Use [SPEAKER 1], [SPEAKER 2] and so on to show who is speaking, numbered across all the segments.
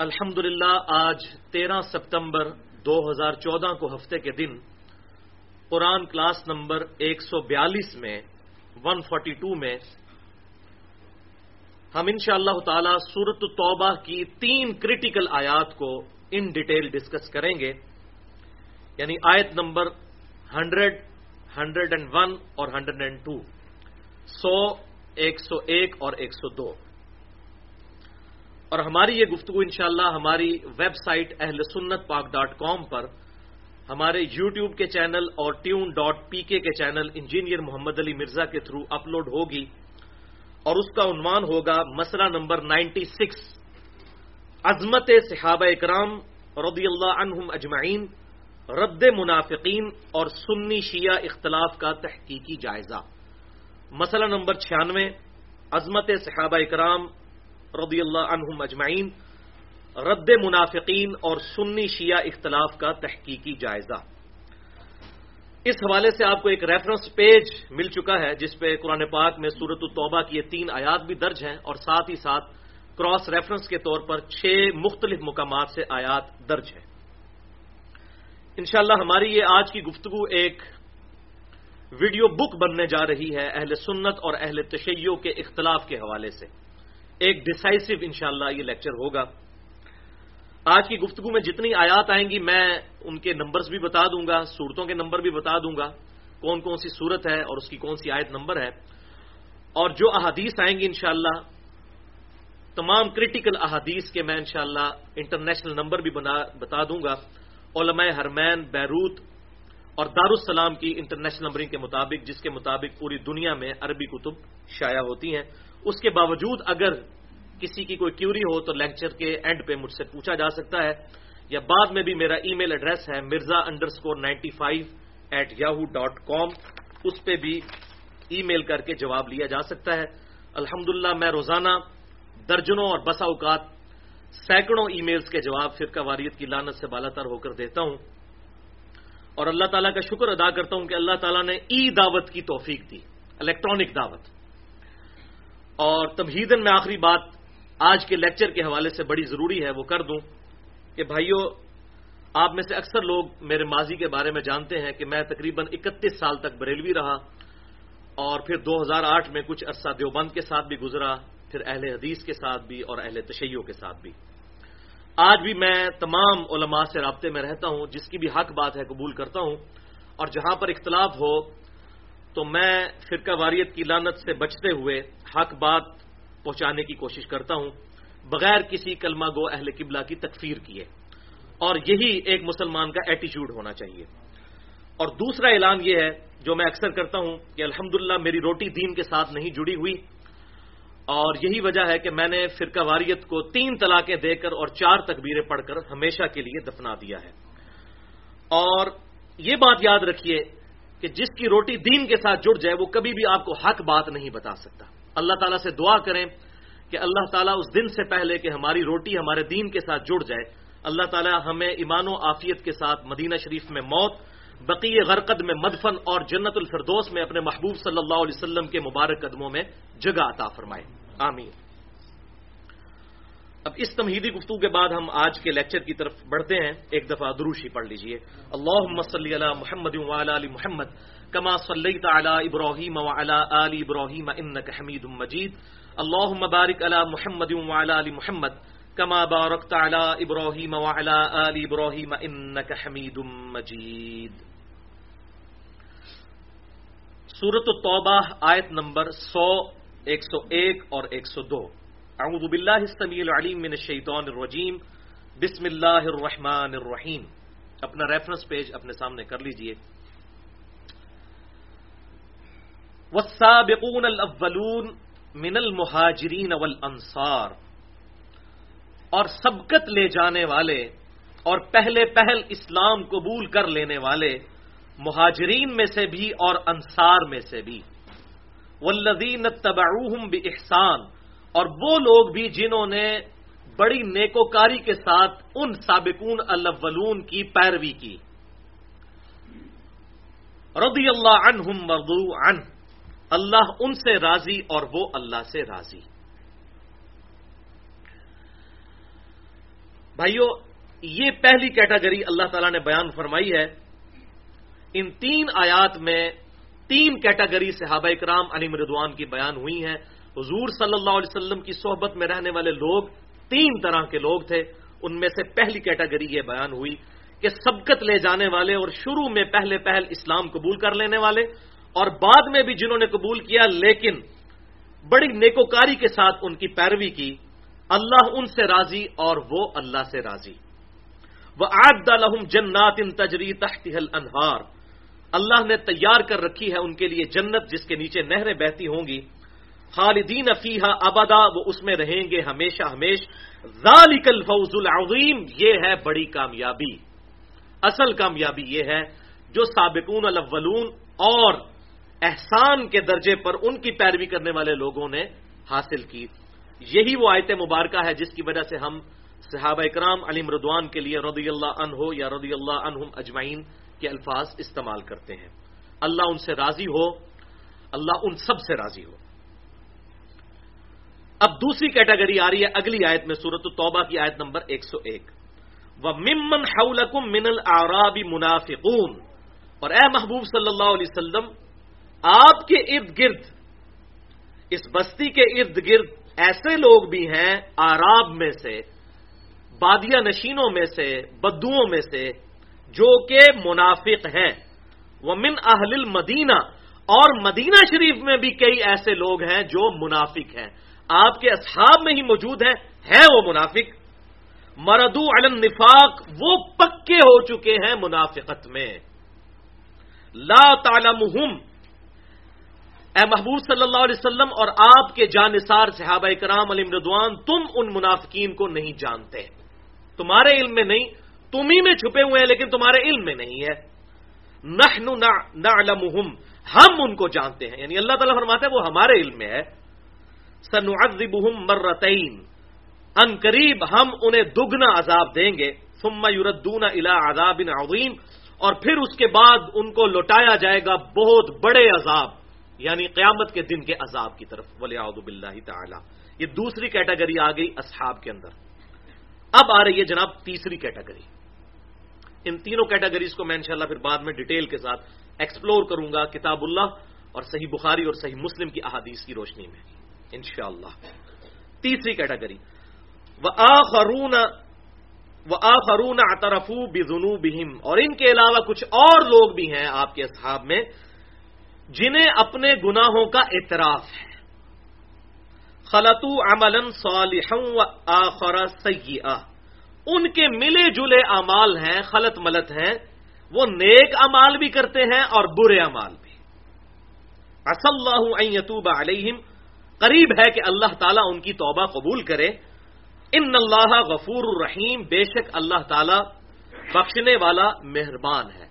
[SPEAKER 1] الحمدللہ، آج تیرہ ستمبر دو ہزار چودہ کو ہفتے کے دن، قرآن کلاس نمبر ایک سو بیالیس میں ون فورٹی ٹو میں ہم ان شاء اللہ تعالی سورت توبہ کی تین کریٹیکل آیات کو ان ڈیٹیل ڈسکس کریں گے۔ یعنی آیت number hundred hundred and one اور ہنڈریڈ اینڈ ٹو، سو، ایک سو ایک اور ایک سو دو۔ اور ہماری یہ گفتگو انشاءاللہ ہماری ویب سائٹ اہل سنت پاک ڈاٹ کام پر، ہمارے یو ٹیوب کے چینل اور ٹیون ڈاٹ پی کے کے چینل انجینئر محمد علی مرزا کے تھرو اپلوڈ ہوگی اور اس کا عنوان ہوگا مسئلہ نمبر نائنٹی سکس، عظمت صحابہ اکرام رضی اللہ عنہم اجمعین، رد منافقین اور سنی شیعہ اختلاف کا تحقیقی جائزہ۔ مسئلہ نمبر چھیانوے، عظمت صحابہ اکرام رضی اللہ عنہم اجمعین، رد منافقین اور سنی شیعہ اختلاف کا تحقیقی جائزہ۔ اس حوالے سے آپ کو ایک ریفرنس پیج مل چکا ہے، جس پہ قرآن پاک میں سورت الطبہ کی یہ تین آیات بھی درج ہیں اور ساتھ ہی ساتھ کراس ریفرنس کے طور پر چھ مختلف مقامات سے آیات درج ہیں۔ انشاءاللہ ہماری یہ آج کی گفتگو ایک ویڈیو بک بننے جا رہی ہے اہل سنت اور اہل تشیع کے اختلاف کے حوالے سے۔ ایک ڈسائسو انشاءاللہ یہ لیکچر ہوگا۔ آج کی گفتگو میں جتنی آیات آئیں گی، میں ان کے نمبرز بھی بتا دوں گا، صورتوں کے نمبر بھی بتا دوں گا۔ کون کون سی صورت ہے اور اس کی کون سی آیت نمبر ہے۔ اور جو احادیث آئیں گی انشاءاللہ، تمام کریٹیکل احادیث کے میں انشاءاللہ انٹرنیشنل نمبر بھی بتا دوں گا۔ علماء حرمین، بیروت اور دارالسلام کی انٹرنیشنل نمبرنگ کے مطابق، جس کے مطابق پوری دنیا میں عربی کتب شائع ہوتی ہیں۔ اس کے باوجود اگر کسی کی کوئی کیوری ہو تو لیکچر کے اینڈ پہ مجھ سے پوچھا جا سکتا ہے، یا بعد میں بھی میرا ای میل ایڈریس ہے Mirza underscore ninety five at Yahoo dot com اس پہ بھی ای میل کر کے جواب لیا جا سکتا ہے۔ الحمد میں روزانہ درجنوں اور بسا اوقات سینکڑوں ای میلز کے جواب فرقہ واریت کی لانت سے بالا تر ہو کر دیتا ہوں۔ اور اللہ تعالیٰ کا شکر ادا کرتا ہوں کہ اللہ تعالیٰ نے ای دعوت کی توفیق دی الیکٹرانک دعوت۔ اور تمہیدن میں آخری بات آج کے لیکچر کے حوالے سے بڑی ضروری ہے وہ کر دوں کہ بھائیوں آپ میں سے اکثر لوگ میرے ماضی کے بارے میں جانتے ہیں کہ میں تقریباً اکتیس سال تک بریلوی رہا اور پھر دو ہزار آٹھ میں کچھ عرصہ دیوبند کے ساتھ بھی گزرا، پھر اہل حدیث کے ساتھ بھی اور اہل تشیعوں کے ساتھ بھی۔ آج بھی میں تمام علماء سے رابطے میں رہتا ہوں، جس کی بھی حق بات ہے قبول کرتا ہوں اور جہاں پر اختلاف ہو تو میں فرقہ واریت کی لانت سے بچتے ہوئے حق بات پہنچانے کی کوشش کرتا ہوں، بغیر کسی کلمہ گو اہل قبلہ کی تکفیر کیے۔ اور یہی ایک مسلمان کا ایٹیچیوڈ ہونا چاہیے۔ اور دوسرا اعلان یہ ہے، جو میں اکثر کرتا ہوں، کہ الحمدللہ میری روٹی دین کے ساتھ نہیں جڑی ہوئی۔ اور یہی وجہ ہے کہ میں نے فرقہ واریت کو تین طلاقیں دے کر اور چار تکبیریں پڑھ کر ہمیشہ کے لیے دفنا دیا ہے۔ اور یہ بات یاد رکھیے کہ جس کی روٹی دین کے ساتھ جڑ جائے وہ کبھی بھی آپ کو حق بات نہیں بتا سکتا۔ اللہ تعالیٰ سے دعا کریں کہ اللہ تعالیٰ اس دن سے پہلے کہ ہماری روٹی ہمارے دین کے ساتھ جڑ جائے۔ اللہ تعالی ہمیں ایمان و عافیت کے ساتھ مدینہ شریف میں موت بقی غرقد میں مدفن اور جنت الفردوس میں اپنے محبوب صلی اللہ علیہ وسلم کے مبارک قدموں میں جگہ عطا فرمائے۔ آمین۔ اب اس تمہیدی گفتگو کے بعد ہم آج کے لیکچر کی طرف بڑھتے ہیں۔ ایک دفعہ دروشی پڑھ لیجیے۔ اللہ صلی علی محمد علی محمد کما صلی تعلی ابراہیم علی ابراہیم انک حمید مجید۔ اللہ مبارک علی محمد علی محمد کما بارکت علی ابراہیم علی ابراہیم انک حمید مجید۔ سورت التوبہ آیت نمبر سو، ایک سو ایک اور ایک سو دو۔ اعوذ باللہ السمیع العلیم من الشیطان الرجیم۔ بسم اللہ الرحمن الرحیم۔ اپنا ریفرنس پیج اپنے سامنے کر لیجیے۔ والسابقون الاولون من المہاجرین والانصار۔ اور سبقت لے جانے والے اور پہلے پہل اسلام قبول کر لینے والے مہاجرین میں سے بھی اور انصار میں سے بھی۔ والذین اتبعوہم باحسان اور وہ لوگ بھی جنہوں نے بڑی نیکوکاری کے ساتھ ان سابقون الاولون کی پیروی کی۔ رضی اللہ عنہم مرضو عن اللہ ان سے راضی اور وہ اللہ سے راضی۔ بھائیو، یہ پہلی کیٹاگری اللہ تعالی نے بیان فرمائی ہے۔ ان تین آیات میں تین کیٹاگری صحابہ اکرام علی مردوان کی بیان ہوئی ہیں۔ حضور صلی اللہ علیہ وسلم کی صحبت میں رہنے والے لوگ، تین طرح کے لوگ تھے۔ ان میں سے پہلی کیٹاگری یہ بیان ہوئی کہ سبقت لے جانے والے اور شروع میں پہلے پہل اسلام قبول کر لینے والے اور بعد میں بھی جنہوں نے قبول کیا، لیکن بڑی نیکوکاری کے ساتھ ان کی پیروی کی۔ اللہ ان سے راضی اور وہ اللہ سے راضی۔ وہ آد لحم جنات ان تجری تحت انہار اللہ نے تیار کر رکھی ہے ان کے لیے جنت جس کے نیچے نہریں بہتی ہوں گی۔ خالدین فیحا ابدا، وہ اس میں رہیں گے ہمیشہ ہمیش۔ ذالک الفوز العظیم، یہ ہے بڑی کامیابی۔ اصل کامیابی یہ ہے جو سابقون الاولون اور احسان کے درجے پر ان کی پیروی کرنے والے لوگوں نے حاصل کی۔ یہی وہ آیت مبارکہ ہے جس کی وجہ سے ہم صحابہ اکرام علی مردوان کے لیے رضی اللہ عنہ یا رضی اللہ عنہم اجمعین کے الفاظ استعمال کرتے ہیں۔ اللہ ان سے راضی ہو، اللہ ان سب سے راضی ہو۔ اب دوسری کیٹیگری آ رہی ہے اگلی آیت میں سورت التوبہ کی آیت نمبر ایک سو ایک۔ وہ ممن حولکم من العرابی منافقون۔ اور اے محبوب صلی اللہ علیہ وسلم، آپ کے ارد گرد، اس بستی کے ارد گرد ایسے لوگ بھی ہیں، آراب میں سے بادیا نشینوں میں سے، بدوؤں میں سے، جو کہ منافق ہیں۔ وہ من اہل المدینہ اور مدینہ شریف میں بھی کئی ایسے لوگ ہیں جو منافق ہیں۔ آپ کے اصحاب میں ہی موجود ہیں ہے وہ منافق۔ مردو علم نفاق وہ پکے ہو چکے ہیں منافقت میں۔ لا تعلمہم۔ اے محبوب صلی اللہ علیہ وسلم اور آپ کے جانصار صحابہ کرام علی مردوان، تم ان منافقین کو نہیں جانتے۔ تمہارے علم میں نہیں، تم ہی میں چھپے ہوئے ہیں، لیکن تمہارے علم میں نہیں ہے۔ نحن نعلمہم۔ ہم ان کو جانتے ہیں۔ یعنی اللہ تعالیٰ فرماتے ہیں وہ ہمارے علم میں ہے۔ سنعذبهم مرتين. ان قریب ہم انہیں دگنا عذاب دیں گے. ثم يردون الى عذاب عظیم. اور پھر اس کے بعد ان کو لوٹایا جائے گا بہت بڑے عذاب. یعنی قیامت کے دن کے عذاب کی طرف. ولیعوذ باللہ تعالی. یہ دوسری کیٹیگری آ گئی اصحاب کے اندر. اب آ رہی ہے جناب تیسری کیٹیگری. ان تینوں کیٹیگریز کو میں انشاءاللہ پھر بعد میں ڈیٹیل کے ساتھ ایکسپلور کروں گا کتاب اللہ اور صحیح بخاری اور صحیح مسلم کی احادیث کی روشنی میں. انشاءاللہ۔ تیسری کیٹیگری۔ وہ آخرون وہ آخرون اطرفو بزنو بہم اور ان کے علاوہ کچھ اور لوگ بھی ہیں آپ کے اصحاب میں، جنہیں اپنے گناہوں کا اعتراف ہے۔ خلطو املن صالح و آخر سیاح ان کے ملے جلے امال ہیں، خلط ملت ہیں۔ وہ نیک امال بھی کرتے ہیں اور برے امال بھی۔ اص اللہ یتوب علیہم۔ قریب ہے کہ اللہ تعالیٰ ان کی توبہ قبول کرے۔ ان اللہ غفور الرحیم، بے شک اللہ تعالیٰ بخشنے والا مہربان ہے۔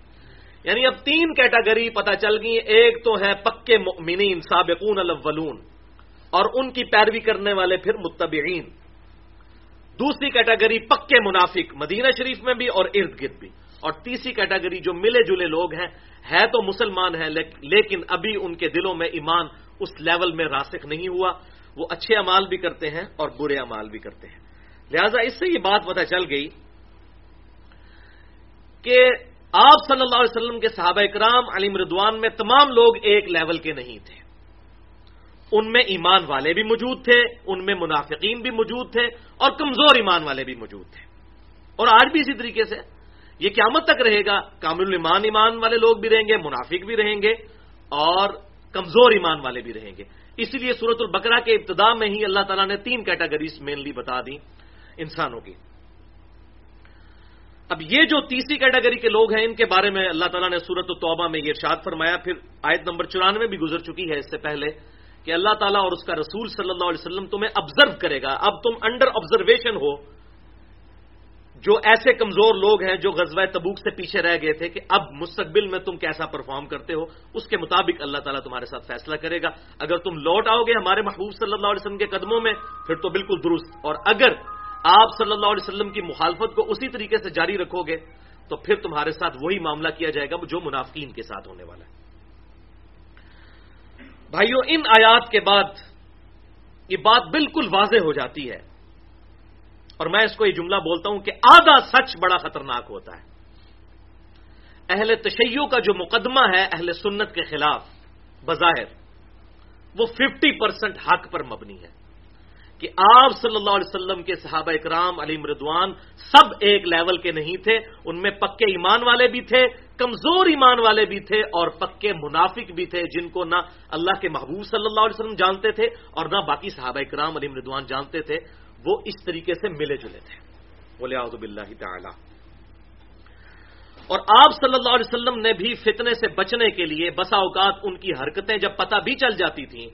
[SPEAKER 1] یعنی اب تین کیٹاگری پتہ چل گئی، ایک تو ہے پکے مؤمنین، سابقون الاولون، اور ان کی پیروی کرنے والے پھر متبعین۔ دوسری کیٹیگری پکے منافق، مدینہ شریف میں بھی اور ارد گرد بھی۔ اور تیسری کیٹیگری جو ملے جلے لوگ ہیں، ہے تو مسلمان ہیں لیکن ابھی ان کے دلوں میں ایمان اس لیول میں راسک نہیں ہوا، وہ اچھے امال بھی کرتے ہیں اور برے امال بھی کرتے ہیں۔ لہذا اس سے یہ بات پتہ چل گئی کہ آپ صلی اللہ علیہ وسلم کے صحابہ اکرام علی مردوان میں تمام لوگ ایک لیول کے نہیں تھے۔ ان میں ایمان والے بھی موجود تھے، ان میں منافقین بھی موجود تھے اور کمزور ایمان والے بھی موجود تھے۔ اور آج بھی اسی طریقے سے۔ یہ قیامت تک رہے گا، کامل ایمان ایمان والے لوگ بھی رہیں گے، منافق بھی رہیں گے اور کمزور ایمان والے بھی رہیں گے۔ اسی لیے سورت البقرہ کے ابتدا میں ہی اللہ تعالیٰ نے تین کیٹیگریز مینلی بتا دی انسانوں کی۔ اب یہ جو تیسری کیٹیگری کے لوگ ہیں، ان کے بارے میں اللہ تعالیٰ نے سورت التوبہ میں یہ ارشاد فرمایا۔ پھر آیت نمبر چورانوے بھی گزر چکی ہے اس سے پہلے کہ اللہ تعالیٰ اور اس کا رسول صلی اللہ علیہ وسلم تمہیں آبزرو کرے گا۔ اب تم انڈر آبزرویشن ہو جو ایسے کمزور لوگ ہیں جو غزوہ تبوک سے پیچھے رہ گئے تھے کہ اب مستقبل میں تم کیسا پرفارم کرتے ہو، اس کے مطابق اللہ تعالیٰ تمہارے ساتھ فیصلہ کرے گا۔ اگر تم لوٹ آؤ گے ہمارے محبوب صلی اللہ علیہ وسلم کے قدموں میں، پھر تو بالکل درست۔ اور اگر آپ صلی اللہ علیہ وسلم کی مخالفت کو اسی طریقے سے جاری رکھو گے، تو پھر تمہارے ساتھ وہی معاملہ کیا جائے گا جو منافقین کے ساتھ ہونے والا ہے۔ بھائیوں ان آیات کے بعد یہ بات بالکل واضح ہو جاتی ہے۔ اور میں اس کو یہ جملہ بولتا ہوں کہ آدھا سچ بڑا خطرناک ہوتا ہے۔ اہل تشیع کا جو مقدمہ ہے اہل سنت کے خلاف، بظاہر، وہ ففٹی پرسینٹ حق پر مبنی ہے کہ آپ صلی اللہ علیہ وسلم کے صحابہ اکرام، علی مردوان سب ایک لیول کے نہیں تھے، ان میں پکے ایمان والے بھی تھے، کمزور ایمان والے بھی تھے اور پکے منافق بھی تھے جن کو نہ اللہ کے محبوب صلی اللہ علیہ وسلم جانتے تھے اور نہ باقی صحابہ اکرام، علی مردوان جانتے تھے۔ وہ اس طریقے سے ملے جلے تھے۔ بولے آزب اللہ تعالی۔ اور آپ صلی اللہ علیہ وسلم نے بھی فتنے سے بچنے کے لیے بسا اوقات ان کی حرکتیں جب پتہ بھی چل جاتی تھیں،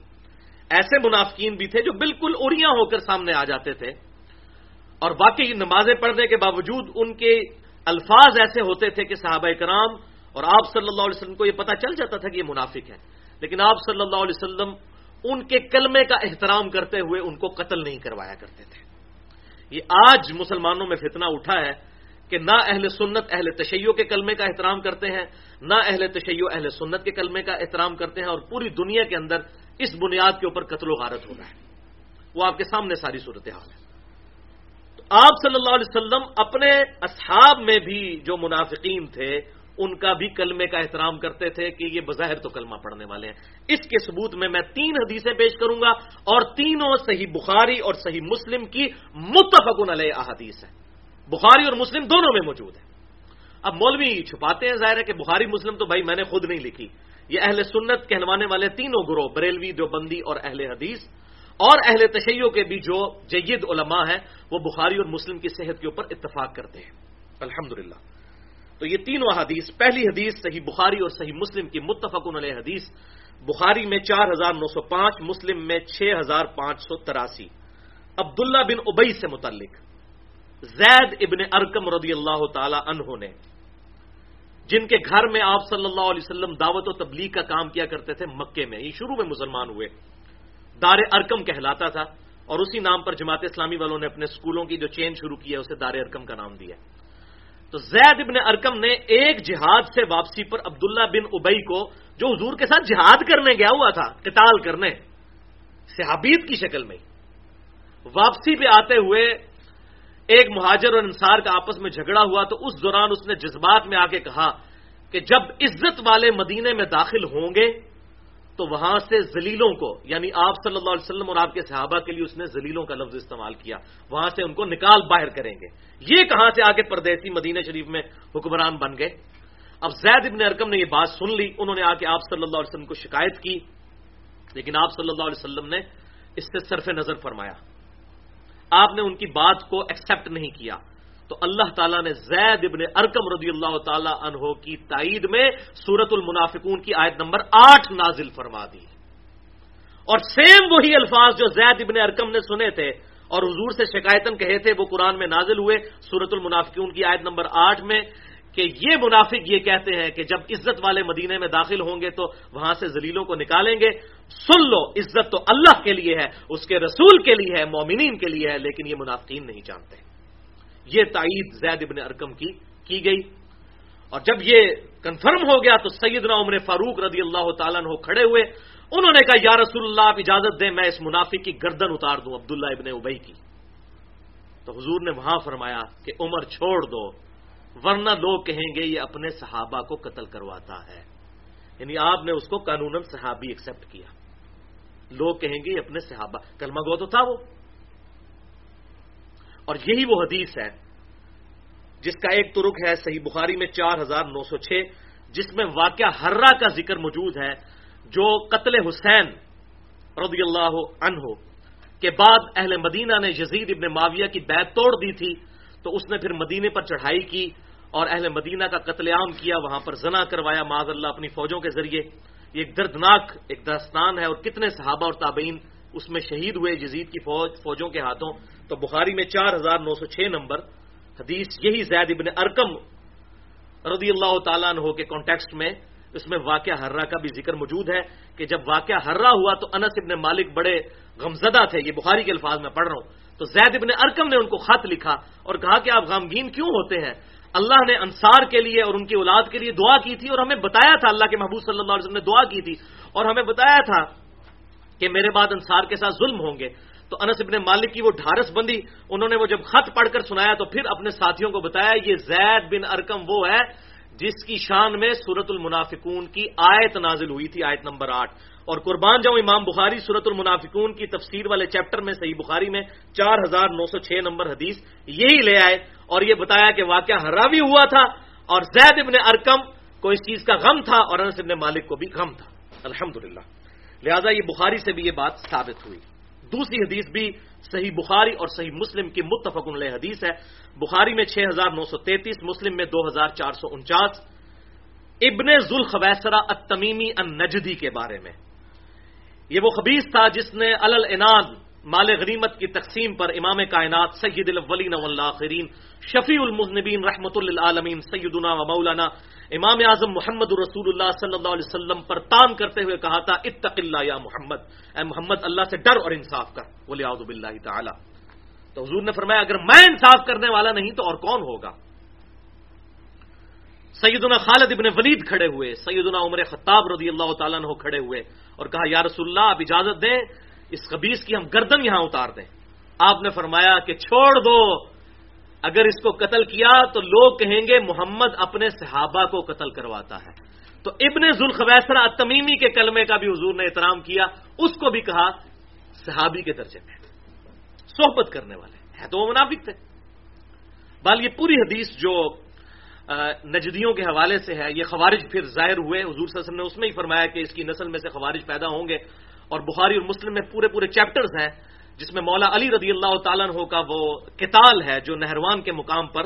[SPEAKER 1] ایسے منافقین بھی تھے جو بالکل اڑیاں ہو کر سامنے آ جاتے تھے۔ اور واقعی نمازیں پڑھنے کے باوجود ان کے الفاظ ایسے ہوتے تھے کہ صحابہ کرام اور آپ صلی اللہ علیہ وسلم کو یہ پتہ چل جاتا تھا کہ یہ منافق ہے لیکن آپ صلی اللہ علیہ وسلم ان کے کلمے کا احترام کرتے ہوئے ان کو قتل نہیں کروایا کرتے تھے۔ یہ آج مسلمانوں میں فتنہ اٹھا ہے کہ نہ اہل سنت اہل تشیع کے کلمے کا احترام کرتے ہیں، نہ اہل تشیع اہل سنت کے کلمے کا احترام کرتے ہیں اور پوری دنیا کے اندر اس بنیاد کے اوپر قتل و غارت ہو رہا ہے۔ وہ آپ کے سامنے ساری صورتحال ہے۔ تو آپ صلی اللہ علیہ وسلم اپنے اصحاب میں بھی جو منافقین تھے ان کا بھی کلمے کا احترام کرتے تھے کہ یہ بظاہر تو کلمہ پڑھنے والے ہیں۔ اس کے ثبوت میں میں تین حدیثیں پیش کروں گا اور تینوں صحیح بخاری اور صحیح مسلم کی متفق علیہ احادیث ہے بخاری اور مسلم دونوں میں موجود ہے اب مولوی چھپاتے ہیں، ظاہر ہے کہ بخاری مسلم تو بھائی میں نے خود نہیں لکھی۔ یہ اہل سنت کہلوانے والے تینوں گروہ، بریلوی، دیوبندی اور اہل حدیث۔ اور اہل تشیع کے بھی جو جید علماء ہیں، وہ بخاری اور مسلم کی صحت کے اوپر اتفاق کرتے ہیں۔ الحمدللہ۔ تو یہ تینوں حدیث پہلی حدیث صحیح بخاری اور صحیح مسلم کی متفق علیہ حدیث، بخاری میں چار ہزار نو سو پانچ، مسلم میں چھ ہزار پانچ سو تراسی۔ عبداللہ بن ابئی سے متعلق۔ زید ابن ارکم رضی اللہ تعالی عنہ نے، جن کے گھر میں آپ صلی اللہ علیہ وسلم دعوت و تبلیغ کا کام کیا کرتے تھے مکے میں، یہ شروع میں مسلمان ہوئے۔ دار ارکم کہلاتا تھا اور اسی نام پر جماعت اسلامی والوں نے اپنے اسکولوں کی جو چین شروع کی ہے، اسے دار ارکم کا نام دیا۔ تو زید ابن ارکم نے ایک جہاد سے واپسی پر عبداللہ بن ابئی کو، جو حضور کے ساتھ جہاد کرنے گیا ہوا تھا، قتال کرنے، صحابیت کی شکل میں واپسی پہ آتے ہوئے ایک مہاجر اور انصار کا آپس میں جھگڑا ہوا، تو اس دوران اس نے جذبات میں آ کے کہا کہ جب عزت والے مدینے میں داخل ہوں گے تو وہاں سے زلیلوں کو یعنی آپ صلی اللہ علیہ وسلم اور آپ کے صحابہ کے لیے اس نے زلیلوں کا لفظ استعمال کیا، وہاں سے ان کو نکال باہر کریں گے۔ یہ کہاں سے آگے پردیسی مدینہ شریف میں حکمران بن گئے؟ اب زید ابن ارکم نے یہ بات سن لی، انہوں نے آ کے آپ صلی اللہ علیہ وسلم کو شکایت کی، لیکن آپ صلی اللہ علیہ وسلم نے اس سے صرف نظر فرمایا۔ آپ نے ان کی بات کو ایکسپٹ نہیں کیا۔ تو اللہ تعالیٰ نے زید ابن ارکم رضی اللہ تعالی عنہ کی تائید میں سورت المنافقون کی آیت نمبر آٹھ نازل فرما دی۔ اور سیم وہی الفاظ جو زید ابن ارکم نے سنے تھے اور حضور سے شکایتن کہے تھے وہ قرآن میں نازل ہوئے سورت المنافقون کی آیت نمبر آٹھ میں کہ یہ منافق یہ کہتے ہیں کہ جب عزت والے مدینے میں داخل ہوں گے تو وہاں سے زلیلوں کو نکالیں گے۔ سن لو، عزت تو اللہ کے لیے ہے، اس کے رسول کے لیے ہے، مومنین کے لیے ہے، لیکن یہ منافقین نہیں جانتے۔ یہ تائید زید ابن ارکم کی کی گئی۔ اور جب یہ کنفرم ہو گیا تو سیدنا عمر فاروق رضی اللہ تعالیٰ ہو کھڑے ہوئے۔ انہوں نے کہا، یا رسول اللہ، آپ اجازت دیں، میں اس منافق کی گردن اتار دوں، عبداللہ ابن ابئی کی۔ تو حضور نے وہاں فرمایا کہ، عمر، چھوڑ دو، ورنہ لوگ کہیں گے، یہ اپنے صحابہ کو قتل کرواتا ہے۔ یعنی آپ نے اس کو قانون صحابی ایکسپٹ کیا۔ لوگ کہیں گے، یہ اپنے صحابہ۔ کلمہ گو تو تھا وہ۔ اور یہی وہ حدیث ہے جس کا ایک ترک ہے صحیح بخاری میں چار ہزار نو سو چھ، جس میں واقعہ ہررا کا ذکر موجود ہے جو قتل حسین رضی اللہ عنہ کے بعد اہل مدینہ نے یزید ابن معاویہ کی بیت توڑ دی تھی، تو اس نے پھر مدینے پر چڑھائی کی اور اہل مدینہ کا قتل عام کیا، وہاں پر زنا کروایا معذ اللہ اپنی فوجوں کے ذریعے۔ یہ ایک دردناک ایک داستان ہے اور کتنے صحابہ اور تابعین اس میں شہید ہوئے جزید کی فوج، فوجوں کے ہاتھوں۔ تو بخاری میں چار ہزار نو سو چھ نمبر، حدیث یہی زید ابن ارکم رضی اللہ تعالیٰ عنہ کے کانٹیکسٹ میں اس میں واقعہ ہررا کا بھی ذکر موجود ہے کہ جب واقعہ ہررا ہوا تو انس ابن مالک بڑے غمزدہ تھے، یہ بخاری کے الفاظ میں پڑھ رہا ہوں۔ تو زید ابن ارکم نے ان کو خط لکھا اور کہا کہ آپ غمگین کیوں ہوتے ہیں؟ اللہ نے انصار کے لیے اور ان کی اولاد کے لیے دعا کی تھی اور ہمیں بتایا تھا، اللہ کے محبوب صلی اللہ علیہ وسلم نے دعا کی تھی اور ہمیں بتایا تھا کہ میرے بعد انصار کے ساتھ ظلم ہوں گے۔ تو انس ابن مالک کی وہ ڈھارس بندی، انہوں نے وہ جب خط پڑھ کر سنایا تو پھر اپنے ساتھیوں کو بتایا، یہ زید بن ارکم وہ ہے جس کی شان میں سورت المنافقون کی آیت نازل ہوئی تھی، آیت نمبر آٹھ۔ اور قربان جاؤں، امام بخاری سورت المنافقون کی تفسیر والے چیپٹر میں، صحیح بخاری میں چار ہزار نو سو چھ نمبر حدیث یہی لے آئے اور یہ بتایا کہ واقعہ ہراوی ہوا تھا اور زید ابن ارکم کو اس چیز کا غم تھا اور انس ابن مالک کو بھی غم تھا۔ الحمد لہذا یہ بخاری سے بھی یہ بات ثابت ہوئی۔ دوسری حدیث بھی صحیح بخاری اور صحیح مسلم کی متفق علیہ حدیث ہے۔ بخاری میں چھ ہزار نو سو تینتیس، مسلم میں دو ہزار چار سو انچاس۔ ابن ذوالخویسرا التمیمی النجدی کے بارے میں۔ یہ وہ خبیص تھا جس نے الل مال غریمت کی تقسیم پر امام کائنات سید الاولین والآخرین، شفیع المذنبین رحمت للعالمین سیدنا و مولانا امام اعظم محمد رسول اللہ صلی اللہ علیہ وسلم پر تان کرتے ہوئے کہا تھا، اتق اللہ یا محمد۔ اے محمد، اللہ سے ڈر اور انصاف کر۔ بولے آؤ باللہ تعالی۔ تو حضور نے فرمایا، اگر میں انصاف کرنے والا نہیں تو اور کون ہوگا؟ سیدنا خالد ابن ولید کھڑے ہوئے، سیدنا عمر خطاب رضی اللہ تعالیٰ نے کھڑے ہوئے اور کہا، یا رسول اللہ آپ اجازت دیں اس خبیص کی ہم گردن یہاں اتار دیں۔ آپ نے فرمایا کہ چھوڑ دو۔ اگر اس کو قتل کیا تو لوگ کہیں گے محمد اپنے صحابہ کو قتل کرواتا ہے۔ تو ابن ذوالخویسرا تمیمی کے کلمے کا بھی حضور نے احترام کیا۔ اس کو بھی کہا صحابی کے درجے میں۔ صحبت کرنے والے۔ ہے تو وہ منافق تھے۔ بال یہ پوری حدیث جو نجدیوں کے حوالے سے ہے، یہ خوارج پھر ظاہر ہوئے۔ حضور صلی اللہ علیہ وسلم نے اس میں ہی فرمایا کہ اس کی نسل میں سے خوارج پیدا ہوں گے۔ اور بخاری اور مسلم میں پورے پورے چیپٹرز ہیں، جس میں مولا علی رضی اللہ تعالیٰ ہو کا وہ کتال ہے جو نہروان کے مقام پر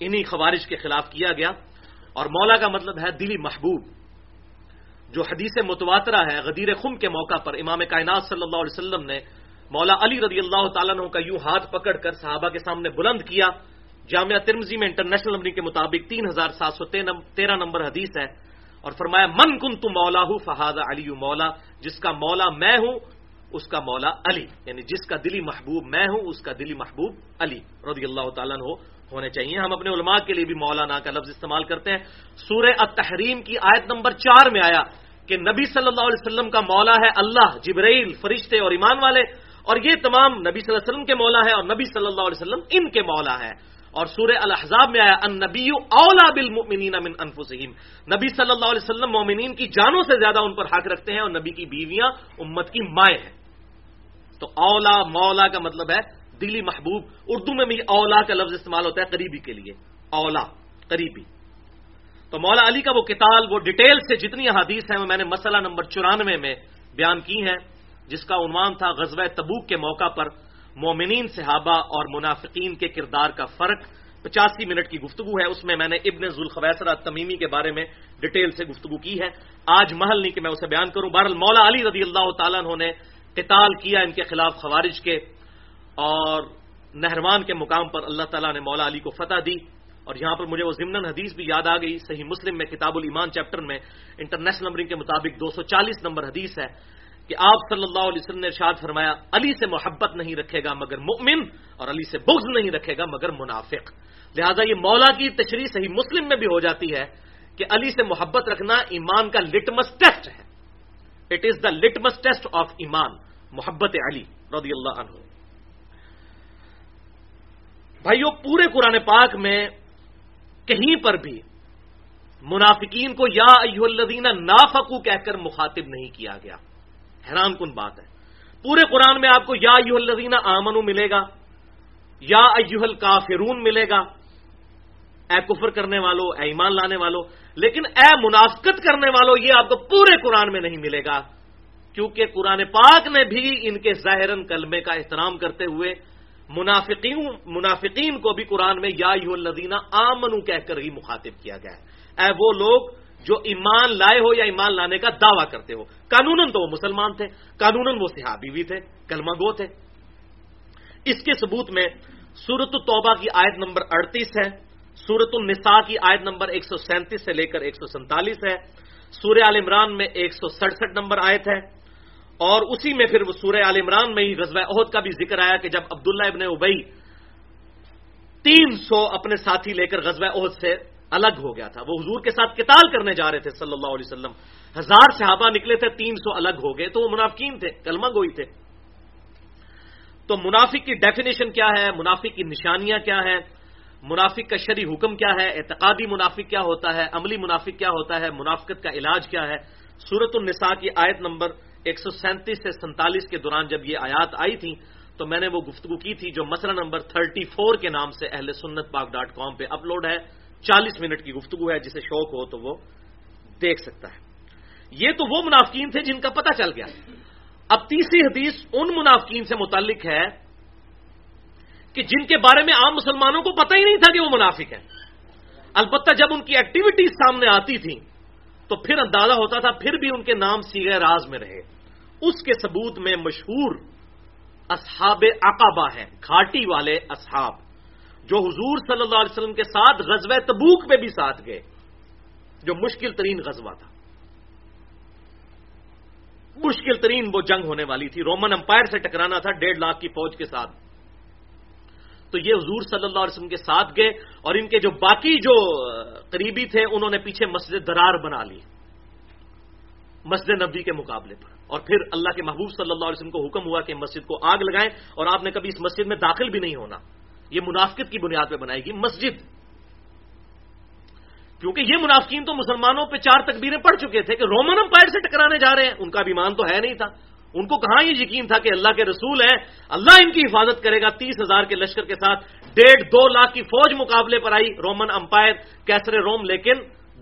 [SPEAKER 1] انہی خوارج کے خلاف کیا گیا۔ اور مولا کا مطلب ہے دلی محبوب، جو حدیث متواترہ ہے، غدیر خم کے موقع پر امام کائنات صلی اللہ علیہ وسلم نے مولا علی رضی اللہ تعالیٰ عنہ کا یوں ہاتھ پکڑ کر صحابہ کے سامنے بلند کیا۔ جامعہ ترمزی میں انٹرنیشنل نمبر کے مطابق تین ہزار سات سو تیرہ نمبر حدیث ہے۔ اور فرمایا، من کن تو مولا ہوں فہاد علی مولا، جس کا مولا میں ہوں، اس کا مولا علی. یعنی جس کا دلی محبوب میں ہوں، اس کا دلی محبوب علی. رضی اللہ تعالیٰ ہو ہونے چاہیے۔ ہم اپنے علماء کے لیے بھی مولانا کا لفظ استعمال کرتے ہیں۔ سورہ التحریم کی آیت نمبر چار میں آیا کہ نبی صلی اللہ علیہ وسلم کا مولا ہے اللہ، جبرائیل، فرشتے اور ایمان والے۔ اور یہ تمام نبی صلی اللہ علیہ وسلم کے مولا ہے اور نبی صلی اللہ علیہ وسلم ان کے مولا ہے اور سورہ الحضاب میں آیا ان نبی اولا بالمؤمنین من انفسہم۔ نبی صلی اللہ علیہ وسلم مومنین کی جانوں سے زیادہ ان پر حق رکھتے ہیں اور نبی کی بیویاں امت کی مائیں ہیں۔ تو اولا مولا کا مطلب ہے دلی محبوب۔ اردو میں بھی اولا کا لفظ استعمال ہوتا ہے قریبی کے لیے۔ اولا قریبی۔ تو مولا علی کا وہ کتاب، وہ ڈیٹیل سے جتنی حدیث ہیں، وہ میں نے مسئلہ نمبر چورانوے میں بیان کی ہیں، جس کا عنوان تھا غزوہ تبوک کے موقع پر۔ مومنین صحابہ اور منافقین کے کردار کا فرق پچاسی منٹ کی گفتگو ہے، اس میں میں نے ابن ذوالخویسرا تمیمی کے بارے میں ڈیٹیل سے گفتگو کی ہے۔ آج محل نہیں کہ میں اسے بیان کروں۔ بہرحال مولا علی رضی اللہ تعالیٰ نے قتال کیا ان کے خلاف خوارج کے اور نہروان کے مقام پر اللہ تعالیٰ نے مولا علی کو فتح دی۔ اور یہاں پر مجھے وہ ضمن حدیث بھی یاد آ گئی۔ صحیح مسلم میں کتاب الایمان چیپٹر میں انٹرنیشنل نمبرنگ کے مطابق دو سو چالیس نمبر حدیث ہے۔ کہ آپ صلی اللہ علیہ وسلم نے ارشاد فرمایا، علی سے محبت نہیں رکھے گا مگر مؤمن، اور علی سے بغض نہیں رکھے گا مگر منافق۔ لہذا یہ مولا کی تشریح صحیح مسلم میں بھی ہو جاتی ہے کہ علی سے محبت رکھنا ایمان کا لٹمس ٹیسٹ ہے۔ It is the litmus test of ایمان، محبت علی رضی اللہ عنہ۔ بھائیو، پورے قرآن پاک میں کہیں پر بھی منافقین کو یا ایو الذین نافقو کہہ کر مخاطب نہیں کیا گیا۔ حیران کن بات ہے۔ پورے قرآن میں آپ کو یا ایو الذین آمنو ملے گا، یا ایوہ الکافرون ملے گا۔ اے کفر کرنے والو، اے ایمان لانے والو، لیکن اے منافقت کرنے والو، یہ آپ کو پورے قرآن میں نہیں ملے گا۔ کیونکہ قرآن پاک نے بھی ان کے ظاہراً کلمے کا احترام کرتے ہوئے منافقین منافقین کو بھی قرآن میں یا یو الدینہ آمنو کہہ کر ہی مخاطب کیا گیا ہے۔ اے وہ لوگ جو ایمان لائے ہو یا ایمان لانے کا دعویٰ کرتے ہو۔ قانون تو وہ مسلمان تھے قانون وہ صحابی بھی تھے، کلمہ گو تھے۔ اس کے ثبوت میں سورت التوبہ کی آیت نمبر اڑتیس ہے سورت النساء کی آیت نمبر ایک سو سینتیس سے لے کر ایک سو سینتالیس ہے۔ سورہ عال عمران میں ایک سو سڑسٹھ نمبر آیت ہے۔ اور اسی میں پھر سورہ عال عمران میں ہی غزوہ عہد کا بھی ذکر آیا کہ جب عبداللہ ابن ابئی تین سو اپنے ساتھی لے کر غزوہ عہد سے الگ ہو گیا تھا۔ وہ حضور کے ساتھ کتال کرنے جا رہے تھے صلی اللہ علیہ وسلم۔ ہزار صحابہ نکلے تھے، تین سو الگ ہو گئے۔ تو وہ منافقین تھے، کلمہ گوئی تھے۔ تو منافق کی ڈیفینیشن کیا ہے؟ منافق کی نشانیاں کیا ہیں؟ منافق کا شرعی حکم کیا ہے؟ اعتقادی منافق کیا ہوتا ہے؟ عملی منافق کیا ہوتا ہے؟ منافقت کا علاج کیا ہے؟ سورت النساء کی آیت نمبر ایک سو سینتیس سے سینتالیس کے دوران جب یہ آیات آئی تھی تو میں نے وہ گفتگو کی تھی جو مسئلہ نمبر تھرٹی فور کے نام سے اہل سنت پاک ڈاٹ کام پہ اپلوڈ ہے۔ چالیس منٹ کی گفتگو ہے، جسے شوق ہو تو وہ دیکھ سکتا ہے۔ یہ تو وہ منافقین تھے جن کا پتہ چل گیا۔ اب تیسری حدیث ان منافقین سے متعلق ہے کہ جن کے بارے میں عام مسلمانوں کو پتہ ہی نہیں تھا کہ وہ منافق ہیں۔ البتہ جب ان کی ایکٹیویٹیز سامنے آتی تھیں، تو پھر اندازہ ہوتا تھا، پھر بھی ان کے نام سیغ راز میں رہے۔ اس کے ثبوت میں مشہور اصحاب عقبہ ہیں، گھاٹی والے اصحاب۔ جو حضور صلی اللہ علیہ وسلم کے ساتھ غزوہ تبوک میں بھی ساتھ گئے، جو مشکل ترین غزوہ تھا۔ مشکل ترین وہ جنگ ہونے والی تھی۔ رومن امپائر سے ٹکرانا تھا ڈیڑھ لاکھ کی فوج کے ساتھ۔ تو یہ حضور صلی اللہ علیہ وسلم کے ساتھ گئے اور ان کے جو باقی جو قریبی تھے، انہوں نے پیچھے مسجد درار بنا لی۔ مسجد نبی کے مقابلے پر۔ اور پھر اللہ کے محبوب صلی اللہ علیہ وسلم کو حکم ہوا کہ مسجد کو آگ لگائیں اور آپ نے کبھی اس مسجد میں داخل بھی نہیں ہونا۔ یہ منافقت کی بنیاد پہ بنائے گی، مسجد۔ کیونکہ یہ منافقین تو مسلمانوں پہ چار تکبیریں پڑ چکے تھے کہ رومن امپائر سے ٹکرانے جا رہے ہیں۔ ان کا بھی مان تو ہے نہیں تھا۔ ان کو کہاں یہ یقین تھا کہ اللہ کے رسول ہیں؟ اللہ ان کی حفاظت کرے گا۔ تیس ہزار کے لشکر کے ساتھ ڈیڑھ دو لاکھ کی فوج مقابلے پر آئی رومن امپائر کیسر روم، لیکن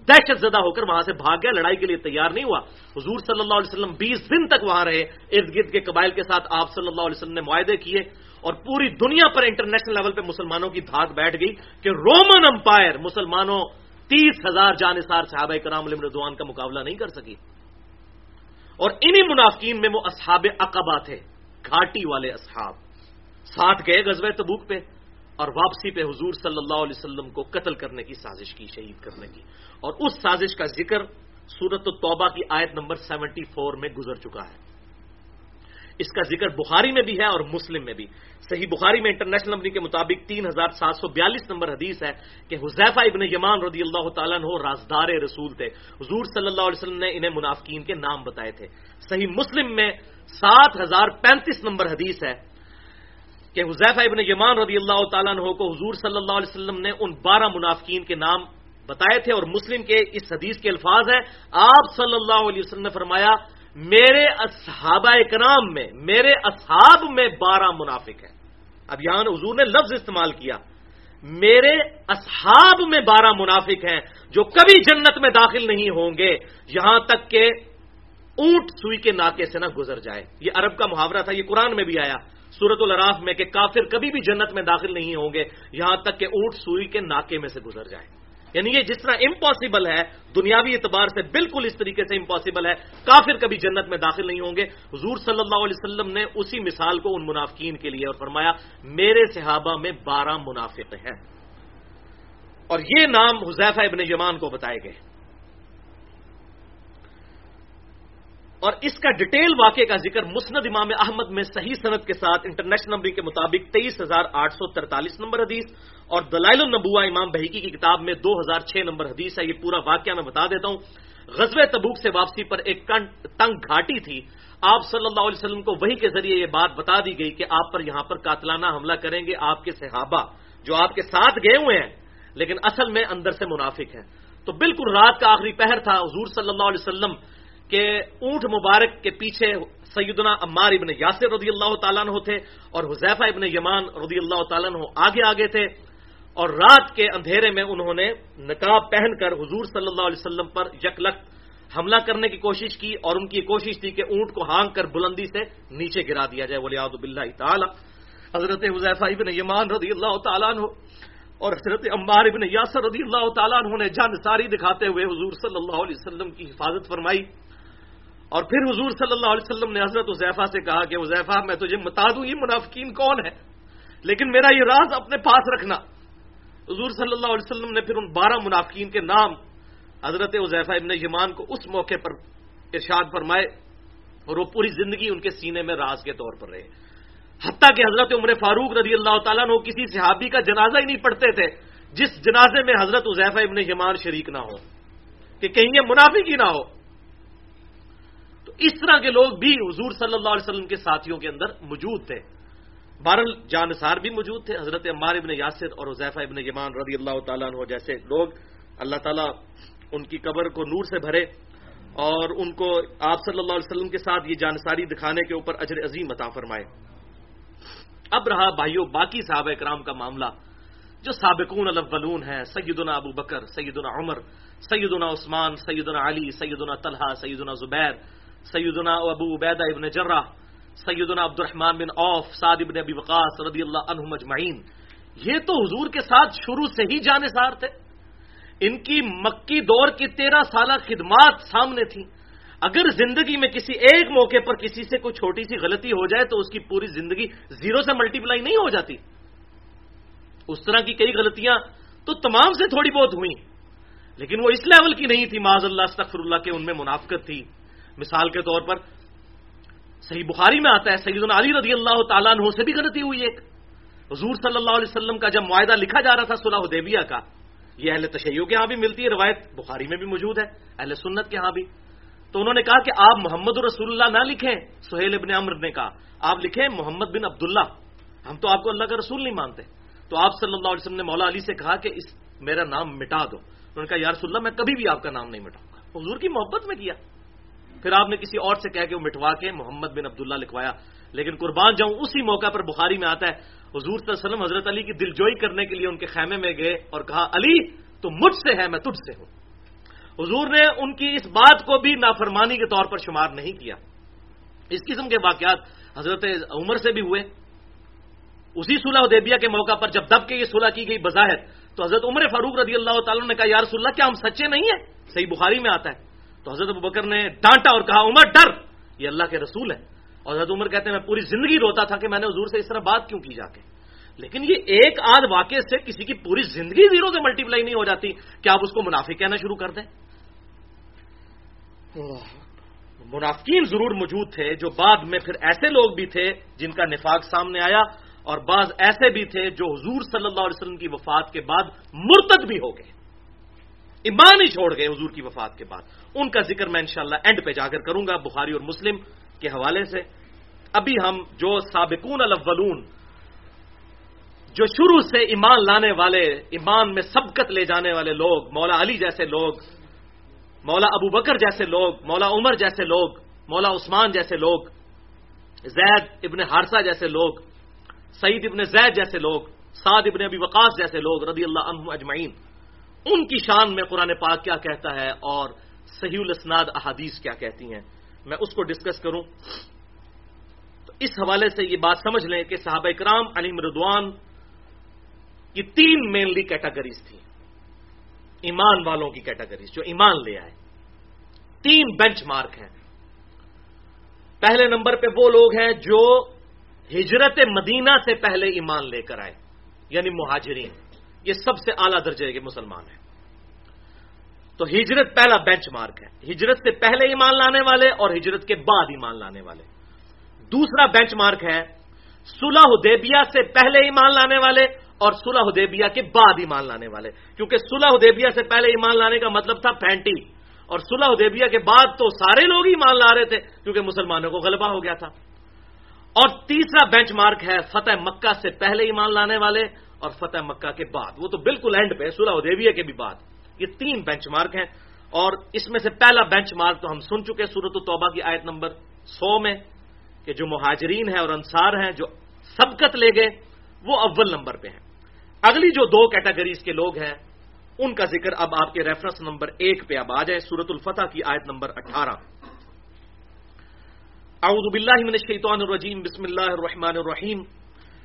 [SPEAKER 1] دہشت زدہ ہو کر وہاں سے بھاگ گیا۔ لڑائی کے لیے تیار نہیں ہوا۔ حضور صلی اللہ علیہ وسلم بیس دن تک وہاں رہے۔ ارد گرد کے قبائل کے ساتھ آپ صلی اللہ علیہ وسلم نے معاہدے کیے۔ اور پوری دنیا پر انٹرنیشنل لیول پہ مسلمانوں کی دھاک بیٹھ گئی کہ رومن امپائر مسلمانوں تیس ہزار جانصار صحابہ کرام علیہ رضوان کا مقابلہ نہیں کر سکی۔ اور انہی منافقین میں وہ اصحاب اقبا تھے، گھاٹی والے اصحاب۔ ساتھ گئے غزوہ تبوک پہ اور واپسی پہ حضور صلی اللہ علیہ وسلم کو قتل کرنے کی سازش کی، شہید کرنے کی۔ اور اس سازش کا ذکر سورت التوبہ کی آیت نمبر سیونٹی فور میں گزر چکا ہے۔ اس کا ذکر بخاری میں بھی ہے اور مسلم میں بھی۔ صحیح بخاری میں انٹرنیشنل نمبر کے مطابق تین ہزار سات سو بیالیس نمبر حدیث ہے کہ حذیفہ ابن یمان رضی اللہ تعالیٰ عنہ رازدار رسول تھے۔ حضور صلی اللہ علیہ وسلم نے انہیں منافقین کے نام بتائے تھے۔ صحیح مسلم میں سات ہزار پینتیس نمبر حدیث ہے کہ حذیفہ ابن یمان رضی اللہ تعالیٰ عنہ کو حضور صلی اللہ علیہ وسلم نے ان بارہ منافقین کے نام بتائے تھے اور مسلم کے اس حدیث کے الفاظ ہیں۔ آپ صلی اللہ علیہ وسلم نے فرمایا میرے اصحابہ کرام میں، میرے اصحاب میں بارہ منافق ہیں۔ اب یہاں حضور نے لفظ استعمال کیا۔ میرے اصحاب میں بارہ منافق ہیں جو کبھی جنت میں داخل نہیں ہوں گے، یہاں تک کہ اونٹ سوئی کے ناکے سے نہ گزر جائے۔ یہ عرب کا محاورہ تھا، یہ قرآن میں بھی آیا۔ سورت الراف میں کہ کافر کبھی بھی جنت میں داخل نہیں ہوں گے، یہاں تک کہ اونٹ سوئی کے ناکے میں سے گزر جائے۔ یعنی یہ جس طرح امپاسبل ہے، دنیاوی اعتبار سے بالکل اس طریقے سے امپاسبل ہے، کافر کبھی جنت میں داخل نہیں ہوں گے۔ حضور صلی اللہ علیہ وسلم نے اسی مثال کو ان منافقین کے لیے اور فرمایا، میرے صحابہ میں بارہ منافق ہیں۔ اور یہ نام حذیفہ ابن یمان کو بتائے گئے۔ اور اس کا ڈیٹیل واقعے کا ذکر مسند امام احمد میں صحیح صنعت کے ساتھ انٹرنیشنل نمبر کے مطابق تیئیس ہزار آٹھ سو ترتالیس نمبر حدیث اور دلائل النبوا امام بحیکی کی کتاب میں دو ہزار چھ نمبر حدیث ہے۔ یہ پورا واقعہ میں بتا دیتا ہوں۔ غزب تبوک سے واپسی پر ایک تنگ گھاٹی تھی۔ آپ صلی اللہ علیہ وسلم کو وہی کے ذریعے یہ بات بتا دی گئی کہ آپ پر یہاں پر قاتلانہ حملہ کریں گے، آپ کے صحابہ جو آپ کے ساتھ گئے ہوئے ہیں، لیکن اصل میں اندر سے منافق ہیں۔ تو بالکل رات کا آخری پہر تھا۔ حضور صلی اللہ علیہ وسلم کے اونٹ مبارک کے پیچھے سیدنا عمار ابن یاسر رضی اللہ تعالیٰ عنہ تھے اور حذیفہ ابن یمان رضی اللہ تعالیٰ عنہ آگے آگے تھے اور رات کے اندھیرے میں انہوں نے نقاب پہن کر حضور صلی اللہ علیہ وسلم پر یکلک حملہ کرنے کی کوشش کی اور ان کی کوشش تھی کہ اونٹ کو ہانگ کر بلندی سے نیچے گرا دیا جائے ولی بلّہ تعالیٰ۔ حضرت حضیفہ ابن یمان رضی اللہ تعالیٰ عنہ اور حضرت عمار ابن یاسر رضی اللہ تعالیٰ عنہ نے جان ساری دکھاتے ہوئے حضور صلی اللہ علیہ وسلم کی حفاظت فرمائی۔ اور پھر حضور صلی اللہ علیہ وسلم نے حضرت حضیفہ سے کہا کہ حضیفہ میں تجھے بتا دوں، یہ منافقین کون ہے لیکن میرا یہ راز اپنے پاس رکھنا۔ حضور صلی اللہ علیہ وسلم نے پھر ان بارہ منافقین کے نام حضرت حضیفہ ابن یمان کو اس موقع پر ارشاد فرمائے اور وہ پوری زندگی ان کے سینے میں راز کے طور پر رہے۔ حتیٰ کہ حضرت عمر فاروق رضی اللہ تعالیٰ نے کسی صحابی کا جنازہ ہی نہیں پڑھتے تھے، جس جنازے میں حضرت حضیفہ ابن یمان شریک نہ ہو، کہ کہیں یہ منافق ہی نہ ہو۔ اس طرح کے لوگ بھی حضور صلی اللہ علیہ وسلم کے ساتھیوں کے اندر موجود تھے۔ بارل جانسار بھی موجود تھے، حضرت عمار ابن یاسر اور حضیفہ ابن یمان رضی اللہ تعالیٰ عنہ جیسے لوگ اللہ تعالیٰ ان کی قبر کو نور سے بھرے اور ان کو آپ صلی اللہ علیہ وسلم کے ساتھ یہ جانساری دکھانے کے اوپر اجر عظیم عطا فرمائے۔ اب رہا بھائیوں باقی صحابہ کرام کا معاملہ۔ جو سابقون الاولون ہیں، سیدنا ابو بکر، سیدنا عمر، سیدنا عثمان، سیدنا علی، سیدنا طلحہ، سیدنا زبیر سیدنا ابو عبیدہ ابن جرہ، سیدنا عبد الرحمن بن عوف، سعد ابن ابی وقاص رضی اللہ عنہ مجمعین یہ تو حضور کے ساتھ شروع سے ہی جانسار تھے۔ ان کی مکی دور کی تیرہ سالہ خدمات سامنے تھیں۔ اگر زندگی میں کسی ایک موقع پر کسی سے کوئی چھوٹی سی غلطی ہو جائے تو اس کی پوری زندگی زیرو سے ملٹی پلائی نہیں ہو جاتی۔ اس طرح کی کئی غلطیاں تو تمام سے تھوڑی بہت ہوئی لیکن وہ اس لیول کی نہیں تھی معذ اللہ، استغفر اللہ کے ان میں منافقت تھی۔ مثال کے طور پر صحیح بخاری میں آتا ہے، سیدنا علی رضی اللہ تعالیٰ عنہ سے بھی غلطی ہوئی ایک۔ حضور صلی اللہ علیہ وسلم کا جب معاہدہ لکھا جا رہا تھا صلاح حدیبیہ کا، یہ اہل تشیعوں کے ہاں بھی ملتی ہے، روایت بخاری میں بھی موجود ہے، اہل سنت کے ہاں بھی۔ تو انہوں نے کہا کہ آپ محمد رسول اللہ نہ لکھیں، سہیل ابن عمر نے کہا۔ آپ لکھیں محمد بن عبداللہ، ہم تو آپ کو اللہ کا رسول نہیں مانتے۔ تو آپ صلی اللہ علیہ وسلم نے مولا علی سے کہا کہ اس، میرا نام مٹا دو۔ انہوں نے کہا، یا رسول اللہ، میں کبھی بھی آپ کا نام نہیں مٹاؤں گا۔ حضور کی محبت میں کیا۔ پھر آپ نے کسی اور سے کہہ کے وہ مٹوا کے محمد بن عبداللہ لکھوایا۔ لیکن قربان جاؤں، اسی موقع پر بخاری میں آتا ہے، حضور صلی اللہ علیہ وسلم حضرت علی کی دلجوئی کرنے کے لیے ان کے خیمے میں گئے اور کہا، علی، تو مجھ سے ہے، میں تجھ سے ہوں۔ حضور نے ان کی اس بات کو بھی نافرمانی کے طور پر شمار نہیں کیا۔ اس قسم کے واقعات حضرت عمر سے بھی ہوئے۔ اسی صلح دیبیا کے موقع پر جب دب کے یہ صلح کی گئی بظاہر، تو حضرت عمر فاروق رضی اللہ تعالیٰ نے کہا یار اللہ، کیا ہم سچے نہیں ہیں؟ صحیح بخاری میں آتا ہے۔ تو حضرت بکر نے ڈانٹا اور کہا عمر ڈر! یہ اللہ کے رسول ہے اور حضرت عمر کہتے ہیں میں پوری زندگی روتا تھا کہ میں نے حضور سے اس طرح بات کیوں کی جا کے؟ لیکن یہ ایک آدھ واقعے سے کسی کی پوری زندگی زیرو سے ملٹی پلائی نہیں ہو جاتی۔ کہ آپ اس کو منافع کہنا شروع کر دیں؟ منافقین ضرور موجود تھے جو بعد میں پھر ایسے لوگ بھی تھے جن کا نفاق سامنے آیا اور بعض ایسے بھی تھے جو حضور صلی اللہ علیہ وسلم کی وفات کے بعد مرتد بھی ہو گئے۔ ایمان ہی چھوڑ گئے حضور کی وفات کے بعد۔ ان کا ذکر میں انشاءاللہ اینڈ پہ جا کر کروں گا، بخاری اور مسلم کے حوالے سے۔ ابھی ہم جو سابقون الاولون، جو شروع سے ایمان لانے والے، ایمان میں سبقت لے جانے والے لوگ، مولا علی جیسے لوگ، مولا ابو بکر جیسے لوگ، مولا عمر جیسے لوگ، مولا عثمان جیسے لوگ، زید ابن ہارسا جیسے لوگ، سعید ابن زید جیسے لوگ، سعد ابن ابی وقاص جیسے لوگ رضی اللہ عنہ اجمعین۔ ان کی شان میں قرآن پاک کیا کہتا ہے اور صحیح الاسناد احادیث کیا کہتی ہیں۔ میں اس کو ڈسکس کروں۔ تو اس حوالے سے یہ بات سمجھ لیں کہ صحابہ اکرام علی مردوان کی تین مینلی کیٹاگریز تھیں۔ ایمان والوں کی کیٹیگریز جو ایمان لے آئے۔ تین بینچ مارک ہیں۔ پہلے نمبر پہ وہ لوگ ہیں جو ہجرت مدینہ سے پہلے ایمان لے کر آئے یعنی مہاجرین۔ یہ سب سے اعلیٰ درجے کے مسلمان ہیں۔ تو ہجرت پہلا بینچ مارک ہے۔ ہجرت سے پہلے ایمان لانے والے اور ہجرت کے بعد ایمان لانے والے۔ دوسرا بینچ مارک ہے، صلح حدیبیہ سے پہلے ایمان لانے والے اور صلح حدیبیہ کے بعد ایمان لانے والے۔ کیونکہ صلح حدیبیہ سے پہلے ایمان لانے کا مطلب تھا پینٹی اور صلح حدیبیہ کے بعد تو سارے لوگ ایمان لا رہے تھے، کیونکہ مسلمانوں کو غلبہ ہو گیا تھا۔ اور تیسرا بینچ مارک ہے، فتح مکہ سے پہلے ایمان لانے والے اور فتح مکہ کے بعد۔ وہ تو بالکل اینڈ پہ صلح حدیبیہ کے بھی بعد۔ یہ تین بینچ مارک ہیں اور اس میں سے پہلا بینچ مارک تو ہم سن چکے سورت التوبہ کی آیت نمبر سو میں کہ جو مہاجرین ہیں اور انصار ہیں جو سبقت لے گئے، وہ اول نمبر پہ ہیں۔ اگلی جو دو کیٹاگریز کے لوگ ہیں، ان کا ذکر اب آپ کے ریفرنس نمبر ایک پہ اب آ جائے سورت الفتح کی آیت نمبر اٹھارہ۔ اعوذ باللہ من الشیطان الرجیم، بسم اللہ الرحمن الرحیم۔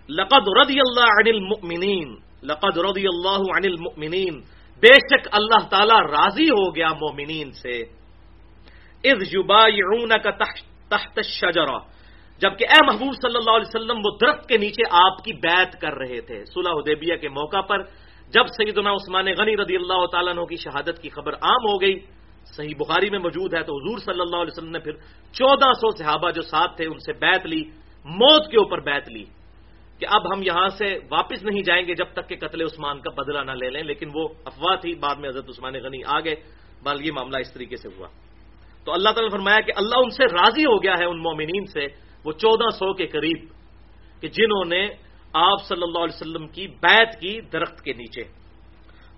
[SPEAKER 1] لقد رضی اللہ عن المؤمنین لقد رضی اللہ عن المؤمنین بے شک اللہ تعالی راضی ہو گیا مومنین سے۔ اذ یبایعونک تحت الشجرہ۔ جبکہ اے محبوب صلی اللہ علیہ وسلم، وہ درخت کے نیچے آپ کی بیعت کر رہے تھے۔ صلح حدیبیہ کے موقع پر جب سیدنا عثمان غنی رضی اللہ تعالیٰ عنہ کی شہادت کی خبر عام ہو گئی، صحیح بخاری میں موجود ہے، تو حضور صلی اللہ علیہ وسلم نے پھر چودہ سو صحابہ جو ساتھ تھے، ان سے بیعت لی، موت کے اوپر بیعت لی۔ کہ اب ہم یہاں سے واپس نہیں جائیں گے جب تک کہ قتل عثمان کا بدلہ نہ لے لیں، لیکن وہ افواہ تھی۔ بعد میں حضرت عثمان غنی آ گئے۔ بال یہ معاملہ اس طریقے سے ہوا۔ تو اللہ تعالیٰ نے فرمایا کہ اللہ ان سے راضی ہو گیا ہے، ان مومنین سے۔ وہ چودہ سو کے قریب کہ جنہوں نے آپ صلی اللہ علیہ وسلم کی بیت کی درخت کے نیچے۔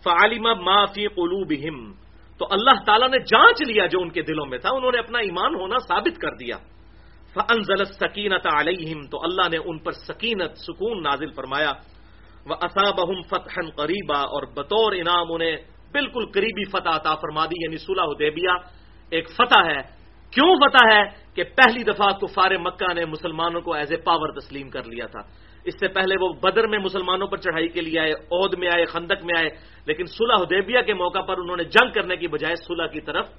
[SPEAKER 1] فعالم معافی قلو تو اللہ تعالیٰ نے جانچ لیا جو ان کے دلوں میں تھا۔ انہوں نے اپنا ایمان ہونا ثابت کر دیا۔ فنزل سکینت علیہم تو اللہ نے ان پر سکینت، سکون نازل فرمایا۔ وہ اصابہم فتح قریبا اور بطور انعام انہیں بالکل قریبی فتح عطا فرما دی یعنی صلح حدیبیہ۔ ایک فتح ہے۔ کیوں فتح ہے؟ کہ پہلی دفعہ کفار مکہ نے مسلمانوں کو ایز اے پاور تسلیم کر لیا تھا۔ اس سے پہلے وہ بدر میں مسلمانوں پر چڑھائی کے لیے آئے، عہد میں آئے، خندق میں آئے، لیکن صلح حدیبیہ کے موقع پر انہوں نے جنگ کرنے کی بجائے صلح کی طرف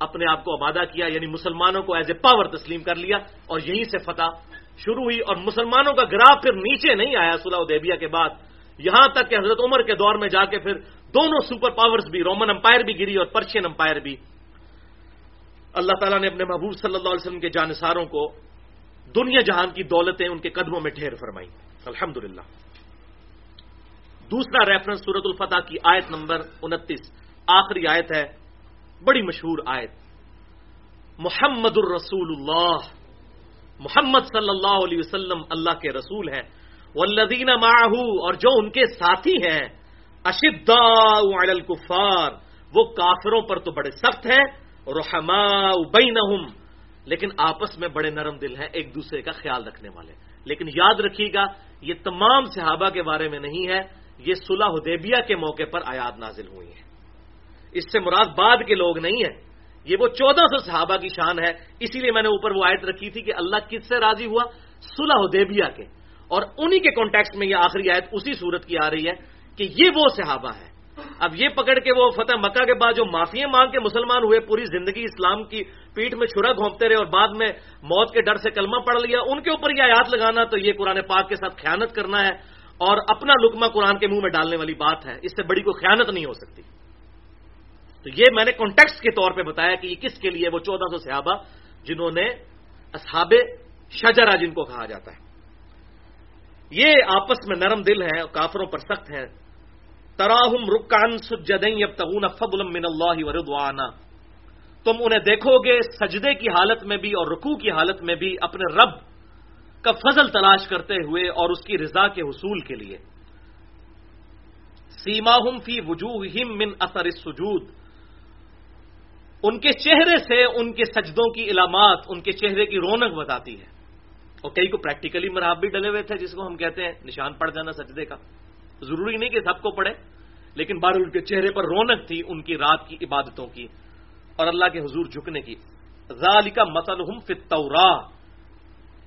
[SPEAKER 1] اپنے آپ کو آبادہ کیا یعنی مسلمانوں کو ایز اے پاور تسلیم کر لیا اور یہیں سے فتح شروع ہوئی اور مسلمانوں کا گراف پھر نیچے نہیں آیا صلح حدیبیہ کے بعد۔ یہاں تک کہ حضرت عمر کے دور میں جا کے پھر دونوں سپر پاورز بھی رومن امپائر بھی گری اور پرشین امپائر بھی۔ اللہ تعالیٰ نے اپنے محبوب صلی اللہ علیہ وسلم کے جانساروں کو دنیا جہان کی دولتیں ان کے قدموں میں ڈھیر فرمائی الحمد دوسرا ریفرنس سورت الفتح کی آیت نمبر انتیس، آخری آیت ہے بڑی مشہور آیت۔ محمد الرسول اللہ محمد صلی اللہ علیہ وسلم اللہ کے رسول ہیں۔ والذین معه اور جو ان کے ساتھی ہیں۔ اشداء علی الکفار۔ وہ کافروں پر تو بڑے سخت ہیں۔ رحما بینہم۔ لیکن آپس میں بڑے نرم دل ہیں، ایک دوسرے کا خیال رکھنے والے۔ لیکن یاد رکھیے گا، یہ تمام صحابہ کے بارے میں نہیں ہے۔ یہ صلح حدیبیہ کے موقع پر آیات نازل ہوئی ہیں۔ اس سے مراد بعد کے لوگ نہیں ہیں۔ یہ وہ چودہ سو صحابہ کی شان ہے۔ اسی لیے میں نے اوپر وہ آیت رکھی تھی کہ اللہ کس سے راضی ہوا؟ صلح حدیبیہ کے۔ اور انہی کے کانٹیکس میں یہ آخری آیت اسی صورت کی آ رہی ہے کہ یہ وہ صحابہ ہے اب یہ پکڑ کے وہ فتح مکہ کے بعد جو معافی مانگ کے مسلمان ہوئے، پوری زندگی اسلام کی پیٹ میں چھڑا گھونپتے رہے اور بعد میں موت کے ڈر سے کلمہ پڑھ لیا، ان کے اوپر یہ آیات لگانا تو یہ قرآن پاک کے ساتھ خیانت کرنا ہے۔ اور اپنا لکما قرآن کے منہ میں ڈالنے والی بات ہے۔ اس سے بڑی کوئی خیانت نہیں ہو سکتی۔ تو یہ میں نے کانٹیکس کے طور پہ بتایا کہ یہ کس کے لیے وہ چودہ سو صحابہ جنہوں نے اصحاب شجرا جن کو کہا جاتا ہے۔ یہ آپس میں نرم دل ہے کافروں پر سخت ہے تراہم رکان سجدیں تغون فضل من اللہ وردوانا تم انہیں دیکھو گے سجدے کی حالت میں بھی اور رکوع کی حالت میں بھی اپنے رب کا فضل تلاش کرتے ہوئے اور اس کی رضا کے حصول کے لیے۔ سیما فی وجوہ من اثر سجود ان کے چہرے سے ان کے سجدوں کی علامات، ان کے چہرے کی رونق بتاتی ہے۔ اور کئی کو پریکٹیکلی مراب بھی ڈلے ہوئے تھے، جس کو ہم کہتے ہیں نشان پڑ جانا سجدے کا۔ ضروری نہیں کہ سب کو پڑھے، لیکن بار ان کے چہرے پر رونق تھی، ان کی رات کی عبادتوں کی۔ اور اللہ کے حضور جھکنے کی۔ ذالک مسلحم فتورا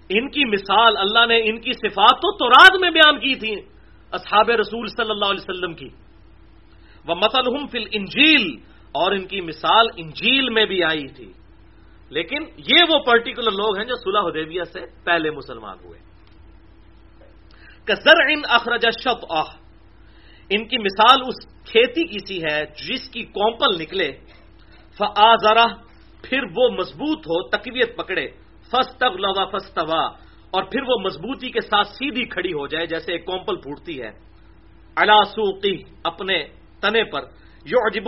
[SPEAKER 1] ان کی مثال اللہ نے ان کی صفات تو تورات میں بیان کی تھی اصحاب رسول صلی اللہ علیہ وسلم کی۔ وہ مسلحم فل انجیل اور ان کی مثال انجیل میں بھی آئی تھی۔ لیکن یہ وہ پرٹیکولر لوگ ہیں جو صلح حدیبیہ سے پہلے مسلمان ہوئے۔ کسر ان اخرج شب آہ ان کی مثال اس کھیتی کی سی ہے جس کی کومپل نکلے۔ فآزرہ پھر وہ مضبوط ہو، تقویت پکڑے۔ فس تب لوا فس اور پھر وہ مضبوطی کے ساتھ سیدھی کھڑی ہو جائے جیسے ایک کومپل پھوٹتی ہے۔ سوقی، اپنے تنے پر۔ یو عجب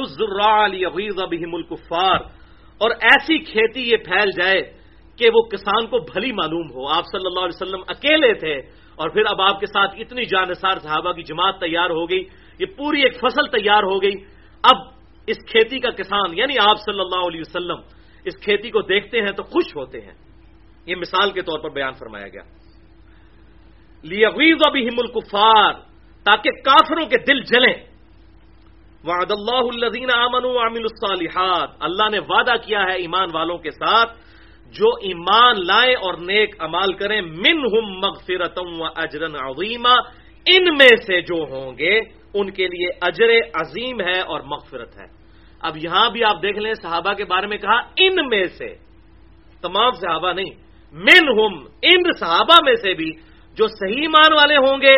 [SPEAKER 1] بہم الکفار۔ اور ایسی کھیتی یہ پھیل جائے کہ وہ کسان کو بھلی معلوم ہو۔ آپ صلی اللہ علیہ وسلم اکیلے تھے اور پھر اب آپ کے ساتھ اتنی جانصار صحابہ کی جماعت تیار ہو گئی۔ یہ پوری ایک فصل تیار ہو گئی۔ اب اس کھیتی کا کسان یعنی آپ صلی اللہ علیہ وسلم، اس کھیتی کو دیکھتے ہیں تو خوش ہوتے ہیں۔ یہ مثال کے طور پر بیان فرمایا گیا۔ لیغیظ بہم الکفار، تاکہ کافروں کے دل جلیں۔ وعد اللہ الذین آمنوا وعملوا الصالحات۔ اللہ نے وعدہ کیا ہے ایمان والوں کے ساتھ، جو ایمان لائیں اور نیک امال کریں، منہم مغفرتم و اجرن عظیمہ ان میں سے جو ہوں گے، ان کے لیے اجر عظیم ہے اور مغفرت ہے۔ اب یہاں بھی آپ دیکھ لیں، صحابہ کے بارے میں کہا، ان میں سے۔ تمام صحابہ نہیں من ہم ان صحابہ میں سے بھی جو صحیح مان والے ہوں گے،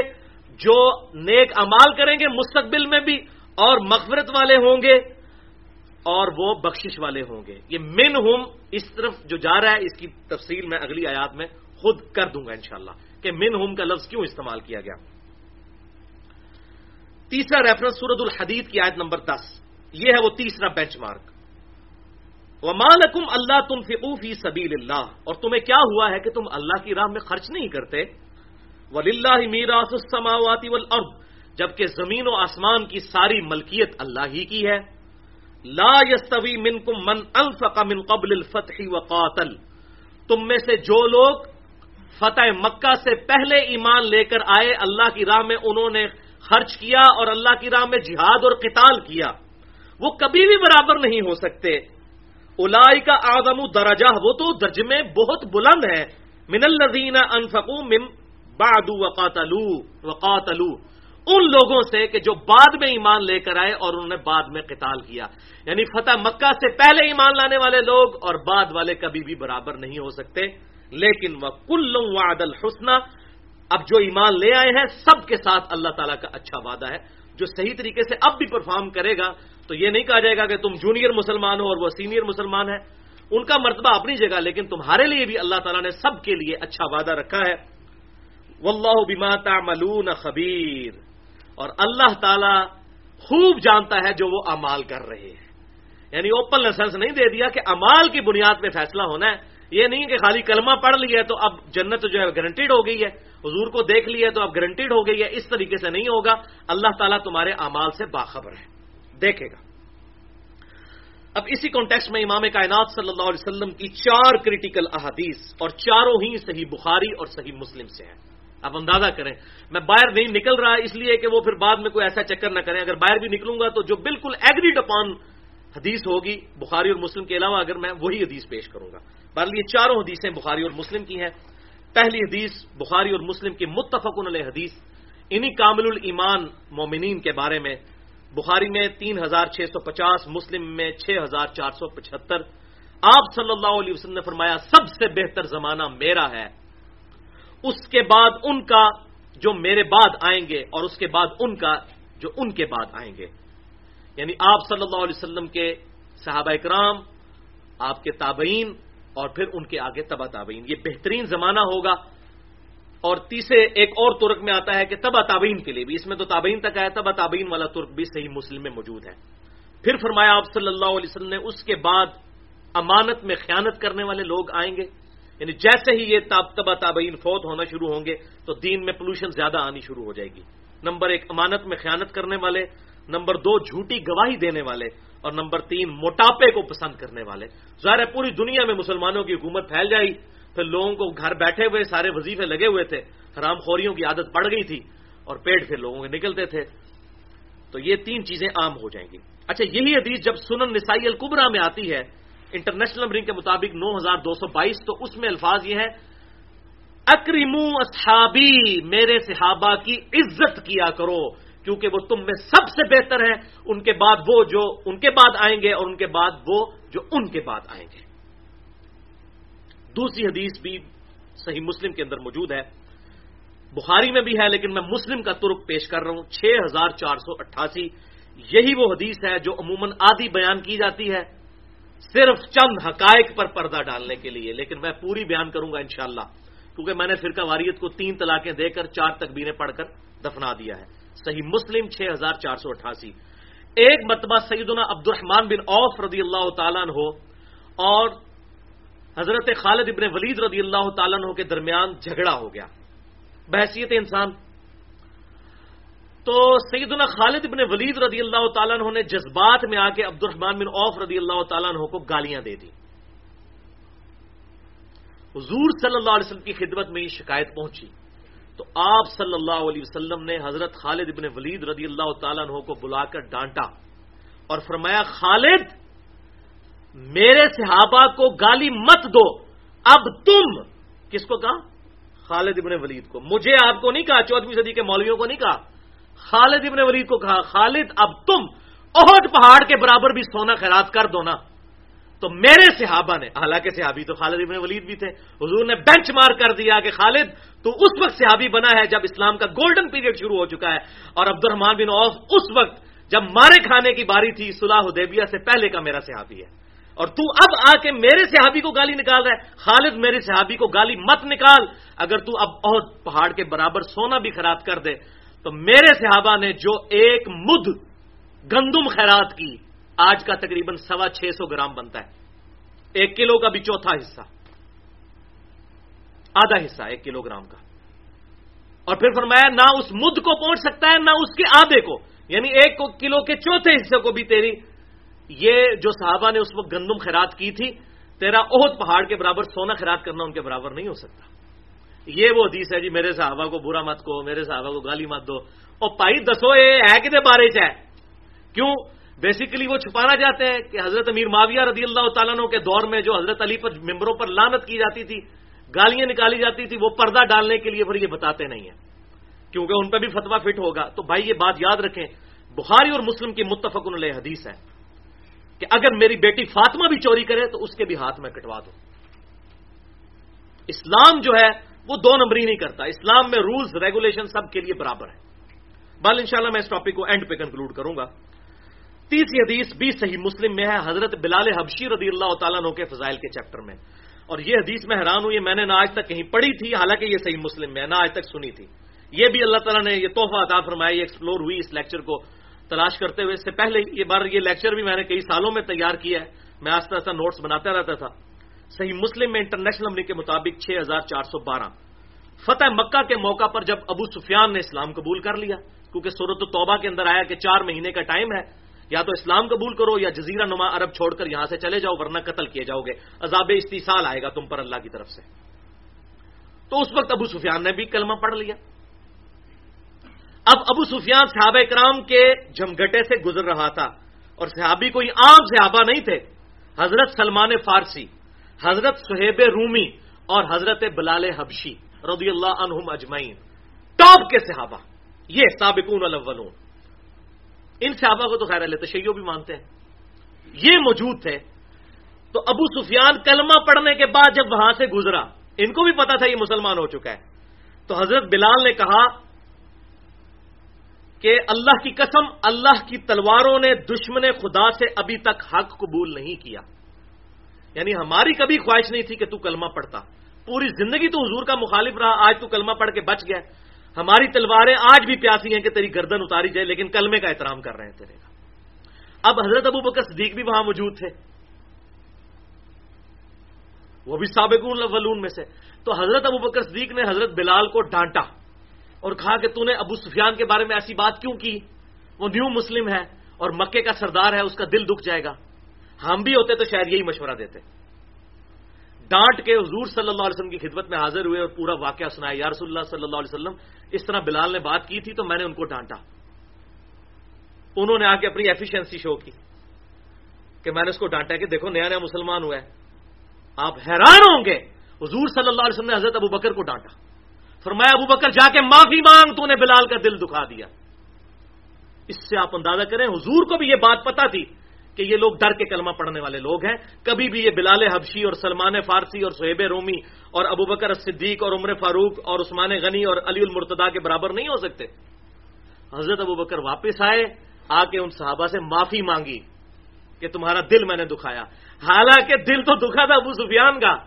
[SPEAKER 1] جو نیک امال کریں گے مستقبل میں بھی۔ اور مغفرت والے ہوں گے اور وہ بخشش والے ہوں گے۔ یہ من ہم اس طرف جو جا رہا ہے، اس کی تفصیل میں اگلی آیات میں خود کر دوں گا انشاءاللہ کہ من ہم کا لفظ کیوں استعمال کیا گیا۔ تیسرا ریفرنس سورت الحدید کی آیت نمبر دس۔ یہ ہے وہ تیسرا بینچ مارک مالکم اللہ تم فقوفی سبیل اللہ اور تمہیں کیا ہوا ہے کہ تم اللہ کی راہ میں خرچ نہیں کرتے؟ ولی اللہ میراث السماوات والارض جبکہ زمین و آسمان کی ساری ملکیت اللہ ہی کی ہے۔ لا یستوی منکم من انفق من قبل الفتح وقاتل۔ تم میں سے جو لوگ فتح مکہ سے پہلے ایمان لے کر آئے اللہ کی راہ میں انہوں نے خرچ کیا اور اللہ کی راہ میں جہاد اور قتال کیا، وہ کبھی بھی برابر نہیں ہو سکتے۔ الائی کا آدم درجہ، وہ تو درج میں بہت بلند ہے من الزین انفقو من بعد وقاتلو وقاتلو ان لوگوں سے کہ جو بعد میں ایمان لے کر آئے اور انہوں نے بعد میں قتال کیا۔ یعنی فتح مکہ سے پہلے ایمان لانے والے لوگ اور بعد والے کبھی بھی برابر نہیں ہو سکتے۔ لیکن وہ کل وعد الحسنہ، اب جو ایمان لے آئے ہیں، سب کے ساتھ اللہ تعالیٰ کا اچھا وعدہ ہے۔ جو صحیح طریقے سے اب بھی پرفارم کرے گا، تو یہ نہیں کہا جائے گا کہ تم جونیئر مسلمان ہو اور وہ سینئر مسلمان ہے۔ ان کا مرتبہ اپنی جگہ، لیکن تمہارے لیے بھی اللہ تعالیٰ نے سب کے لیے اچھا وعدہ رکھا ہے۔ واللہ بما تعملون خبیر اور اللہ تعالی خوب جانتا ہے جو وہ امال کر رہے ہیں۔ یعنی اوپن لائسنس نہیں دے دیا کہ امال کی بنیاد پہ فیصلہ ہونا ہے۔ یہ نہیں کہ خالی کلمہ پڑھ لیا تو اب جنت جو ہے گارنٹیڈ ہو گئی ہے۔ حضور کو دیکھ لیا تو اب گارنٹیڈ ہو گئی ہے۔ اس طریقے سے نہیں ہوگا۔ اللہ تعالیٰ تمہارے امال سے باخبر ہے۔ دیکھے گا۔ اب اسی کانٹیکس میں امام کائنات صلی اللہ علیہ وسلم کی چار کریٹیکل احادیث اور چاروں ہی صحیح بخاری اور صحیح مسلم سے ہیں۔ آپ اندازہ کریں۔ میں باہر نہیں نکل رہا، اس لیے کہ وہ پھر بعد میں کوئی ایسا چکر نہ کریں۔ اگر باہر بھی نکلوں گا تو جو بالکل ایگریڈ اپان حدیث ہوگی بخاری اور مسلم کے علاوہ، اگر میں وہی حدیث پیش کروں گا۔ بہرحال یہ چاروں حدیثیں بخاری اور مسلم کی ہیں۔ پہلی حدیث بخاری اور مسلم کی متفق علیہ حدیث، انہی کامل الایمان مومنین کے بارے میں۔ بخاری میں تین ہزار چھ سو پچاس، مسلم میں چھ ہزار چار سو پچہتر۔ آپ صلی اللہ علیہ وسلم نے فرمایا، سب سے بہتر زمانہ میرا ہے۔ اس کے بعد ان کا جو میرے بعد آئیں گے اور اس کے بعد ان کا جو ان کے بعد آئیں گے۔ یعنی آپ صلی اللہ علیہ وسلم کے صحابہ اکرام، آپ کے تابعین اور پھر ان کے آگے تبا تابعین۔ یہ بہترین زمانہ ہوگا۔ اور تیسرے ایک اور ترک میں آتا ہے کہ تبا تابعین کے لیے بھی۔ اس میں تو تابعین تک آیا تبا تابعین والا ترک بھی صحیح مسلم میں موجود ہے۔ پھر فرمایا آپ صلی اللہ علیہ وسلم نے اس کے بعد امانت میں خیانت کرنے والے لوگ آئیں گے۔ یعنی جیسے ہی یہ تاب، تبا تابعین فوت ہونا شروع ہوں گے تو دین میں پولوشن زیادہ آنی شروع ہو جائے گی۔ نمبر ایک، امانت میں خیانت کرنے والے، نمبر دو، جھوٹی گواہی دینے والے، اور نمبر تین، موٹاپے کو پسند کرنے والے۔ ظاہر ہے پوری دنیا میں مسلمانوں کی حکومت پھیل جائے پھر لوگوں کو گھر بیٹھے ہوئے سارے وظیفے لگے ہوئے تھے، حرام خوریوں کی عادت پڑ گئی تھی، اور پیٹ پھر لوگوں کے نکلتے تھے۔ تو یہ تین چیزیں عام ہو جائیں گی۔ اچھا یہی حدیث جب سنن نسائی القبرا میں آتی ہے انٹرنیشنل نمبرنگ کے مطابق نو ہزار دو سو بائیس، تو اس میں الفاظ یہ ہے اکریمو اصحابی، میرے صحابہ کی عزت کیا کرو، کیونکہ وہ تم میں سب سے بہتر ہے ان کے بعد وہ جو ان کے بعد آئیں گے اور ان کے بعد وہ جو ان کے بعد آئیں گے۔ دوسری حدیث بھی صحیح مسلم کے اندر موجود ہے۔ بخاری میں بھی ہے، لیکن میں مسلم کا ترک پیش کر رہا ہوں۔ چھ ہزار چار سو اٹھاسی، یہی وہ حدیث ہے جو عموماً آدھی بیان کی جاتی ہے۔ صرف چند حقائق پر پردہ ڈالنے کے لیے، لیکن میں پوری بیان کروں گا انشاءاللہ، کیونکہ میں نے فرقہ واریت کو تین طلاقیں دے کر چار تکبیریں پڑھ کر دفنا دیا ہے۔ صحیح مسلم چھ ہزار چار سو اٹھاسی۔ ایک مرتبہ سیدنا عبد الرحمان بن اوف رضی اللہ تعالیٰ ہو اور حضرت خالد ابن ولید رضی اللہ تعالیٰ عنہ کے درمیان جھگڑا ہو گیا۔ بحثیت انسان تو سیدنا خالد ابن ولید رضی اللہ تعالیٰ عنہ نے جذبات میں آ کے عبد الرحمان بن اوف رضی اللہ تعالیٰ عنہ کو گالیاں دے دی۔ حضور صلی اللہ علیہ وسلم کی خدمت میں یہ شکایت پہنچی۔ تو آپ صلی اللہ علیہ وسلم نے حضرت خالد ابن ولید رضی اللہ تعالیٰ عنہ کو بلا کر ڈانٹا اور فرمایا، خالد، میرے صحابہ کو گالی مت دو۔ اب تم کس کو کہا؟ خالد ابن ولید کو۔ مجھے آپ کو نہیں کہا چودہویں صدی کے مولویوں کو نہیں کہا۔ خالد ابن ولید کو کہا، خالد، اب تم عہد پہاڑ کے برابر بھی سونا خیرات کر دو نا۔ تو میرے صحابہ نے، حالانکہ صحابی تو خالد ابن ولید بھی تھے، حضور نے بینچ مار کر دیا کہ خالد، تو اس وقت صحابی بنا ہے جب اسلام کا گولڈن پیریڈ شروع ہو چکا ہے۔ اور عبد الرحمان بن عوف اس وقت جب مارے کھانے کی باری تھی، صلاح حدیبیہ سے پہلے کا میرا صحابی ہے۔ اور تو اب آ کے میرے صحابی کو گالی نکال رہا ہے۔ خالد، میرے صحابی کو گالی مت نکال۔ اگر تو اب بہت پہاڑ کے برابر سونا بھی خیرات کر دے تو میرے صحابہ نے جو ایک مد گندم خیرات کی، آج کا تقریباً سوا چھ سو گرام بنتا ہے۔ ایک کلو کا بھی چوتھا حصہ۔ آدھا حصہ، ایک کلو گرام کا۔ اور پھر فرمایا، نہ اس مد کو پہنچ سکتا ہے، نہ اس کے آدھے کو۔ یعنی ایک کلو کے چوتھے حصے کو بھی تیری، یہ جو صحابہ نے اس وقت گندم خیرات کی تھی، تیرا عہد پہاڑ کے برابر سونا خیرات کرنا ان کے برابر نہیں ہو سکتا۔ یہ وہ حدیث ہے جی میرے صحابہ کو برا مت کو میرے صحابہ کو گالی مت دو۔ اور پائی دسو، یہ ہے کہ بارے چ ہے؟ کیوں؟ بیسیکلی وہ چھپانا چاہتے ہیں کہ حضرت امیر معاویہ رضی اللہ تعالیٰ کے دور میں جو حضرت علی پر ممبروں پر لانت کی جاتی تھی، گالیاں نکالی جاتی تھی، وہ پردہ ڈالنے کے لیے پھر یہ بتاتے نہیں ہیں۔ کیونکہ ان پہ بھی فتوا فٹ ہوگا۔ تو بھائی، یہ بات یاد رکھیں، بخاری اور مسلم کی متفق علیہ حدیث ہے کہ اگر میری بیٹی فاطمہ بھی چوری کرے تو اس کے بھی ہاتھ میں کٹوا دو۔ اسلام جو ہے وہ دو نمبری نہیں کرتا۔ اسلام میں رولز ریگولیشن سب کے لیے برابر ہے بال انشاءاللہ میں اس ٹاپک کو اینڈ پہ کنکلوڈ کروں گا۔ تیسری حدیث بھی صحیح مسلم میں ہے، حضرت بلال حبشی رضی اللہ تعالیٰ کے فضائل کے چیپٹر میں۔ اور یہ حدیث میں حیران ہوں، یہ میں نے نہ آج تک کہیں پڑھی تھی، حالانکہ یہ صحیح مسلم میں ہے، نہ آج تک سنی تھی۔ یہ بھی اللہ تعالیٰ نے یہ تحفہ عطا فرمایا، یہ ایکسپلور ہوئی اس لیکچر کو تلاش کرتے ہوئے۔ اس سے پہلے یہ بار یہ لیکچر بھی میں نے کئی سالوں میں تیار کیا ہے۔ میں آستہ آستہ نوٹس بناتا رہتا تھا۔ صحیح مسلم میں انٹرنیشنل امریک کے مطابق چھ ہزار چار سو بارہ۔ فتح مکہ کے موقع پر جب ابو سفیان نے اسلام قبول کر لیا، کیونکہ صورت توبہ کے اندر آیا کہ چار مہینے کا ٹائم ہے، یا تو اسلام قبول کرو یا جزیرہ نما عرب چھوڑ کر یہاں سے چلے جاؤ، ورنہ قتل کیے جاؤ گے۔ عذاب استحصال آئے گا تم پر اللہ کی طرف سے۔ تو اس وقت ابو سفیان نے بھی کلمہ پڑھ لیا۔ اب ابو سفیان صحابہ کرام کے جمگٹے سے گزر رہا تھا اور صحابی کوئی عام صحابہ نہیں تھے، حضرت سلمان فارسی۔ حضرت سہیب رومی اور حضرت بلال حبشی رضی اللہ عنہم اجمعین۔ ٹاپ کے صحابہ، یہ سابقون الاولون۔ ان صحابہ کو تو خیر اللہ بھی مانتے ہیں۔ یہ موجود تھے۔ تو ابو سفیان کلمہ پڑھنے کے بعد جب وہاں سے گزرا، ان کو بھی پتا تھا یہ مسلمان ہو چکا ہے۔ تو حضرت بلال نے کہا کہ اللہ کی قسم، اللہ کی تلواروں نے دشمن خدا سے ابھی تک حق قبول نہیں کیا۔ یعنی ہماری کبھی خواہش نہیں تھی کہ تو کلمہ پڑھتا۔ پوری زندگی تو حضور کا مخالف رہا، آج تو کلمہ پڑھ کے بچ گیا۔ ہماری تلواریں آج بھی پیاسی ہیں کہ تیری گردن اتاری جائے، لیکن کلمے کا احترام کر رہے ہیں تیرے۔ کا اب حضرت ابو بکر صدیق بھی وہاں موجود تھے۔ وہ بھی سابق ولون میں سے۔ تو حضرت ابو بکر صدیق نے حضرت بلال کو ڈانٹا اور کہا کہ تو نے ابو سفیان کے بارے میں ایسی بات کیوں کی؟ وہ نیو مسلم ہے اور مکے کا سردار ہے، اس کا دل دکھ جائے گا۔ ہم بھی ہوتے تو شاید یہی مشورہ دیتے۔ ڈانٹ کے حضور صلی اللہ علیہ وسلم کی خدمت میں حاضر ہوئے اور پورا واقعہ سنایا۔ یا رسول اللہ صلی اللہ علیہ وسلم، اس طرح بلال نے بات کی تھی تو میں نے ان کو ڈانٹا۔ انہوں نے آ کے اپنی ایفیشنسی شو کی کہ میں نے اس کو ڈانٹا کہ دیکھو، نیا نیا مسلمان ہوا ہے۔ آپ حیران ہوں گے۔ حضور صلی اللہ علیہ وسلم نے حضرت ابو بکر کو ڈانٹا۔ فرمایا، ابو بکر، جا کے معافی مانگ، تو نے بلال کا دل دکھا دیا۔ اس سے آپ اندازہ کریں، حضور کو بھی یہ بات پتا تھی کہ یہ لوگ ڈر کے کلمہ پڑھنے والے لوگ ہیں۔ کبھی بھی یہ بلال حبشی اور سلمان فارسی اور سہیب رومی اور ابو بکر صدیق اور عمر فاروق اور عثمان غنی اور علی المرتدا کے برابر نہیں ہو سکتے۔ حضرت ابو بکر واپس آئے، آ کے ان صحابہ سے معافی مانگی کہ تمہارا دل میں نے دکھایا۔ حالانکہ دل تو دکھا تھا ابو سفیان کا،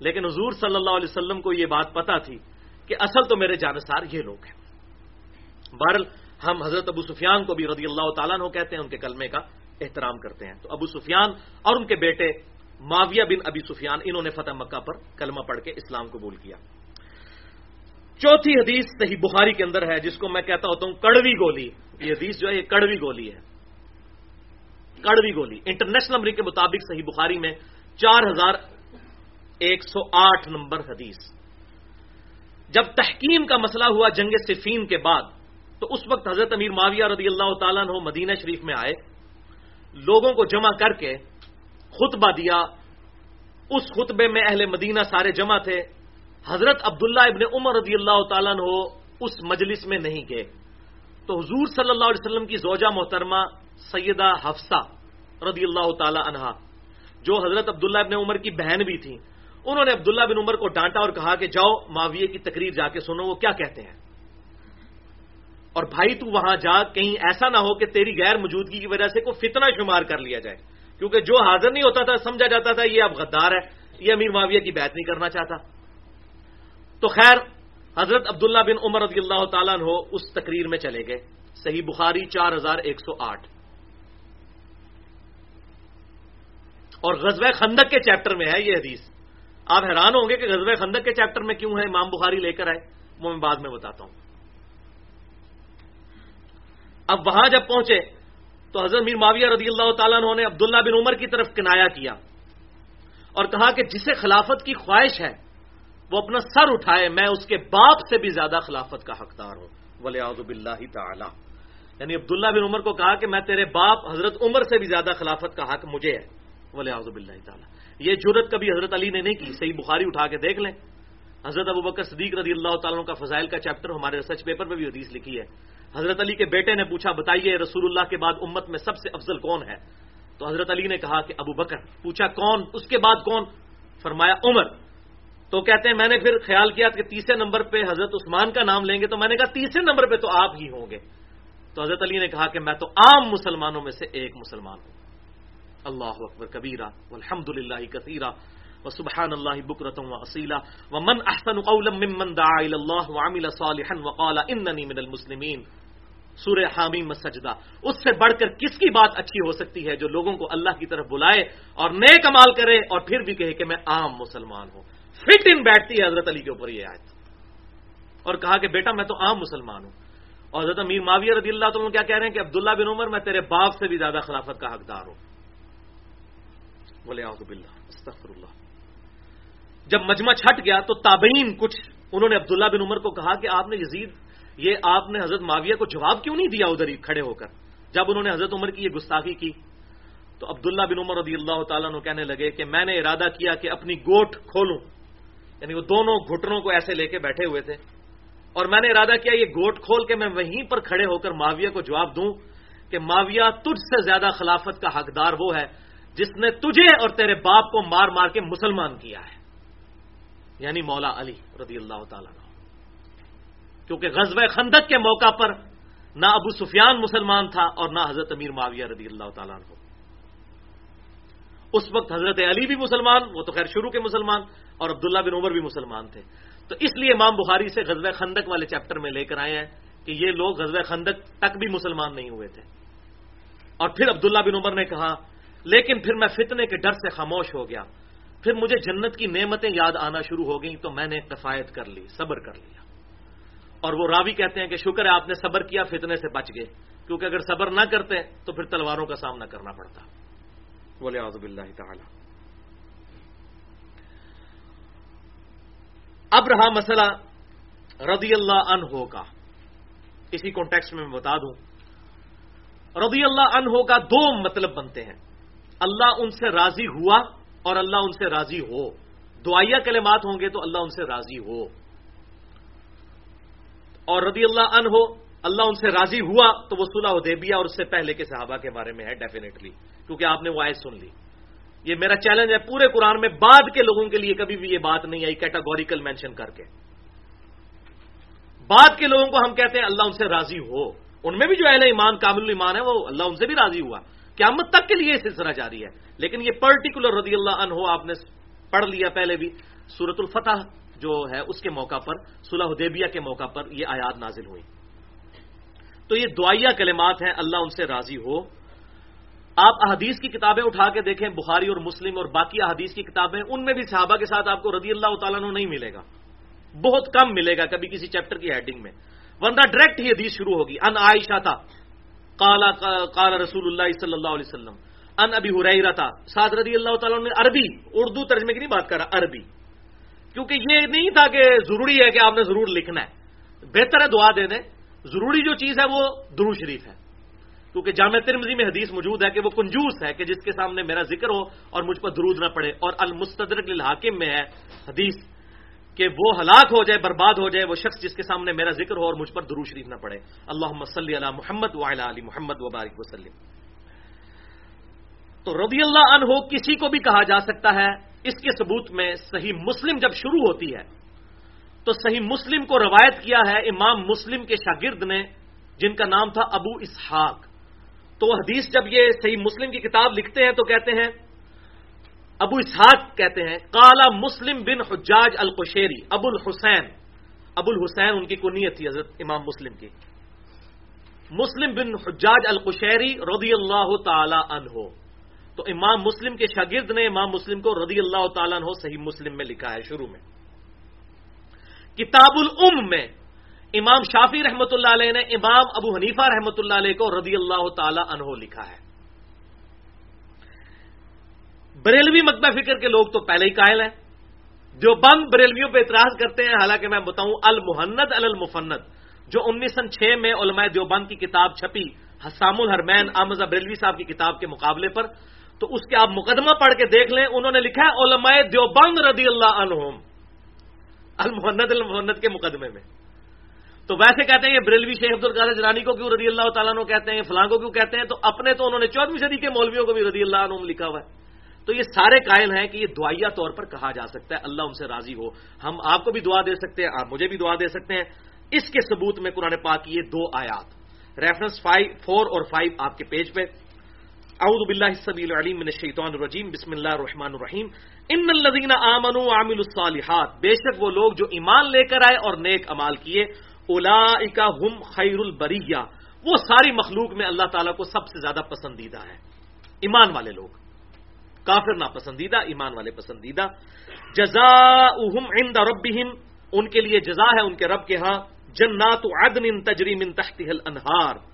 [SPEAKER 1] لیکن حضور صلی اللہ علیہ وسلم کو یہ بات پتا تھی کہ اصل تو میرے جانسار یہ لوگ ہیں۔ بہرل ہم حضرت ابو سفیان کو بھی رضی اللہ تعالیٰ ہو کہتے ہیں ان کے کلمے کا۔ احترام کرتے ہیں۔ تو ابو سفیان اور ان کے بیٹے معاویہ بن ابی سفیان، انہوں نے فتح مکہ پر کلمہ پڑھ کے اسلام قبول کیا۔ چوتھی حدیث صحیح بخاری کے اندر ہے، جس کو میں کہتا ہوتا ہوں کڑوی گولی۔ یہ حدیث جو ہے، یہ کڑوی گولی ہے۔ کڑوی گولی۔ انٹرنیشنل امریک کے مطابق صحیح بخاری میں چار ہزار ایک سو آٹھ نمبر حدیث۔ جب تحکیم کا مسئلہ ہوا جنگ صفین کے بعد، تو اس وقت حضرت امیر معاویہ رضی اللہ تعالیٰ مدینہ شریف میں آئے۔ لوگوں کو جمع کر کے خطبہ دیا۔ اس خطبے میں اہل مدینہ سارے جمع تھے۔ حضرت عبداللہ ابن عمر رضی اللہ تعالیٰ نے اس مجلس میں نہیں گئے۔ تو حضور صلی اللہ علیہ وسلم کی زوجہ محترمہ سیدہ حفصہ رضی اللہ تعالی عنہا جو حضرت عبداللہ ابن عمر کی بہن بھی تھیں، انہوں نے عبداللہ بن عمر کو ڈانٹا اور کہا کہ جاؤ معاویے کی تقریر جا کے سنو، وہ کیا کہتے ہیں؟ اور بھائی تو وہاں جا، کہیں ایسا نہ ہو کہ تیری غیر موجودگی کی وجہ سے کوئی فتنہ شمار کر لیا جائے۔ کیونکہ جو حاضر نہیں ہوتا تھا، سمجھا جاتا تھا، یہ اب غدار ہے، یہ امیر معاویہ کی بیعت نہیں کرنا چاہتا۔ تو خیر، حضرت عبداللہ بن عمر رضی اللہ تعالیٰ ہو اس تقریر میں چلے گئے۔ صحیح بخاری چار ہزار ایک سو آٹھ۔ اور غزوہ خندق کے چیپٹر میں ہے یہ حدیث۔ آپ حیران ہوں گے کہ غزوہ خندق کے چیپٹر میں کیوں ہے؟ امام بخاری لے کر آئے، وہ میں بعد میں بتاتا ہوں۔ اب وہاں جب پہنچے تو حضرت میر معاویہ رضی اللہ تعالیٰ نے عبداللہ بن عمر کی طرف کنایا کیا اور کہا کہ جسے خلافت کی خواہش ہے، وہ اپنا سر اٹھائے، میں اس کے باپ سے بھی زیادہ خلافت کا حقدار ہوں۔ ولی آزب اللہ تعالی یعنی عبداللہ بن عمر کو کہا کہ میں تیرے باپ حضرت عمر سے بھی زیادہ خلافت کا حق مجھے ہے۔ ولی آزب اللہ تعالیٰ یہ جرت کبھی حضرت علی نے نہیں کی، صحیح بخاری اٹھا کے دیکھ لیں۔ حضرت ابو بکر صدیق رضی اللہ تعالیٰ کا فضائل کا چیپٹر ہمارے ریسرچ پیپر میں بھی حدیث لکھی ہے۔ حضرت علی کے بیٹے نے پوچھا، بتائیے رسول اللہ کے بعد امت میں سب سے افضل کون ہے؟ تو حضرت علی نے کہا کہ ابو بکر۔ پوچھا، کون؟ اس کے بعد کون؟ فرمایا، عمر۔ تو کہتے ہیں، میں نے پھر خیال کیا کہ تیسرے نمبر پہ حضرت عثمان کا نام لیں گے تو میں نے کہا، تیسرے نمبر پہ تو آپ ہی ہوں گے۔ تو حضرت علی نے کہا کہ میں تو عام مسلمانوں میں سے ایک مسلمان ہوں۔ اللہ اکبر، کبیرہ الحمد للہ کثیرہ و سبحان اللہ بکرتم و اصیلا و من احسن قولا ممن دعا الى اللہ وعمل صالحا وقال اننی من المسلمین۔ سورہ حامیم سجدہ۔ اس سے بڑھ کر کس کی بات اچھی ہو سکتی ہے جو لوگوں کو اللہ کی طرف بلائے اور نیک عمال کرے اور پھر بھی کہے کہ میں عام مسلمان ہوں۔ فٹ ان بیٹھتی ہے حضرت علی کے اوپر یہ آیت۔ اور کہا کہ بیٹا میں تو عام مسلمان ہوں۔ اور حضرت امیر معاویہ رضی اللہ تعالیٰ کیا کہہ رہے ہیں کہ عبداللہ بن عمر، میں تیرے باپ سے بھی زیادہ خلافت کا حقدار ہوں۔ بولے استغفر اللہ جب مجمع چھٹ گیا تو تابعین کچھ، انہوں نے عبداللہ بن عمر کو کہا کہ آپ نے یزید یہ آپ نے حضرت معاویہ کو جواب کیوں نہیں دیا ادھر ہی کھڑے ہو کر؟ جب انہوں نے حضرت عمر کی یہ گستاخی کی، تو عبداللہ بن عمر رضی اللہ تعالیٰ نے کہنے لگے کہ میں نے ارادہ کیا کہ اپنی گوٹ کھولوں۔ یعنی وہ دونوں گھٹنوں کو ایسے لے کے بیٹھے ہوئے تھے۔ اور میں نے ارادہ کیا یہ گوٹ کھول کے میں وہیں پر کھڑے ہو کر معاویہ کو جواب دوں کہ معاویہ تجھ سے زیادہ خلافت کا حقدار وہ ہے جس نے تجھے اور تیرے باپ کو مار مار کے مسلمان کیا ہے۔ یعنی مولا علی رضی اللہ تعالیٰ کیونکہ غزب خندق کے موقع پر نہ ابو سفیان مسلمان تھا اور نہ حضرت امیر معاویہ رضی اللہ تعالیٰ عنہ۔ اس وقت حضرت علی بھی مسلمان، وہ تو خیر شروع کے مسلمان، اور عبداللہ بن عمر بھی مسلمان تھے۔ تو اس لیے امام بخاری سے غزب خندق والے چیپٹر میں لے کر آئے ہیں کہ یہ لوگ غزب خندق تک بھی مسلمان نہیں ہوئے تھے۔ اور پھر عبداللہ بن عمر نے کہا، لیکن پھر میں فتنے کے ڈر سے خاموش ہو گیا۔ پھر مجھے جنت کی نعمتیں یاد آنا شروع ہو گئیں، تو میں نے کفایت کر لی، صبر کر لیا۔ اور وہ راوی کہتے ہیں کہ شکر ہے آپ نے صبر کیا فتنے سے بچ گئے۔ کیونکہ اگر صبر نہ کرتے تو پھر تلواروں کا سامنا کرنا پڑتا۔ بولے آزب اللہ تعالی۔ اب رہا مسئلہ رضی اللہ عنہ کا۔ اسی کانٹیکس میں میں بتا دوں۔ رضی اللہ عنہ کا دو مطلب بنتے ہیں۔ اللہ ان سے راضی ہوا اور اللہ ان سے راضی ہو۔ دعائیا کلمات ہوں گے تو اللہ ان سے راضی ہو۔ اور رضی اللہ عنہ ہو اللہ ان سے راضی ہوا تو وہ صلح حدیبیہ اور اس سے پہلے کے صحابہ کے بارے میں ہے ڈیفینیٹلی کیونکہ آپ نے وہ آئے سن لی۔ یہ میرا چیلنج ہے، پورے قرآن میں بعد کے لوگوں کے لیے کبھی بھی یہ بات نہیں آئی کیٹاگوریکل مینشن کر کے۔ بعد کے لوگوں کو ہم کہتے ہیں، اللہ ان سے راضی ہو۔ ان میں بھی جو اہل ایمان، کامل ایمان ہے، وہ اللہ ان سے بھی راضی ہوا۔ قیامت تک کے لیے سلسلہ جاری ہے۔ لیکن یہ پرٹیکولر رضی اللہ عنہ آپ نے پڑھ لیا پہلے بھی سورت الفتح۔ جو ہے اس کے موقع پر، صلح حدیبیہ کے موقع پر یہ آیات نازل ہوئی تو یہ دعائیا کلمات ہیں، اللہ ان سے راضی ہو۔ آپ احادیث کی کتابیں اٹھا کے دیکھیں، بخاری اور مسلم اور باقی احادیث کی کتابیں، ان میں بھی صحابہ کے ساتھ آپ کو رضی اللہ تعالیٰ نہیں ملے گا۔ بہت کم ملے گا کبھی کسی چیپٹر کی ہیڈنگ میں۔ ورنہ ڈائریکٹ ہی حدیث شروع ہوگی۔ ان عائشہ تھا۔ کالا کالا رسول اللہ صلی اللہ علیہ وسلم۔ ان ابھی ہو تھا۔ سعد رضی اللہ تعالیٰ نے عربی، اردو ترجمے کی نہیں بات کر رہا، عربی۔ کیونکہ یہ نہیں تھا کہ ضروری ہے کہ آپ نے ضرور لکھنا ہے۔ بہتر ہے دعا دے دیں۔ ضروری جو چیز ہے وہ درو شریف ہے۔ کیونکہ جامع ترمزی میں حدیث موجود ہے کہ وہ کنجوس ہے کہ جس کے سامنے میرا ذکر ہو اور مجھ پر درود نہ پڑے اور المستدرک للحاکم میں ہے۔ حدیث کہ وہ ہلاک ہو جائے، برباد ہو جائے وہ شخص جس کے سامنے میرا ذکر ہو اور مجھ پر درو شریف نہ پڑے۔ اللہ صلی اللہ محمد وعلی علی محمد وبارک وسلم۔ تو رضی اللہ عنہ کسی کو بھی کہا جا سکتا ہے اس کے ثبوت میں صحیح مسلم جب شروع ہوتی ہے، تو صحیح مسلم کو روایت کیا ہے امام مسلم کے شاگرد نے، جن کا نام تھا ابو اسحاق۔ تو حدیث جب یہ صحیح مسلم کی کتاب لکھتے ہیں تو کہتے ہیں، ابو اسحاق کہتے ہیں کالا مسلم بن حجاج القشیری، ابو الحسین۔ ابو الحسین ان کی کنیت تھی حضرت امام مسلم کی۔ مسلم بن حجاج القشیری رضی اللہ تعالی عنہ۔ تو امام مسلم کے شاگرد نے امام مسلم کو رضی اللہ تعالیٰ عنہ صحیح مسلم میں لکھا ہے شروع میں۔ کتاب الام میں امام شافی رحمۃ اللہ علیہ نے امام ابو حنیفہ رحمۃ اللہ علیہ کو رضی اللہ تعالی عنہ لکھا ہے۔ بریلوی مکبہ فکر کے لوگ تو پہلے ہی قائل ہیں۔ جو بند بریلویوں پہ اعتراض کرتے ہیں، حالانکہ میں بتاؤں المحنت المفنت جو انیس سن چھ میں علماء دیوبند کی کتاب چھپی، حسام الحرمین، احمد بریلوی صاحب کی کتاب کے مقابلے پر تو اس کے آپ مقدمہ پڑھ کے دیکھ لیں، انہوں نے لکھا ہے، علماء دیوبند رضی اللہ عنہم، المحنت المحنت کے مقدمے میں۔ تو ویسے کہتے ہیں یہ بریلوی شیخ عبد القادر جرانی کو کیوں رضی اللہ تعالیٰ عنہ کہتے ہیں، فلاں کو کیوں کہتے ہیں؟ تو اپنے تو انہوں نے چودہویں صدی کے مولویوں کو بھی رضی اللہ عنہ لکھا ہوا ہے۔ تو یہ سارے قائل ہیں کہ یہ دعائیا طور پر کہا جا سکتا ہے، اللہ ان سے راضی ہو۔ ہم آپ کو بھی دعا دے سکتے ہیں، آپ مجھے بھی دعا دے سکتے ہیں۔ اس کے ثبوت میں قرآن پاک کی یہ دو آیات۔ ریفرنس فائیو فور اور فائیو آپ کے پیج پہ۔ اعوذ باللہ السمیع العلیم من الشیطان الرجیم، بسم اللہ الرحمن الرحیم۔ ان الذین آمنوا وعملوا الصالحات، بے شک وہ لوگ جو ایمان لے کر آئے اور نیک امال کیے اولئک هم خیر البریہ۔ وہ ساری مخلوق میں اللہ تعالیٰ کو سب سے زیادہ پسندیدہ ہے ایمان والے لوگ۔ کافر ناپسندیدہ، ایمان والے پسندیدہ۔ جزاؤہم عند ربہم، ان کے لیے جزا ہے ان کے رب کے ہاں۔ جنات عدن تجری من تحتها الانہار۔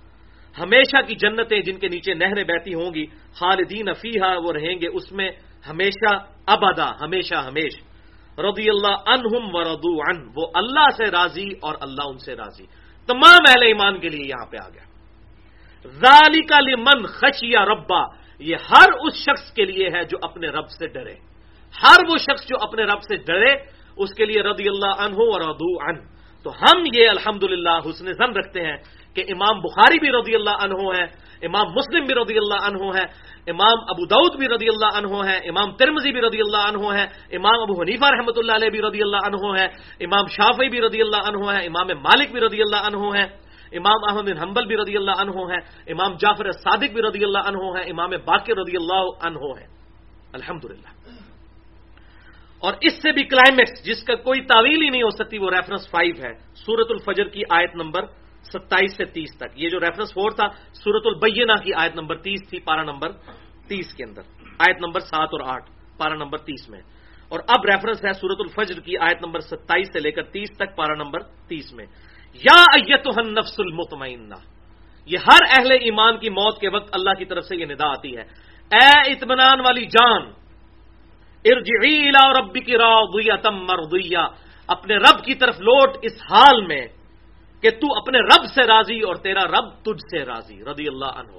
[SPEAKER 1] ہمیشہ کی جنتیں جن کے نیچے نہریں بہتی ہوں گی، خالدین فیہا وہ رہیں گے، اس میں ہمیشہ ابدا، ہمیشہ ہمیش۔ رضی اللہ عنہم و ردو عن، وہ اللہ سے راضی اور اللہ ان سے راضی۔ تمام اہل ایمان کے لیے یہاں پہ آ گیا۔ ذالک لمن خشیا ربا، یہ ہر اس شخص کے لیے ہے جو اپنے رب سے ڈرے۔ ہر وہ شخص جو اپنے رب سے ڈرے، اس کے لیے رضی اللہ عنہ و ردو عن۔ تو ہم یہ الحمدللہ حسن زن رکھتے ہیں کہ امام بخاری بھی رضی اللہ عنہ ہے امام مسلم بھی رضی اللہ عنہ ہے امام ابو دعود بھی رضی اللہ عنہ ہے امام ترمزی بھی رضی اللہ عنہ ہے امام ابو حنیفہ رحمۃ اللہ علیہ بھی رضی اللہ عنہ ہے امام شافی بھی رضی اللہ عنہ ہے امام مالک بھی رضی اللہ عنہ ہے امام احمد بن حنبل بھی رضی اللہ عنہ ہے امام جعفر صادق بھی رضی اللہ عنہ ہے امام باقر رضی اللہ عنہ ہے الحمد اور اس سے بھی کلائمیکس جس کا کوئی تعویل ہی نہیں ہو سکتی وہ ریفرنس فائیو ہے سورت الفجر کی آیت نمبر ستائیس سے تیس تک۔ یہ جو ریفرنس فور تھا سورت البینہ کی آیت نمبر تیس تھی پارا نمبر تیس کے اندر۔ آیت نمبر سات اور آٹھ پارا نمبر تیس میں۔ اور اب ریفرنس ہے سورت الفجر کی آیت نمبر ستائیس سے لے کر تیس تک پارا نمبر تیس میں۔ یا نفس المطمئنہ۔ یہ ہر اہل ایمان کی موت کے وقت اللہ کی طرف سے یہ ندا آتی ہے۔ اے اطمینان والی جان، ارجعی الى ربک راضیہ مرضیہ۔ اپنے رب کی طرف لوٹ، اس حال میں کہ تو اپنے رب سے راضی اور تیرا رب تجھ سے راضی، رضی اللہ عنہ۔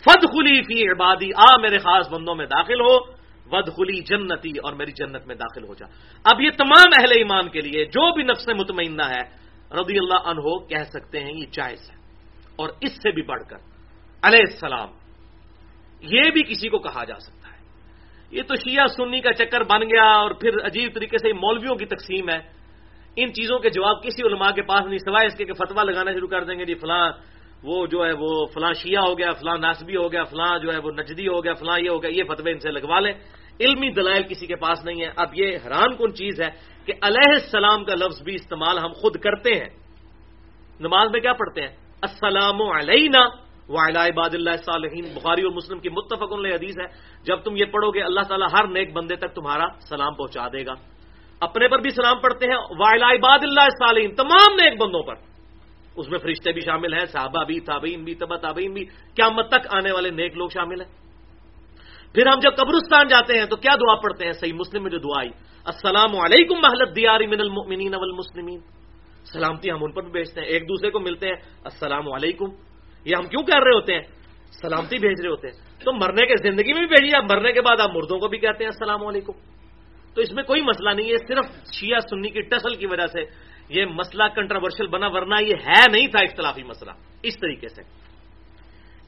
[SPEAKER 1] فد خلی فی عبادی، آ میرے خاص بندوں میں داخل ہو ود خلی جنتی اور میری جنت میں داخل ہو جا۔ اب یہ تمام اہل ایمان کے لیے جو بھی نفس مطمئنہ ہے، رضی اللہ عنہ کہہ سکتے ہیں یہ جائز ہے۔ اور اس سے بھی بڑھ کر، علیہ السلام، یہ بھی کسی کو کہا جا سکتا ہے۔ یہ تو شیعہ سنی کا چکر بن گیا اور پھر عجیب طریقے سے مولویوں کی تقسیم ہے۔ ان چیزوں کے جواب کسی علماء کے پاس نہیں، سوائے اس کے کہ فتوا لگانا شروع کر دیں گے جی فلاں وہ جو ہے وہ فلاں شیعہ ہو گیا، فلاں ناسبی ہو گیا، فلاں جو ہے وہ نجدی ہو گیا، فلاں یہ ہو گیا، یہ فتوے ان سے لگوا لیں۔ علمی دلائل کسی کے پاس نہیں ہے اب یہ حیران کن چیز ہے کہ علیہ السلام کا لفظ بھی استعمال ہم خود کرتے ہیں۔ نماز میں کیا پڑھتے ہیں؟ السلام علینا وعلی عباد اللہ صالحین۔ بخاری اور مسلم کی متفق حدیث ہے۔ جب تم یہ پڑھو گے، اللہ تعالیٰ ہر نیک بندے تک تمہارا سلام پہنچا دے گا۔ اپنے پر بھی سلام پڑھتے ہیں وعلی عباد اللہ صالحین تمام نیک بندوں پر۔ اس میں فرشتے بھی شامل ہیں، صحابہ بھی، تابعین بھی تبا تابعین بھی۔ قیامت تک آنے والے نیک لوگ شامل ہیں۔ پھر ہم جب قبرستان جاتے ہیں تو کیا دعا پڑھتے ہیں؟ صحیح مسلم میں جو دعا آئی، السلام علیکم محلت دیاری من المؤمنین والمسلمین۔ سلامتی ہم ان پر بھی بیچتے ہیں، ایک دوسرے کو ملتے ہیں، السلام علیکم۔ یہ ہم کیوں کر رہے ہوتے ہیں؟ سلامتی بھیج رہے ہوتے ہیں۔ تو مرنے کے زندگی میں بھی بھیجیے مرنے کے بعد آپ مردوں کو بھی کہتے ہیں، السلام علیکم۔ تو اس میں کوئی مسئلہ نہیں ہے، صرف شیعہ سنی کی ٹسل کی وجہ سے یہ مسئلہ کنٹروورشل بنا، ورنہ یہ ہے نہیں تھا اختلافی مسئلہ۔ اس طریقے سے۔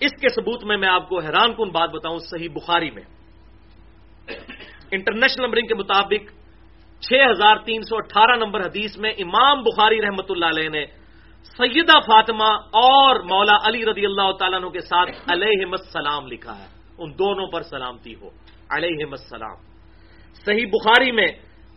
[SPEAKER 1] اس کے ثبوت میں میں آپ کو حیران کن بات بتاؤں صحیح بخاری میں۔ انٹرنیشنل نمبرنگ کے مطابق چھ ہزار تین سو اٹھارہ نمبر حدیث میں امام بخاری رحمت اللہ علیہ نے سیدہ فاطمہ اور مولا علی رضی اللہ تعالیٰ عنہ کے ساتھ علیہ السلام لکھا ہے۔ ان دونوں پر سلامتی ہو۔ علیہ السلام۔ صحیح بخاری میں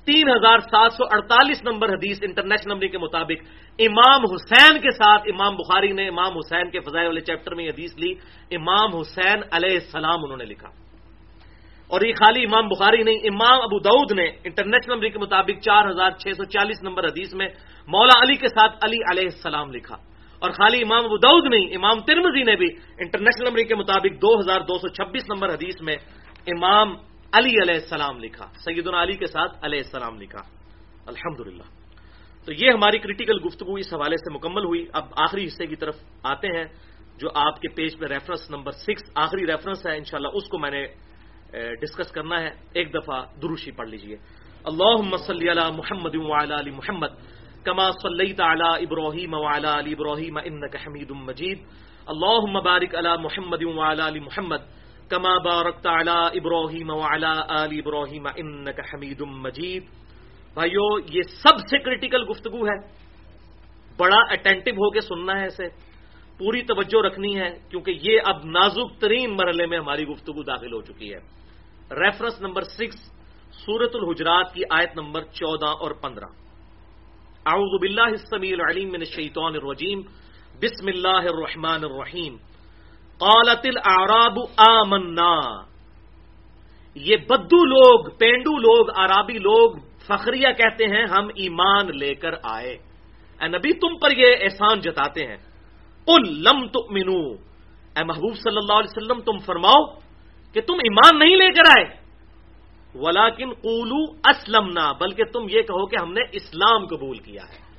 [SPEAKER 1] تین ہزار سات سو اڑتالیس نمبر حدیث انٹرنیشنل نمبر کے مطابق امام حسین کے ساتھ امام بخاری نے امام حسین کے فضائے والے چیپٹر میں یہ حدیث لی، امام حسین علیہ السلام انہوں نے لکھا۔ اور یہ خالی امام بخاری نہیں، امام ابو دعود نے انٹرنیشنل نمبر کے مطابق چار ہزار چھ سو چالیس نمبر حدیث میں مولا علی کے ساتھ علی علیہ السلام لکھا۔ اور خالی امام ابو دعود نہیں، امام ترمزی نے بھی انٹرنیشنل نمبر کے مطابق دو ہزار دو سو چھبیس نمبر حدیث میں امام علی علیہ السلام لکھا، سیدنا علی کے ساتھ علیہ السلام لکھا۔ الحمد تو یہ ہماری کریٹیکل گفتگو اس حوالے سے مکمل ہوئی۔ اب آخری حصے کی طرف آتے ہیں، جو آپ کے پیج پہ ریفرنس نمبر سکس آخری ریفرنس ہے، انشاءاللہ اس کو میں نے ڈسکس کرنا ہے۔ ایک دفعہ دروشی پڑھ لیجیے۔ اللہ صلی علی محمد علی محمد، کما صلی تعلی ابراہیم وعلی علی ابراہیم انک حمید مجید۔ اللہ مبارک علی محمد علی محمد کما بارک تعلی ابراہیم وعلی آل ابراہیم انک حمید مجید بھائیو، یہ سب سے کریٹیکل گفتگو ہے۔ بڑا اٹینٹو ہو کے سننا ہے اسے۔ پوری توجہ رکھنی ہے، کیونکہ یہ اب نازک ترین مرحلے میں ہماری گفتگو داخل ہو چکی ہے۔ ریفرنس نمبر سکس سورت الحجرات کی آیت نمبر چودہ اور پندرہ۔ اعوذ باللہ السمیع العلیم من الشیطان الرجیم۔ بسم اللہ الرحمن الرحیم۔ قالت الاعراب آمنا. یہ بدو لوگ، پینڈو لوگ، عرابی لوگ فخریہ کہتے ہیں، ہم ایمان لے کر آئے۔ اے نبی، تم پر یہ احسان جتاتے ہیں۔ قل لم تؤمنو اے محبوب صلی اللہ علیہ وسلم، تم فرماؤ کہ تم ایمان نہیں لے کر آئے۔ ولاکن قولو اسلمنا، بلکہ تم یہ کہو کہ ہم نے اسلام قبول کیا ہے۔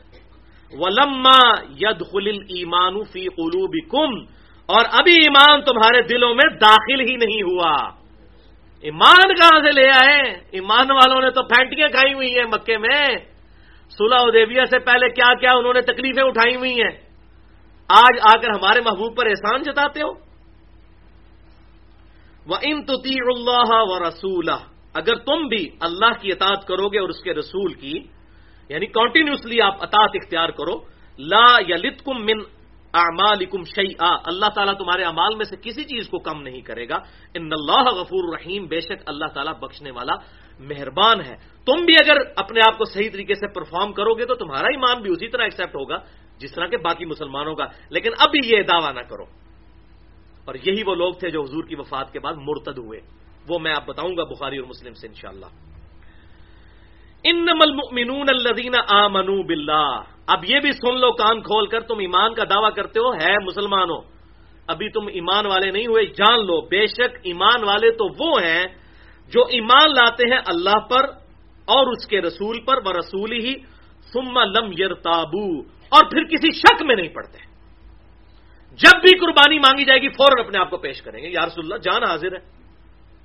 [SPEAKER 1] ولما ید خل ایمان فی قلوبکم اور ابھی ایمان تمہارے دلوں میں داخل ہی نہیں ہوا۔ ایمان کہاں سے لے آئے؟ ایمان والوں نے تو پھینٹیاں کھائی ہوئی ہیں مکے میں۔ سلح ادیبیا سے پہلے کیا کیا انہوں نے تکلیفیں اٹھائی ہوئی ہیں؟ آج آ کر ہمارے محبوب پر احسان جتاتے ہو؟ وہ ان اللہ و رسول اگر تم بھی اللہ کی اطاعت کرو گے اور اس کے رسول کی یعنی کنٹینیوسلی آپ اطاعت اختیار کرو، لا یا لتکم من اعمالکم شیئا، اللہ تعالیٰ تمہارے اعمال میں سے کسی چیز کو کم نہیں کرے گا۔ ان اللہ غفور رحیم، بے شک اللہ تعالیٰ بخشنے والا مہربان ہے۔ تم بھی اگر اپنے آپ کو صحیح طریقے سے پرفارم کرو گے تو تمہارا ایمان بھی اسی طرح ایکسپٹ ہوگا، جس طرح کے باقی مسلمانوں کا۔ لیکن ابھی یہ دعویٰ نہ کرو۔ اور یہی وہ لوگ تھے جو حضور کی وفات کے بعد مرتد ہوئے۔ وہ میں آپ بتاؤں گا بخاری اور مسلم سے انشاءاللہ۔ انما المؤمنون الذين امنوا بالله اب یہ بھی سن لو، کان کھول کر تم ایمان کا دعویٰ کرتے ہو، ہے مسلمانوں۔ ابھی تم ایمان والے نہیں ہوئے، جان لو، بے شک ایمان والے تو وہ ہیں جو ایمان لاتے ہیں اللہ پر اور اس کے رسول پر، وہ رسول ہی، ثم لم یرتابو۔ اور پھر کسی شک میں نہیں پڑتے۔ جب بھی قربانی مانگی جائے گی، فوراً اپنے آپ کو پیش کریں گے۔ یا رسول اللہ، جان حاضر ہے۔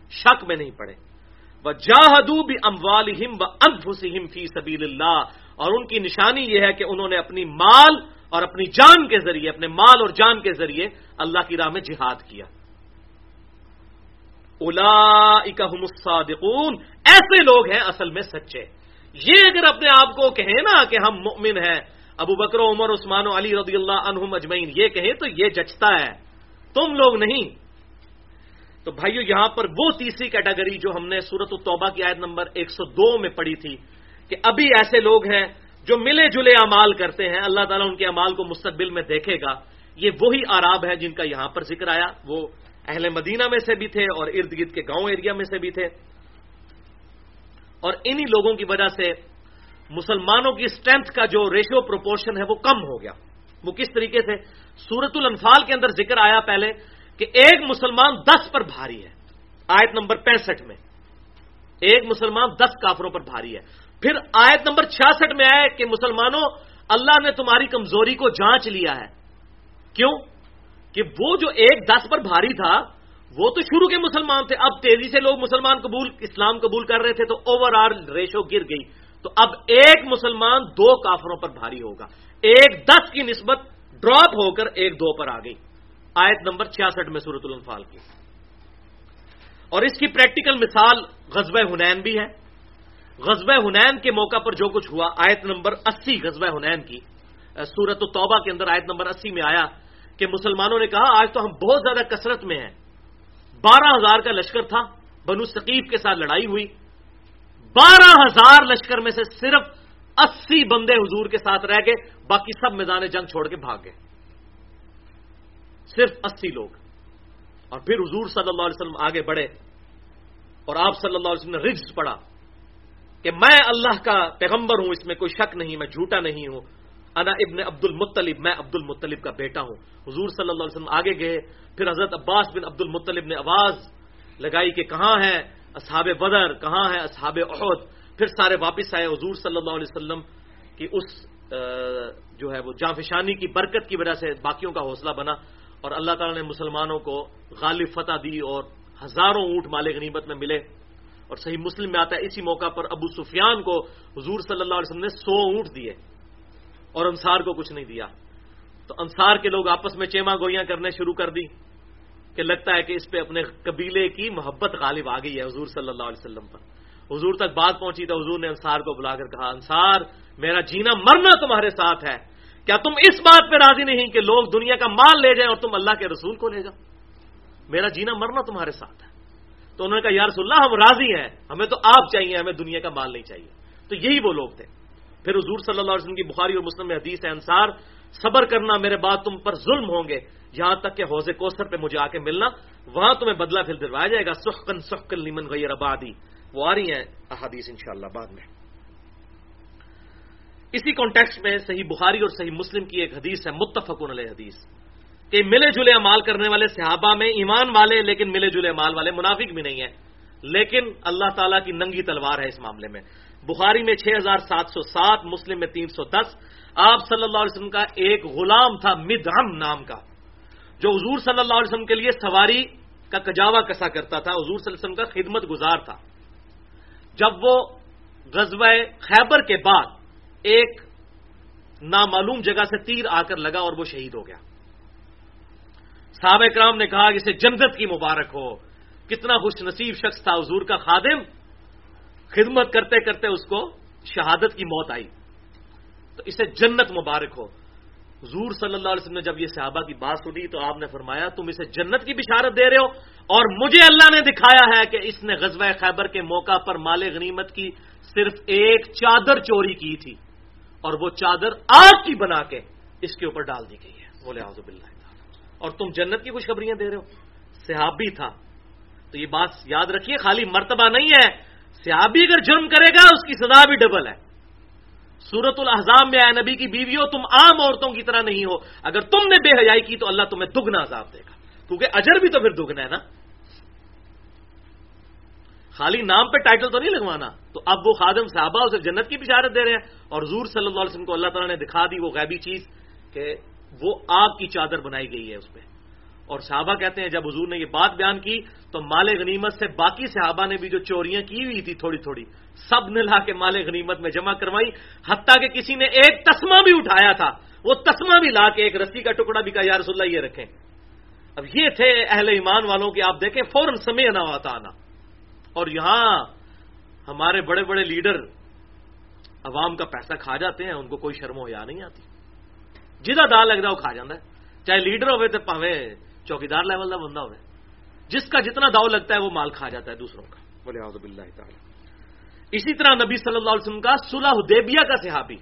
[SPEAKER 1] شک میں نہیں پڑے۔ وہ جاہدو بھی اموال و انفسم فی سبیل اللہ۔ اور ان کی نشانی یہ ہے کہ انہوں نے اپنی مال اور اپنی جان کے ذریعے، اپنے مال اور جان کے ذریعے اللہ کی راہ میں جہاد کیا۔ الا الصادقون، ایسے لوگ ہیں اصل میں سچے۔ یہ اگر اپنے آپ کو کہیں نا کہ ہم مؤمن ہیں، ابو بکر، عمر، عثمان و علی رضی اللہ عنہم اجمعین، یہ کہیں تو یہ جچتا ہے۔ تم لوگ نہیں۔ تو بھائیو، یہاں پر وہ تیسری کیٹیگری جو ہم نے سورت التوبہ کی آیت نمبر ایک سو دو میں پڑھی تھی کہ ابھی ایسے لوگ ہیں جو ملے جلے امال کرتے ہیں، اللہ تعالیٰ ان کے امال کو مستقبل میں دیکھے گا۔ یہ وہی آراب ہے جن کا یہاں پر ذکر آیا۔ وہ اہل مدینہ میں سے بھی تھے اور ارد گرد کے گاؤں ایریا میں سے بھی تھے۔ اور انہی لوگوں کی وجہ سے مسلمانوں کی اسٹرینتھ کا جو ریشو پروپورشن ہے وہ کم ہو گیا۔ وہ کس طریقے سے؟ سورت الانفال کے اندر ذکر آیا پہلے کہ ایک مسلمان دس پر بھاری ہے۔ آیت نمبر پینسٹھ میں۔ ایک مسلمان دس کافروں پر بھاری ہے۔ پھر آیت نمبر چھیاسٹھ میں آئے کہ مسلمانوں، اللہ نے تمہاری کمزوری کو جانچ لیا ہے۔ کیوں؟ کہ وہ جو ایک دس پر بھاری تھا، وہ تو شروع کے مسلمان تھے۔ اب تیزی سے لوگ مسلمان قبول، اسلام قبول کر رہے تھے تو اوور آل ریشو گر گئی۔ تو اب ایک مسلمان دو کافروں پر بھاری ہوگا۔ ایک دس کی نسبت ڈراپ ہو کر ایک دو پر آ گئی۔ آیت نمبر چھیاسٹھ میں سورت الانفال کی۔ اور اس کی پریکٹیکل مثال غزب ہنین بھی ہے۔ غزب ہنین کے موقع پر جو کچھ ہوا، آیت نمبر اسی غزب ہنین کی۔ سورت التوبہ کے اندر آیت نمبر اسی میں آیا کہ مسلمانوں نے کہا، آج تو ہم بہت زیادہ کثرت میں ہیں۔ بارہ ہزار کا لشکر تھا، بنو ثقیف کے ساتھ لڑائی ہوئی۔ بارہ ہزار لشکر میں سے صرف اسی بندے حضور کے ساتھ رہ گئے، باقی سب میدان جنگ چھوڑ کے بھاگ گئے۔ صرف اسی لوگ۔ اور پھر حضور صلی اللہ علیہ وسلم آگے بڑھے اور آپ صلی اللہ علیہ وسلم نے رجز پڑا کہ میں اللہ کا پیغمبر ہوں، اس میں کوئی شک نہیں، میں جھوٹا نہیں ہوں۔ انا ابن عبد المطلب میں عبد المطلب کا بیٹا ہوں۔ حضور صلی اللہ علیہ وسلم آگے گئے، پھر حضرت عباس بن عبد المطلب نے آواز لگائی کہ کہاں ہے اصحاب بدر، کہاں ہے اصحاب عہد پھر سارے واپس آئے حضور صلی اللہ علیہ وسلم کی اس جو ہے وہ جانفشانی کی برکت کی وجہ سے باقیوں کا حوصلہ بنا اور اللہ تعالیٰ نے مسلمانوں کو غالب فتح دی اور ہزاروں اونٹ مال غنیمت میں ملے۔ اور صحیح مسلم میں آتا ہے، اسی موقع پر ابو سفیان کو حضور صلی اللہ علیہ وسلم نے سو اونٹ دیے اور انصار کو کچھ نہیں دیا۔ تو انصار کے لوگ آپس میں چیما گوئیاں کرنے شروع کر دی کہ لگتا ہے کہ اس پہ اپنے قبیلے کی محبت غالب آ گئی ہے حضور صلی اللہ علیہ وسلم پر۔ حضور تک بات پہنچی تو حضور نے انصار کو بلا کر کہا، انصار، میرا جینا مرنا تمہارے ساتھ ہے۔ کیا تم اس بات پہ راضی نہیں کہ لوگ دنیا کا مال لے جائیں اور تم اللہ کے رسول کو لے جاؤ؟ میرا جینا مرنا تمہارے ساتھ ہے۔ تو انہوں نے کہا یار اللہ، ہم راضی ہیں، ہمیں تو آپ چاہیے، ہمیں دنیا کا مال نہیں چاہیے. تو یہی وہ لوگ تھے۔ پھر حضور صلی اللہ علیہ وسلم کی بخاری اور مسلم میں حدیث ہے، انصار، صبر کرنا میرے بعد تم پر ظلم ہوں گے، یہاں تک کہ حوض کوثر پہ مجھے آ کے ملنا، وہاں تمہیں بدلہ پھر دلوایا جائے گا، سخن سخن لیمن غیر آبادی وہ آ رہی ہیں احادیث انشاءاللہ بعد میں۔ اسی کانٹیکس میں صحیح بخاری اور صحیح مسلم کی ایک حدیث ہے متفق علیہ حدیث۔ کہ ملے جلے امال کرنے والے صحابہ میں ایمان والے لیکن ملے جلے امال والے منافق بھی نہیں ہیں۔ لیکن اللہ تعالیٰ کی ننگی تلوار ہے اس معاملے میں۔ بخاری میں چھ ہزار سات سو سات، مسلم میں تین سو دس۔ آپ صلی اللہ علیہ وسلم کا ایک غلام تھا، مدھم نام کا، جو حضور صلی اللہ علیہ وسلم کے لیے سواری کا کجاوا کسا کرتا تھا۔ حضور صلی اللہ علیہ وسلم کا خدمت گزار تھا۔ جب وہ غزب خیبر کے بعد ایک نامعلوم جگہ سے تیر آ کر لگا اور وہ شہید ہو گیا۔ صحابہ کرام نے کہا کہ اسے جنت کی مبارک ہو۔ کتنا خوش نصیب شخص تھا حضور کا خادم۔ خدمت کرتے کرتے اس کو شہادت کی موت آئی۔ تو اسے جنت مبارک ہو۔ حضور صلی اللہ علیہ وسلم نے جب یہ صحابہ کی بات سنی تو آپ نے فرمایا، تم اسے جنت کی بشارت دے رہے ہو۔ اور مجھے اللہ نے دکھایا ہے کہ اس نے غزوہ خیبر کے موقع پر مال غنیمت کی صرف ایک چادر چوری کی تھی۔ اور وہ چادر آگ کی بنا کے اس کے اوپر ڈال دی گئی ہے۔ بولے آزب اللہ اور تم جنت کی خوشخبریاں دے رہے ہو۔ صحابی تھا۔ تو یہ بات یاد رکھیے، خالی مرتبہ نہیں ہے۔ صحابی اگر جرم کرے گا، اس کی سزا بھی ڈبل ہے۔ سورت الحضام میں آئے نبی کی بیوی ہو تم عام عورتوں کی طرح نہیں ہو۔ اگر تم نے بے حیائی کی، تو اللہ تمہیں دگنا عذاب دے گا۔ کیونکہ اجر بھی تو پھر دگنا ہے نا۔ خالی نام پہ ٹائٹل تو نہیں لگوانا۔ تو اب وہ خادم صحابہ اسے جنت کی بشارت دے رہے ہیں۔ اور حضور صلی اللہ علیہ وسلم کو اللہ تعالیٰ نے دکھا دی وہ غیبی چیز کہ وہ آگ کی چادر بنائی گئی ہے اس پہ۔ اور صحابہ کہتے ہیں، جب حضور نے یہ بات بیان کی، تو مال غنیمت سے باقی صحابہ نے بھی جو چوریاں کی ہوئی تھی تھوڑی تھوڑی، سب نے لا کے مال غنیمت میں جمع کروائی، حتیٰ کہ کسی نے ایک تسمہ بھی اٹھایا تھا۔ وہ تسمہ بھی لا کے ایک رسی کا ٹکڑا بھی کہا، یا رسول اللہ یہ رکھیں۔ اب یہ تھے اہل ایمان والوں کے، آپ دیکھیں، فوراً سمے نہ آتا آنا۔ اور یہاں ہمارے بڑے بڑے لیڈر عوام کا پیسہ کھا جاتے ہیں، ان کو کوئی شرم و یا نہیں آتی۔ جہاں دا لگتا وہ کھا جاتا ہے چاہے لیڈر ہوئے تو پاوے چوکیدار لیول کا بندہ ہوئے جس کا جتنا داؤ لگتا ہے وہ مال کھا جاتا ہے دوسروں کا بولے آزب اللہ تعالیٰ اسی طرح نبی صلی اللہ علیہ وسلم کا صلح حدیبیہ کا صحابی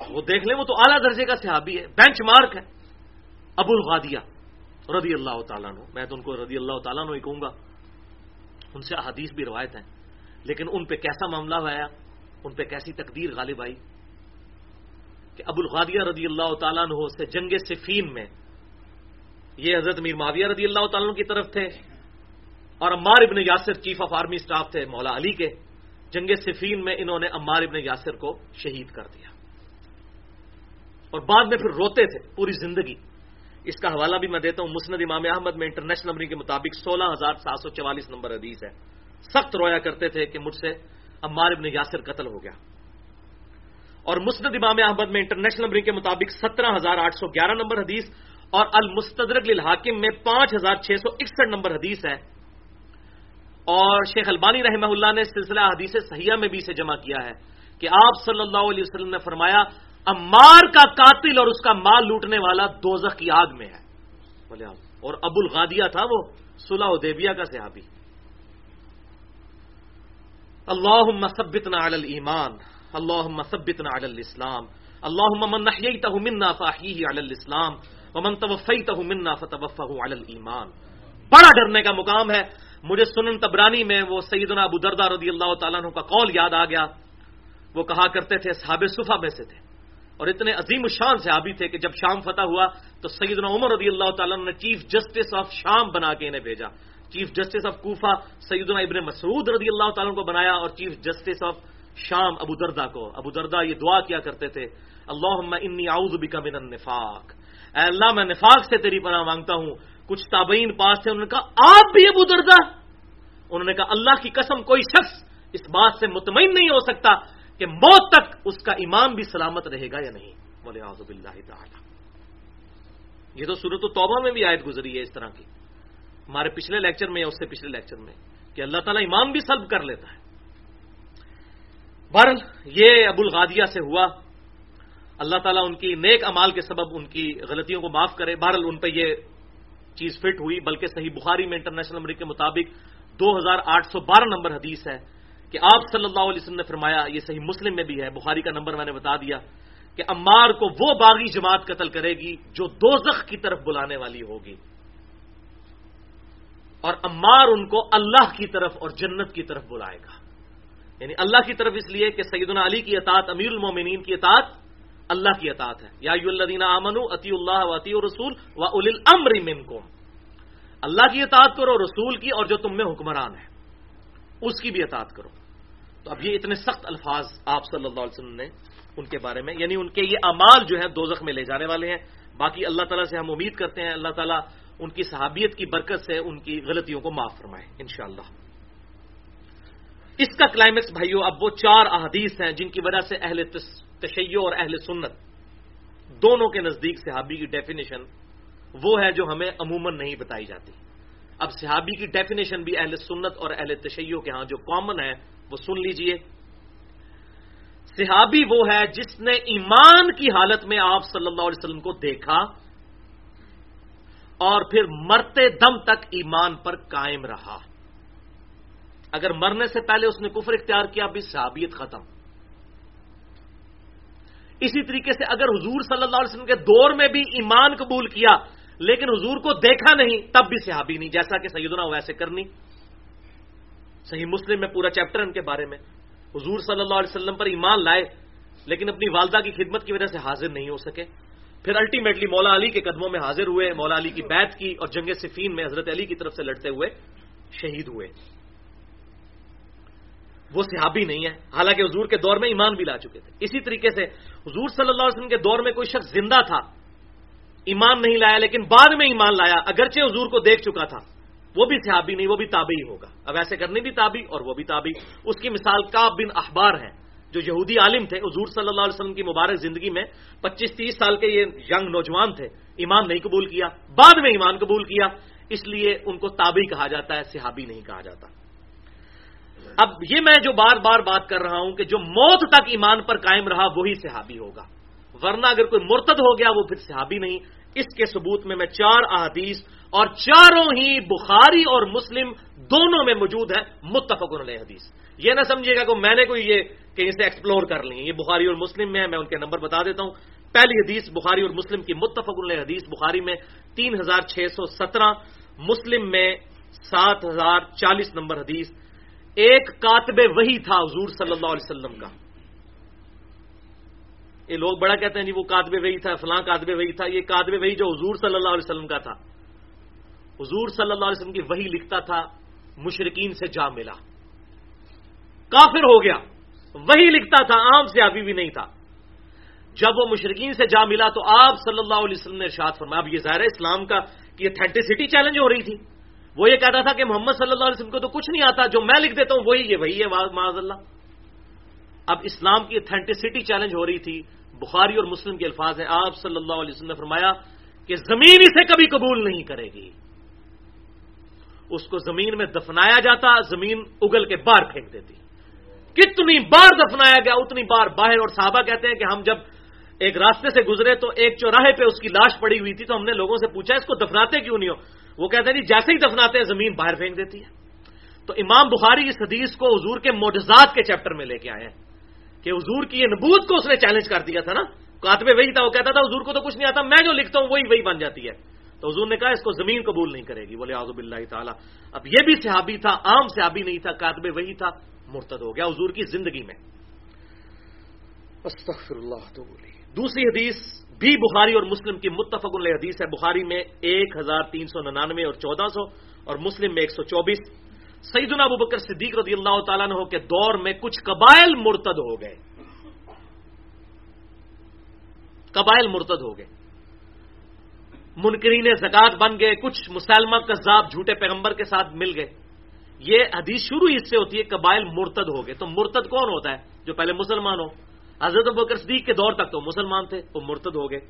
[SPEAKER 1] وہ دیکھ لیں وہ تو اعلیٰ درجے کا صحابی ہے بینچ مارک ہے ابو الغادیہ رضی اللہ تعالیٰ نو میں تو ان کو رضی اللہ تعالیٰ نو ہی کہوں گا ان سے احادیث بھی روایت ہیں لیکن ان پہ کیسا معاملہ ہوا ان پہ کیسی تقدیر غالب آئی کہ ابو الغادیہ رضی اللہ تعالیٰ عنہ سے جنگ صفین میں یہ حضرت میر معاویہ رضی اللہ تعالیٰ کی طرف تھے اور Ammar ibn Yasir chief of army staff تھے مولا علی کے۔ جنگ صفین میں انہوں نے عمار ابن یاسر کو شہید کر دیا۔ اور بعد میں پھر روتے تھے پوری زندگی۔ اس کا حوالہ بھی میں دیتا ہوں، مسند امام احمد میں انٹرنیشنل نمبر کے مطابق سولہ ہزار سات سو چوالیس نمبر حدیث ہے۔ سخت رویا کرتے تھے کہ مجھ سے عمار ابن یاسر قتل ہو گیا۔ اور مسند امام احمد میں انٹرنیشنل نمبر کے مطابق سترہ ہزار آٹھ سو گیارہ نمبر حدیث اور المستدرک للحاکم میں پانچ ہزار چھ سو اکسٹھ نمبر حدیث ہے۔ اور شیخ البانی رحمہ اللہ نے سلسلہ حدیث سیاح میں بھی اسے جمع کیا ہے کہ آپ صلی اللہ علیہ وسلم نے فرمایا، امار کا قاتل اور اس کا مال لوٹنے والا دوزخ کی آگ میں ہے۔ اور ابو الغادیہ تھا وہ، صلح دیبیا کا صحابی۔ اللہ مثبتنا علی الایمان۔ اللہ مثبتنا علی الاسلام. اللہ من نحییتہ منا فاحیہ علی الاسلام ومن توفیتہ منا فتوفہ علی الایمان. بڑا ڈرنے کا مقام ہے. مجھے سنن تبرانی میں وہ سیدنا ابو دردہ رضی اللہ تعالیٰ عنہ کا قول یاد آ گیا. وہ کہا کرتے تھے صحاب صفحہ میں سے تھے. اور اتنے عظیم الشان صحابی تھے کہ جب شام فتح ہوا تو سیدنا عمر رضی اللہ تعالیٰ نے چیف جسٹس آف شام بنا کے انہیں بھیجا. چیف جسٹس آف کوفا سیدنا ابن مسعود رضی اللہ تعالیٰ کو بنایا اور چیف جسٹس آف شام ابو دردا کو۔ ابو دردا یہ دعا کیا کرتے تھے اللہ انی اعوذ بک من النفاق. اے اللہ، میں نفاق سے تیری پناہ مانگتا ہوں۔ کچھ تابعین پاس تھے، انہوں نے کہا، آپ بھی ابو دردا انہوں نے کہا، اللہ کی قسم، کوئی شخص اس بات سے مطمئن نہیں ہو سکتا کہ موت تک اس کا ایمان بھی سلامت رہے گا یا نہیں۔ بولے آزب اللہ تعالی۔ یہ تو صورت و توبہ میں بھی آیت گزری ہے اس طرح کی۔ ہمارے پچھلے لیکچر میں یا اس سے پچھلے لیکچر میں کہ اللہ تعالیٰ ایمان بھی سلب کر لیتا ہے۔ بہرحال یہ ابو الغادیہ سے ہوا۔ اللہ تعالیٰ ان کی نیک امال کے سبب ان کی غلطیوں کو معاف کرے۔ بہرحال ان پہ یہ چیز فٹ ہوئی، بلکہ صحیح بخاری میں انٹرنیشنل نمبر کے مطابق دو ہزار آٹھ سو بارہ نمبر حدیث ہے کہ آپ صلی اللہ علیہ وسلم نے فرمایا، یہ صحیح مسلم میں بھی ہے، بخاری کا نمبر میں نے بتا دیا، کہ امار کو وہ باغی جماعت قتل کرے گی جو دوزخ کی طرف بلانے والی ہوگی۔ اور امار ان کو اللہ کی طرف اور جنت کی طرف بلائے گا۔ یعنی اللہ کی طرف اس لیے کہ سیدنا علی کی اطاعت، امیر المومنین کی اطاعت اللہ کی اطاعت ہے۔ یا الدین امن عطی اللہ و عطی رسول و اول امر کو اللہ کی اطاعت کرو، رسول کی، اور جو تم میں حکمران ہے اس کی بھی اطاعت کرو۔ تو اب یہ اتنے سخت الفاظ آپ صلی اللہ علیہ وسلم نے ان کے بارے میں یعنی ان کے یہ امال جو ہیں دوزخ میں لے جانے والے ہیں۔ باقی اللہ تعالیٰ سے ہم امید کرتے ہیں، اللہ تعالیٰ ان کی صحابیت کی برکت سے ان کی غلطیوں کو معاف فرمائے، انشاءاللہ۔ اس کا کلائمیکس بھائیوں اب وہ چار احادیث ہیں جن کی وجہ سے اہل تشیع اور اہل سنت دونوں کے نزدیک صحابی کی ڈیفینیشن وہ ہے جو ہمیں عموماً نہیں بتائی جاتی۔ اب صحابی کی ڈیفینیشن بھی اہل سنت اور اہل تشیع کے ہاں جو کامن ہے وہ سن لیجیے۔ صحابی وہ ہے جس نے ایمان کی حالت میں آپ صلی اللہ علیہ وسلم کو دیکھا اور پھر مرتے دم تک ایمان پر قائم رہا۔ اگر مرنے سے پہلے اس نے کفر اختیار کیا بھی صحابیت ختم۔ اسی طریقے سے اگر حضور صلی اللہ علیہ وسلم کے دور میں بھی ایمان قبول کیا، لیکن حضور کو دیکھا نہیں، تب بھی صحابی نہیں، جیسا کہ سیدنا ویسے کرنی۔ صحیح مسلم میں پورا چیپٹر ان کے بارے میں۔ حضور صلی اللہ علیہ وسلم پر ایمان لائے، لیکن اپنی والدہ کی خدمت کی وجہ سے حاضر نہیں ہو سکے۔ پھر الٹیمیٹلی مولا علی کے قدموں میں حاضر ہوئے، مولا علی کی بیت کی اور جنگ صفین میں حضرت علی کی طرف سے لڑتے ہوئے شہید ہوئے۔ وہ صحابی نہیں ہے حالانکہ حضور کے دور میں ایمان بھی لا چکے تھے۔ اسی طریقے سے حضور صلی اللہ علیہ وسلم کے دور میں کوئی شخص زندہ تھا، ایمان نہیں لایا، لیکن بعد میں ایمان لایا، اگرچہ حضور کو دیکھ چکا تھا، وہ بھی صحابی نہیں، وہ بھی تابعی ہوگا۔ اب ایسے کرنے بھی تابی اور وہ بھی تابی اس کی مثال کاب بن اخبار ہے جو یہودی عالم تھے۔ حضور صلی اللہ علیہ وسلم کی مبارک زندگی میں پچیس تیس سال کے یہ ینگ نوجوان تھے، ایمان نہیں قبول کیا، بعد میں ایمان قبول کیا، اس لیے ان کو تابعی کہا جاتا ہے، صحابی نہیں کہا جاتا۔ اب یہ میں جو بار بار بات کر رہا ہوں کہ جو موت تک ایمان پر قائم رہا وہی صحابی ہوگا۔ ورنہ اگر کوئی مرتد ہو گیا وہ پھر صحابی نہیں۔ اس کے ثبوت میں میں چار احادیث اور چاروں ہی بخاری اور مسلم دونوں میں موجود ہے متفق علیہ حدیث۔ یہ نہ سمجھے گا کہ میں نے کوئی یہ کہیں سے ایکسپلور کر لی یہ بخاری اور مسلم میں ہے میں ان کے نمبر بتا دیتا ہوں۔ پہلی حدیث بخاری اور مسلم کی متفق علیہ حدیث بخاری میں تین ہزار چھ سو سترہ، مسلم میں سات ہزار چالیس نمبر حدیث۔ ایک کاتب وہی تھا حضور صلی اللہ علیہ وسلم کا۔ یہ لوگ بڑا کہتے ہیں جی وہ کاتب وہی تھا، فلاں کاتب وہی تھا، یہ کاتب وہی جو حضور صلی اللہ علیہ وسلم کا تھا۔ حضور صلی اللہ علیہ وسلم کی وہی لکھتا تھا مشرقین سے جا ملا۔ کافر ہو گیا، وہی لکھتا تھا، عام سے ابھی بھی نہیں تھا۔ جب وہ مشرقین سے جا ملا تو آپ صلی اللہ علیہ وسلم نے ارشاد فرمایا، اب یہ ظاہر ہے اسلام کا کہ اتھینٹسٹی چیلنج ہو رہی تھی۔ وہ یہ کہتا تھا کہ محمد صلی اللہ علیہ وسلم کو تو کچھ نہیں آتا، جو میں لکھ دیتا ہوں وہی یہ وہی ہے معاذ اللہ اب اسلام کی اتھینٹسٹی چیلنج ہو رہی تھی۔ بخاری اور مسلم کے الفاظ ہیں۔ آپ صلی اللہ علیہ وسلم نے فرمایا کہ زمین اسے کبھی قبول نہیں کرے گی۔ اس کو زمین میں دفنایا جاتا، زمین اگل کے باہر پھینک دیتی۔ کتنی بار دفنایا گیا، اتنی بار۔ باہر اور صحابہ کہتے ہیں کہ ہم جب ایک راستے سے گزرے تو ایک چوراہے پہ اس کی لاش پڑی ہوئی تھی تو ہم نے لوگوں سے پوچھا، اس کو دفناتے کیوں نہیں ہو؟ وہ کہتے ہیں جی جیسے ہی دفناتے ہیں، زمین باہر پھینک دیتی ہے۔ تو امام بخاری اس حدیث کو حضور کے معجزات کے چیپٹر میں لے کے آئے ہیں کہ حضور کی یہ نبوت کو اس نے چیلنج کر دیا تھا نا۔ کاتبے وہی تھا، وہ کہتا تھا، حضور کو تو کچھ نہیں آتا، میں جو لکھتا ہوں وہی وہی بن جاتی ہے۔ تو حضور نے کہا، اس کو زمین قبول نہیں کرے گی۔ بولے آزب اللہ تعالیٰ۔ اب یہ بھی صحابی تھا، عام صحابی نہیں تھا، کاتب وہی تھا، مرتد ہو گیا حضور کی زندگی میں۔ اللہ تو بولی دوسری حدیث بھی بخاری اور مسلم کی متفق علیہ حدیث ہے۔ بخاری میں ایک ہزار تین سو ننانوے اور چودہ سو اور مسلم میں ایک سو چوبیس۔ سیدنا ابو بکر صدیق رضی اللہ تعالیٰ نے کے دور میں کچھ قبائل مرتد ہو گئے۔ قبائل مرتد ہو گئے۔ منکرین زکات بن گئے، کچھ مسلمہ کذاب جھوٹے پیغمبر کے ساتھ مل گئے۔ یہ حدیث شروع اس سے ہوتی ہے، قبائل مرتد ہو گئے۔ تو مرتد کون ہوتا ہے جو پہلے مسلمان ہو؟ حضرت بکر صدیق کے دور تک تو مسلمان تھے، وہ مرتد ہو گئے۔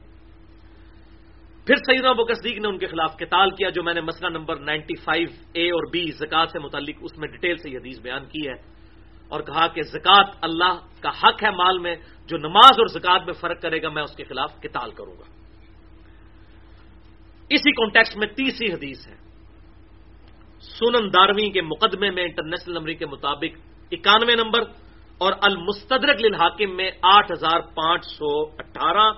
[SPEAKER 1] پھر سیدنا بکر صدیق نے ان کے خلاف قتال کیا، جو میں نے مسئلہ نمبر نائنٹی فائیو اے اور بی زکات سے متعلق اس میں ڈیٹیل سے یہ حدیث بیان کی ہے اور کہا کہ زکات اللہ کا حق ہے مال میں، جو نماز اور زکات میں فرق کرے گا، میں اس کے خلاف قتال کروں گا۔ اسی کانٹیکس میں تیسری حدیث ہے۔ سنن دارویں کے مقدمے میں انٹرنیشنل نمبر کے مطابق اکانوے نمبر اور المستدرک للحاکم میں آٹھ ہزار پانچ سو اٹھارہ۔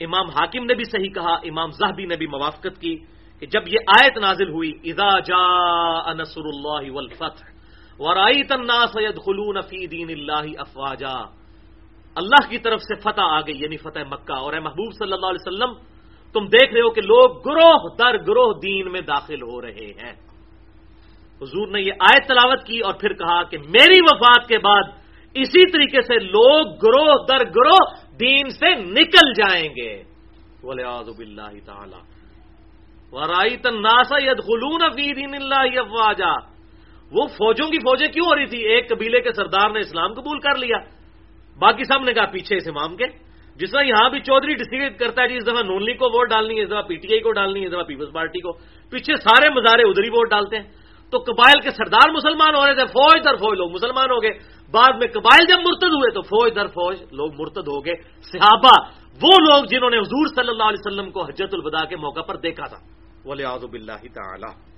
[SPEAKER 1] امام حاکم نے بھی صحیح کہا، امام زہبی نے بھی موافقت کی کہ جب یہ آیت نازل ہوئی، اذا جا نصر اللہ والفتح ورائیت الناس يدخلون فی دین اللہ افواجا اللہ کی طرف سے فتح آ گئی یعنی فتح مکہ۔ اور اے محبوب صلی اللہ علیہ وسلم، تم دیکھ رہے ہو کہ لوگ گروہ در گروہ دین میں داخل ہو رہے ہیں۔ حضور نے یہ آیت تلاوت کی اور پھر کہا کہ میری وفات کے بعد اسی طریقے سے لوگ گروہ در گروہ دین سے نکل جائیں گے۔ بولے آزب اللہ تعالی۔ ورائی تناسا ید خلون فی دین اللہ افواجا وہ فوجوں کی فوجیں کیوں ہو رہی تھی؟ ایک قبیلے کے سردار نے اسلام قبول کر لیا۔ باقی سب نے کہا پیچھے اس امام کے۔ جس طرح یہاں بھی چودھری ڈسیڈ کرتا ہے جی اس دفعہ نون لیگ کو ووٹ ڈالنی ہے، اس دفعہ پی ٹی آئی کو ڈالنی ہے، اس دفعہ پیپلز پارٹی کو۔ پیچھے سارے مزارے ادھر ہی ووٹ ڈالتے ہیں۔ تو قبائل کے سردار مسلمان ہو رہے تھے، فوج در فوج لوگ مسلمان ہو گئے۔ بعد میں قبائل جب مرتد ہوئے تو فوج در فوج لوگ مرتد ہو گئے۔ صحابہ، وہ لوگ جنہوں نے حضور صلی اللہ علیہ وسلم کو حجت الوداع کے موقع پر دیکھا تھا۔ ولی آزب اللہ تعالی۔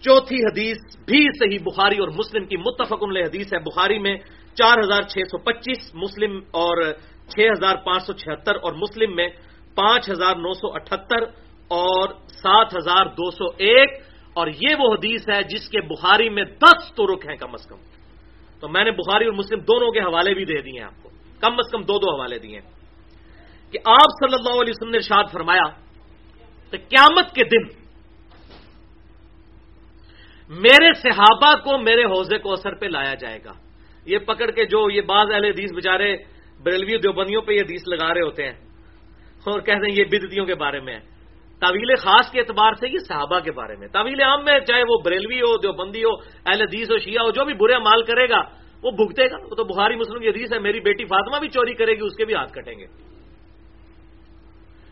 [SPEAKER 1] چوتھی حدیث بھی صحیح بخاری اور مسلم کی متفق حدیث ہے۔ بخاری میں چار ہزار چھ سو پچیس، مسلم اور چھ ہزار پانچ سو چھہتر اور مسلم میں پانچ ہزار نو سو اٹھہتر اور سات ہزار دو سو ایک۔ اور یہ وہ حدیث ہے جس کے بخاری میں دس ترک ہیں کم از کم۔ تو میں نے بخاری اور مسلم دونوں کے حوالے بھی دے دیے ہیں آپ کو۔ کم از کم دو دو حوالے دیے ہیں۔ کہ آپ صلی اللہ علیہ وسلم نے ارشاد فرمایا کہ قیامت کے دن میرے صحابہ کو میرے حوضے کو اثر پہ لایا جائے گا۔ یہ پکڑ کے جو یہ بعض اہل حدیث بےچارے بریلوی دیوبندیوں پہ یہ حدیث لگا رہے ہوتے ہیں اور کہتے ہیں یہ بدتیوں کے بارے میں ہے۔ طویل خاص کے اعتبار سے یہ صحابہ کے بارے میں۔ طویل عام میں چاہے وہ بریلوی ہو، دیوبندی ہو، اہل حدیث ہو، شیعہ ہو، جو بھی برے مال کرے گا، وہ بھگتے گا۔ وہ تو بخاری، مسلم کی حدیث ہے، میری بیٹی فاطمہ بھی چوری کرے گی، اس کے بھی ہاتھ کٹیں گے۔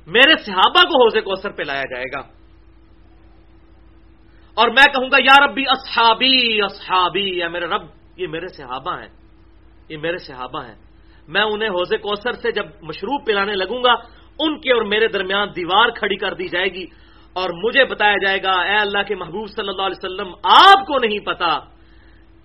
[SPEAKER 1] میرے صحابہ کو حوض کوثر پہ لایا جائے گا۔ اور میں کہوں گا، یا ربی اصحابی اصحابی یا میرے رب، یہ میرے صحابہ ہیں۔ یہ میرے صحابہ ہیں۔ میں انہیں حوض کوثر سے جب مشروب پلانے لگوں گا ان کے اور میرے درمیان دیوار کھڑی کر دی جائے گی اور مجھے بتایا جائے گا، اے اللہ کے محبوب صلی اللہ علیہ وسلم، آپ کو نہیں پتا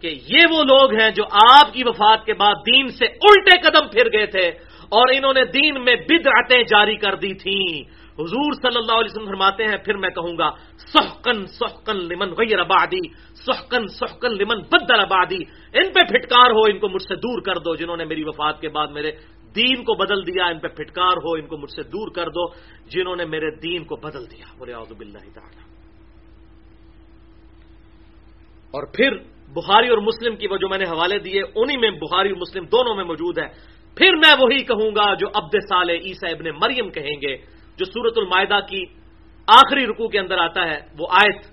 [SPEAKER 1] کہ یہ وہ لوگ ہیں جو آپ کی وفات کے بعد دین سے الٹے قدم پھر گئے تھے اور انہوں نے دین میں بدعتیں جاری کر دی تھیں۔ حضور صلی اللہ علیہ وسلم فرماتے ہیں، پھر میں کہوں گا سحکن سحکن لمن غیر آبادی سحکن سحکن لمن بدل آبادی ان پہ پھٹکار ہو، ان کو مجھ سے دور کر دو، جنہوں نے میری وفات کے بعد میرے دین کو بدل دیا، ان پہ پھٹکار ہو، ان کو مجھ سے دور کر دو، جنہوں نے میرے دین کو بدل دیا۔ بولے آزب اللہ تعالی۔ اور پھر بخاری اور مسلم کی وہ جو میں نے حوالے دیے، انہی میں بخاری اور مسلم دونوں میں موجود ہے۔ پھر میں وہی کہوں گا جو عبد سال عیسا ابن مریم کہیں گے، جو سورت المائدہ کی آخری رکوع کے اندر آتا ہے، وہ آیت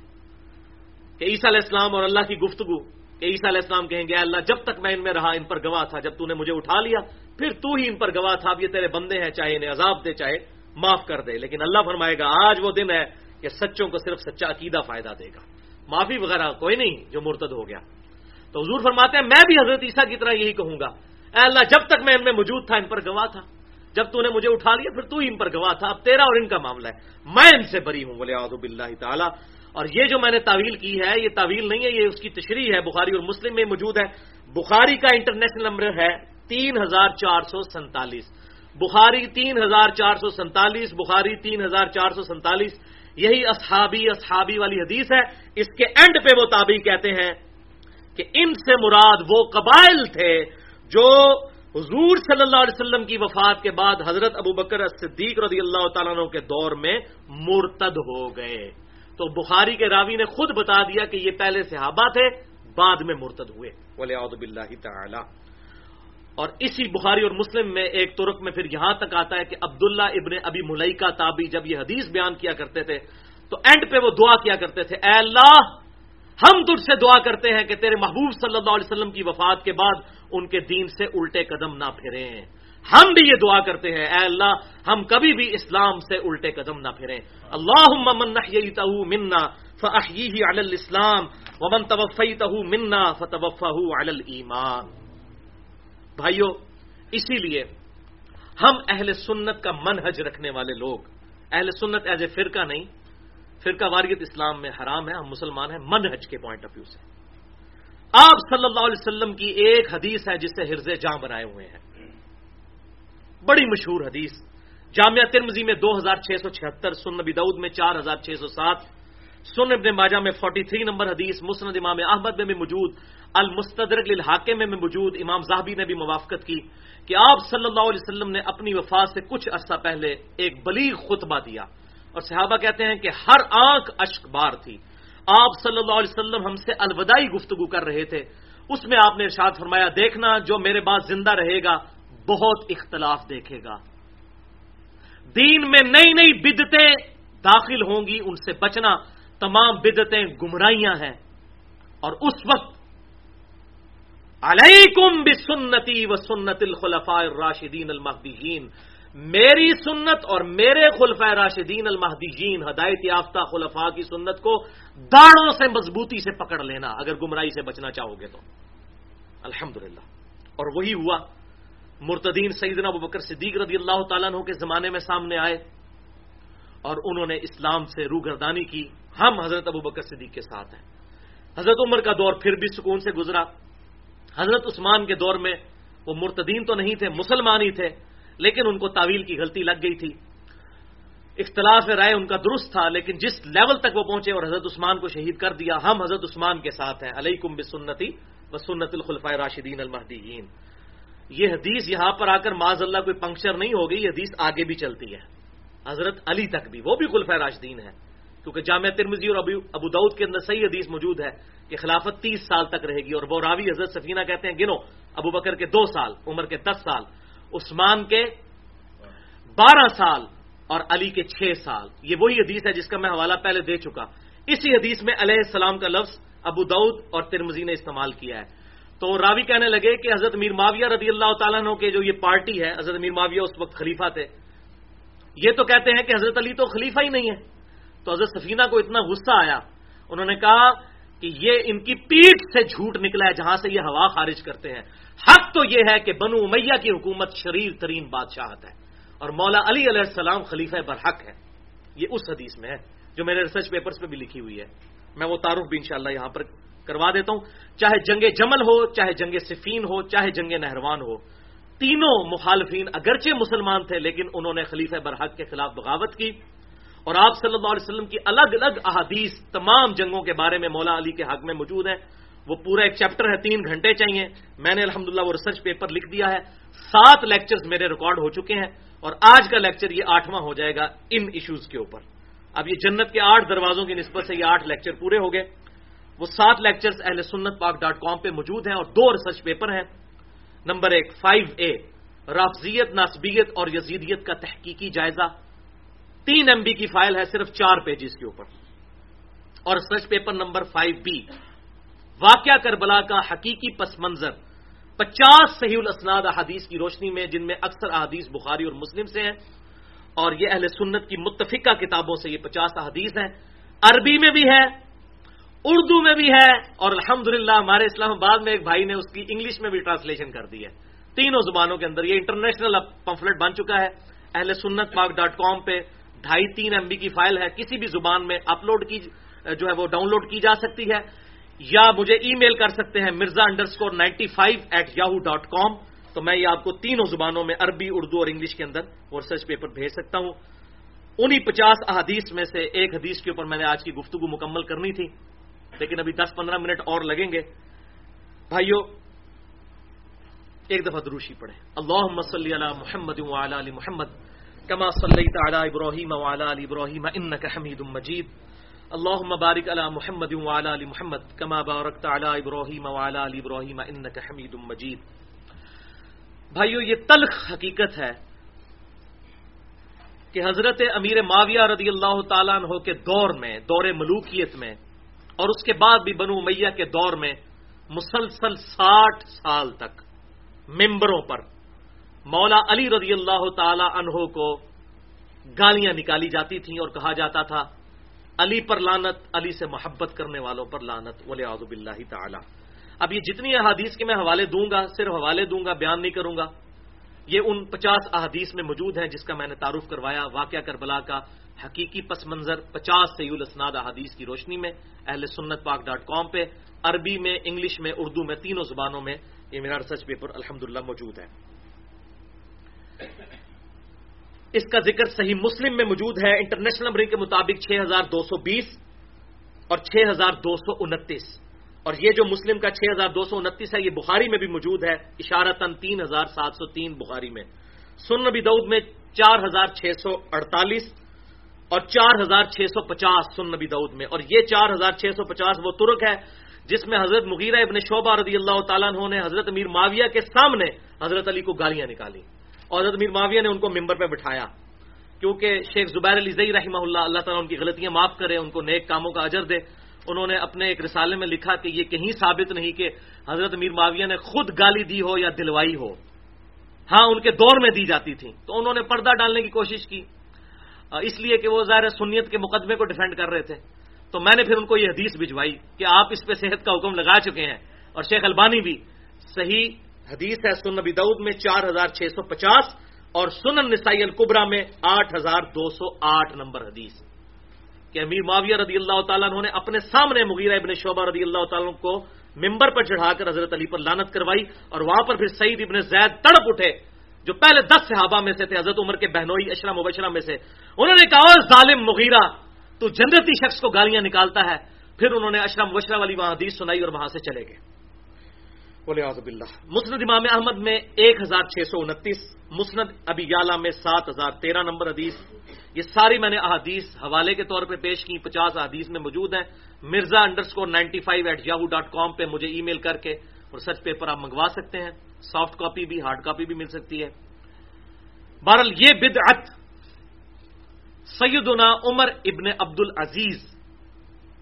[SPEAKER 1] کہ عیسیٰ علیہ السلام اور اللہ کی گفتگو، کہ عیسیٰ علیہ السلام کہیں گے اللہ، جب تک میں ان میں رہا، ان پر گواہ تھا، جب تو نے مجھے اٹھا لیا پھر تو ہی ان پر گواہ تھا، اب یہ تیرے بندے ہیں، چاہے انہیں عذاب دے، چاہے معاف کر دے۔ لیکن اللہ فرمائے گا، آج وہ دن ہے کہ سچوں کو صرف سچا عقیدہ فائدہ دے گا۔ معافی وغیرہ کوئی نہیں جو مرتد ہو گیا۔ تو حضور فرماتے ہیں، میں بھی حضرت عیسیٰ کی طرح یہی کہوں گا۔ اے اللہ، جب تک میں ان میں موجود تھا، ان پر گواہ تھا۔ جب تو نے مجھے اٹھا لیا، پھر تو ہی ان پر گواہ تھا۔ اب تیرا اور ان کا معاملہ ہے۔ میں ان سے بری ہوں بولے آدب اللہ تعالیٰ۔ اور یہ جو میں نے تعویل کی ہے، یہ تعویل نہیں ہے، یہ اس کی تشریح ہے۔ بخاری اور مسلم میں موجود ہے۔ بخاری کا انٹرنیشنل نمبر ہے تین ہزار چار سو سینتالیس بخاری تین ہزار چار سو سینتالیس بخاری تین ہزار چار سو سینتالیس یہی اصحابی اصحابی والی حدیث ہے۔ اس کے اینڈ پہ وہ تابعی کہتے ہیں کہ ان سے مراد وہ قبائل تھے جو حضور صلی اللہ علیہ وسلم کی وفات کے بعد حضرت ابو بکر صدیق رضی اللہ تعالیٰ عنہ کے دور میں مرتد ہو گئے۔ تو بخاری کے راوی نے خود بتا دیا کہ یہ پہلے صحابہ تھے، بعد میں مرتد ہوئے۔ بولے ادب اللہ تعالی اور اسی بخاری اور مسلم میں ایک ترک میں پھر یہاں تک آتا ہے کہ عبداللہ ابن ابی ملئی کا تابی جب یہ حدیث بیان کیا کرتے تھے، تو اینڈ پہ وہ دعا کیا کرتے تھے، اے اللہ، ہم تجھ سے دعا کرتے ہیں کہ تیرے محبوب صلی اللہ علیہ وسلم کی وفات کے بعد ان کے دین سے الٹے قدم نہ پھریں۔ ہم بھی یہ دعا کرتے ہیں، اے اللہ، ہم کبھی بھی اسلام سے الٹے قدم نہ پھریں۔ اللہ منا فی الاسلام، ومن توفیتہ منا فتوفہ علی الایمان۔ بھائیو، اسی لیے ہم اہل سنت کا منحج رکھنے والے لوگ، اہل سنت ایز اے فرقہ نہیں، فرقہ واریت اسلام میں حرام ہے، ہم مسلمان ہیں منحج کے پوائنٹ آف ویو سے۔ آپ صلی اللہ علیہ وسلم کی ایک حدیث ہے جس سے ہرز جاں بنائے ہوئے ہیں۔ بڑی مشہور حدیث، جامعہ ترمزی میں دو ہزار چھ سو چھہتر سن نبی دعود میں چار ہزار چھ سو سات سن ابن ماجہ میں فورٹی تھری نمبر حدیث، مسند امام احمد میں بھی موجود المستدرک للحاکم میں موجود امام زاہبی نے بھی موافقت کی کہ آپ صلی اللہ علیہ وسلم نے اپنی وفات سے کچھ عرصہ پہلے ایک بلیغ خطبہ دیا اور صحابہ کہتے ہیں کہ ہر آنکھ اشک بار تھی۔ آپ صلی اللہ علیہ وسلم ہم سے الوداعی گفتگو کر رہے تھے۔ اس میں آپ نے ارشاد فرمایا، دیکھنا جو میرے بعد زندہ رہے گا، بہت اختلاف دیکھے گا۔ دین میں نئی نئی بدتیں داخل ہوں گی، ان سے بچنا تمام بدتیں گمراہیاں ہیں۔ اور اس وقت علیکم بسنتی و سنت الخلفاء الراشدین المحدین میری سنت اور میرے خلفۂ راشدین المحدین ہدایت یافتہ خلفاء کی سنت کو داڑوں سے مضبوطی سے پکڑ لینا، اگر گمراہی سے بچنا چاہو گے تو۔ الحمد اور وہی ہوا۔ مرتدین سیدنا ابو بکر صدیق رضی اللہ تعالیٰ عنہ کے زمانے میں سامنے آئے اور انہوں نے اسلام سے روگردانی کی۔ ہم حضرت ابو بکر صدیق کے ساتھ ہیں۔ حضرت عمر کا دور پھر بھی سکون سے گزرا۔ حضرت عثمان کے دور میں وہ مرتدین تو نہیں تھے، مسلمان ہی تھے، لیکن ان کو تعویل کی غلطی لگ گئی تھی۔ اختلاف رائے ان کا درست تھا، لیکن جس لیول تک وہ پہنچے اور حضرت عثمان کو شہید کر دیا، ہم حضرت عثمان کے ساتھ ہیں۔ علیہ کم بسنتی و سنت الخلفۂ راشدین المحدین یہ حدیث یہاں پر آ کر معذ اللہ کوئی پنکچر نہیں ہوگی، یہ حدیث آگے بھی چلتی ہے۔ حضرت علی تک بھی، وہ بھی خلفۂ راشدین ہے کیونکہ جامعہ ترمزی اور ابو دعود کے اندر صحیح حدیث موجود ہے کہ خلافت تیس سال تک رہے گی اور وہ راوی حضرت سفینہ کہتے ہیں، گنو، ابو بکر کے دو سال، عمر کے دس سال، عثمان کے بارہ سال اور علی کے چھ سال۔ یہ وہی حدیث ہے جس کا میں حوالہ پہلے دے چکا۔ اسی حدیث میں علیہ السلام کا لفظ ابو دعود اور ترمزی نے استعمال کیا ہے۔ تو راوی کہنے لگے کہ حضرت میر معاویہ رضی اللہ تعالیٰ عنہ کے جو یہ پارٹی ہے، حضرت میر معاویہ اس وقت خلیفہ تھے، یہ تو کہتے ہیں کہ حضرت علی تو خلیفہ ہی نہیں ہے۔ تو حضرت سفینہ کو اتنا غصہ آیا، انہوں نے کہا کہ یہ ان کی پیٹ سے جھوٹ نکلا ہے جہاں سے یہ ہوا خارج کرتے ہیں۔ حق تو یہ ہے کہ بنو امیہ کی حکومت شریر ترین بادشاہت ہے اور مولا علی علیہ السلام خلیفہ برحق ہے۔ یہ اس حدیث میں ہے جو میرے ریسرچ پیپرز پہ بھی لکھی ہوئی ہے۔ میں وہ تعارف بھی انشاءاللہ یہاں پر کروا دیتا ہوں۔ چاہے جنگ جمل ہو، چاہے جنگ صفین ہو، چاہے جنگ نہروان ہو، تینوں مخالفین اگرچہ مسلمان تھے، لیکن انہوں نے خلیفہ برحق کے خلاف بغاوت کی۔ اور آپ صلی اللہ علیہ وسلم کی الگ الگ احادیث تمام جنگوں کے بارے میں مولا علی کے حق میں موجود ہیں۔ وہ پورا ایک چیپٹر ہے، تین گھنٹے چاہیے۔ میں نے الحمدللہ وہ ریسرچ پیپر لکھ دیا ہے۔ سات لیکچرز میرے ریکارڈ ہو چکے ہیں اور آج کا لیکچر یہ آٹھواں ہو جائے گا ان ایشوز کے اوپر۔ اب یہ جنت کے آٹھ دروازوں کی نسبت سے یہ آٹھ لیکچر پورے ہو گئے۔ وہ سات لیکچرز اہل سنت پاک ڈاٹ کام پہ موجود ہیں اور دو ریسرچ پیپر ہیں۔ نمبر ایک فائیو اے رافضیت، ناسبیت اور یزیدیت کا تحقیقی جائزہ۔ تین ایم بی کی فائل ہے صرف چار پیجز کے اوپر. اور research paper number five B واقعہ کربلا کا حقیقی پس منظر. پچاس صحیح الاسناد احادیث کی روشنی میں، جن میں اکثر احادیث بخاری اور مسلم سے ہیں، اور یہ اہل سنت کی متفقہ کتابوں سے یہ پچاس احادیث ہیں. عربی میں بھی ہے اردو میں بھی ہے اور الحمد ہمارے اسلام آباد میں ایک بھائی نے اس کی انگلش میں بھی ٹرانسلیشن کر دی ہے. تینوں زبانوں کے اندر یہ انٹرنیشنل پمفلٹ بن چکا ہے. اہل سنت پاک ڈاٹ کام پہ ڈھائی تین ایم بی کی فائل ہے، کسی بھی زبان میں اپلوڈ کی، جو ہے وہ ڈاؤن لوڈ کی جا سکتی ہے۔ یا مجھے ای میل کر سکتے ہیں Mirza underscore ninety five at Yahoo dot com. تو میں یہ آپ کو تینوں زبانوں میں عربی، اردو اور انگلش کے اندر وہ ریسرچ پیپر بھیج سکتا ہوں۔ انہی پچاس احادیث میں سے ایک حدیث کے اوپر میں نے آج کی گفتگو مکمل کرنی تھی، لیکن ابھی دس پندرہ منٹ اور لگیں گے۔ بھائیو، ایک دفعہ دروشی پڑھے اللہ صلی علی محمد علی محمد۔ کما صلی تعالی ابراہیم علی ابراہیم انک حمید مجید اللہ مبارک علی محمد علی محمد کما بارک علی ابراہیم علی ابراہیم انک حمید مجید بھائیو، یہ تلخ حقیقت ہے کہ حضرت امیر معاویہ رضی اللہ تعالیٰ عنہ کے دور میں، دور ملوکیت میں، اور اس کے بعد بھی بنو میہ کے دور میں مسلسل ساٹھ سال تک ممبروں پر مولا علی رضی اللہ تعالی عنہ کو گالیاں نکالی جاتی تھیں اور کہا جاتا تھا، علی پر لانت علی سے محبت کرنے والوں پر لانت ولی آزب اللہ تعالی۔ اب یہ جتنی احادیث کے میں حوالے دوں گا، صرف حوالے دوں گا، بیان نہیں کروں گا، یہ ان پچاس احادیث میں موجود ہیں جس کا میں نے تعارف کروایا، واقعہ کربلا کا حقیقی پس منظر پچاس سید الاسناد احادیث کی روشنی میں، اہل سنت پاک ڈاٹ کام پہ، عربی میں، انگلش میں، اردو میں، تینوں زبانوں میں، یہ میرا ریسرچ پیپر الحمد موجود ہے۔ اس کا ذکر صحیح مسلم میں موجود ہے، انٹرنیشنل نمبرنگ کے مطابق چھ ہزار دو سو بیس اور چھ ہزار دو سو انتیس۔ اور یہ جو مسلم کا چھ ہزار دو سو انتیس ہے، یہ بخاری میں بھی موجود ہے، اشارتاً تین ہزار سات سو تین بخاری میں۔ سن نبی دعود میں چار ہزار چھ سو اڑتالیس اور چار ہزار چھ سو پچاس سن نبی دعود میں۔ اور یہ چار ہزار چھ سو پچاس وہ ترک ہے، جس میں حضرت مغیرہ ابن شعبہ رضی اللہ تعالیٰ نے حضرت امیر معاویہ کے سامنے حضرت علی کو گالیاں نکالی۔ اور حضرت میر معاویہ نے ان کو ممبر پہ بٹھایا۔ کیونکہ شیخ زبیر علی زئی رحمہ اللہ اللہ تعالیٰ ان کی غلطیاں معاف کرے، ان کو نیک کاموں کا اجر دے۔ انہوں نے اپنے ایک رسالے میں لکھا کہ یہ کہیں ثابت نہیں کہ حضرت میر معاویہ نے خود گالی دی ہو یا دلوائی ہو۔ ہاں ان کے دور میں دی جاتی تھی تو انہوں نے پردہ ڈالنے کی کوشش کی۔ اس لیے کہ وہ ظاہر سنیت کے مقدمے کو ڈیفینڈ کر رہے تھے۔ تو میں نے پھر ان کو یہ حدیث بھجوائی کہ آپ اس پہ صحت کا حکم لگا چکے ہیں اور شیخ البانی بھی صحیح حدیث ہے سن نبی دعود میں چار ہزار چھ سو پچاس اور سنن نسائی القبرا میں آٹھ ہزار دو سو آٹھ نمبر حدیث۔ کہ امیر معاویہ رضی اللہ تعالیٰ نے اپنے سامنے مغیرہ ابن شعبہ رضی اللہ تعالیٰ کو ممبر پر چڑھا کر حضرت علی پر لانت کروائی اور وہاں پر پھر سعید ابن زید تڑپ اٹھے، جو پہلے دس صحابہ میں سے تھے، حضرت عمر کے بہنوئی، اشرم مبشرہ میں سے۔ انہوں نے کہا ظالم مغیرہ، تو جنتی شخص کو گالیاں نکالتا ہے۔ پھر انہوں نے اشرم مبشرہ والی وہاں حدیث سنائی اور وہاں سے چلے گئے۔ اللہ مسند امام احمد میں ایک ہزار چھ سو انتیس، مسند ابی یالا میں سات ہزار تیرہ نمبر حدیث۔ یہ ساری میں نے احادیث حوالے کے طور پہ پیش کی پچاس احادیث میں موجود ہیں۔ Mirza underscore ninety five at Yahoo dot com پہ مجھے ای میل کر کے اور سچ پیپر آپ منگوا سکتے ہیں۔ سافٹ کاپی بھی، ہارڈ کاپی بھی مل سکتی ہے۔ بہرحال یہ بدعت سیدنا عمر ابن عبد العزیز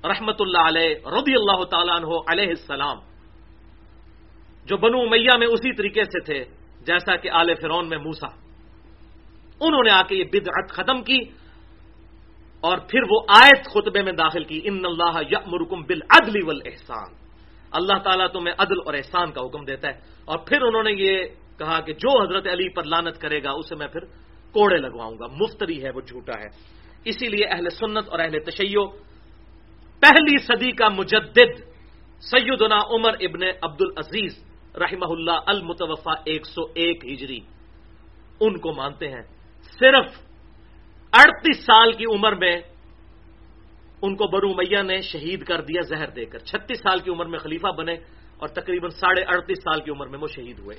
[SPEAKER 1] رحمت اللہ علیہ رضی اللہ تعالیٰ عنہ علیہ السلام جو بنو میاں میں اسی طریقے سے تھے جیسا کہ آل فرون میں موسا انہوں نے آ کے یہ بدعت ختم کی اور پھر وہ آیت خطبے میں داخل کی، ان اللہ یامرکم بالعدل والاحسان اللہ تعالیٰ تمہیں عدل اور احسان کا حکم دیتا ہے۔ اور پھر انہوں نے یہ کہا کہ جو حضرت علی پر لانت کرے گا، اسے میں پھر کوڑے لگواؤں گا۔ مفتری ہے، وہ جھوٹا ہے۔ اسی لیے اہل سنت اور اہل تشیع، پہلی صدی کا مجدد سیدنا عمر ابن عبد العزیز رحمہ اللہ المتوفا ایک سو ایک ہجری، ان کو مانتے ہیں۔ صرف اڑتیس سال کی عمر میں ان کو برو میاں نے شہید کر دیا زہر دے کر۔ چھتیس سال کی عمر میں خلیفہ بنے اور تقریباً ساڑھے اڑتیس سال کی عمر میں وہ شہید ہوئے۔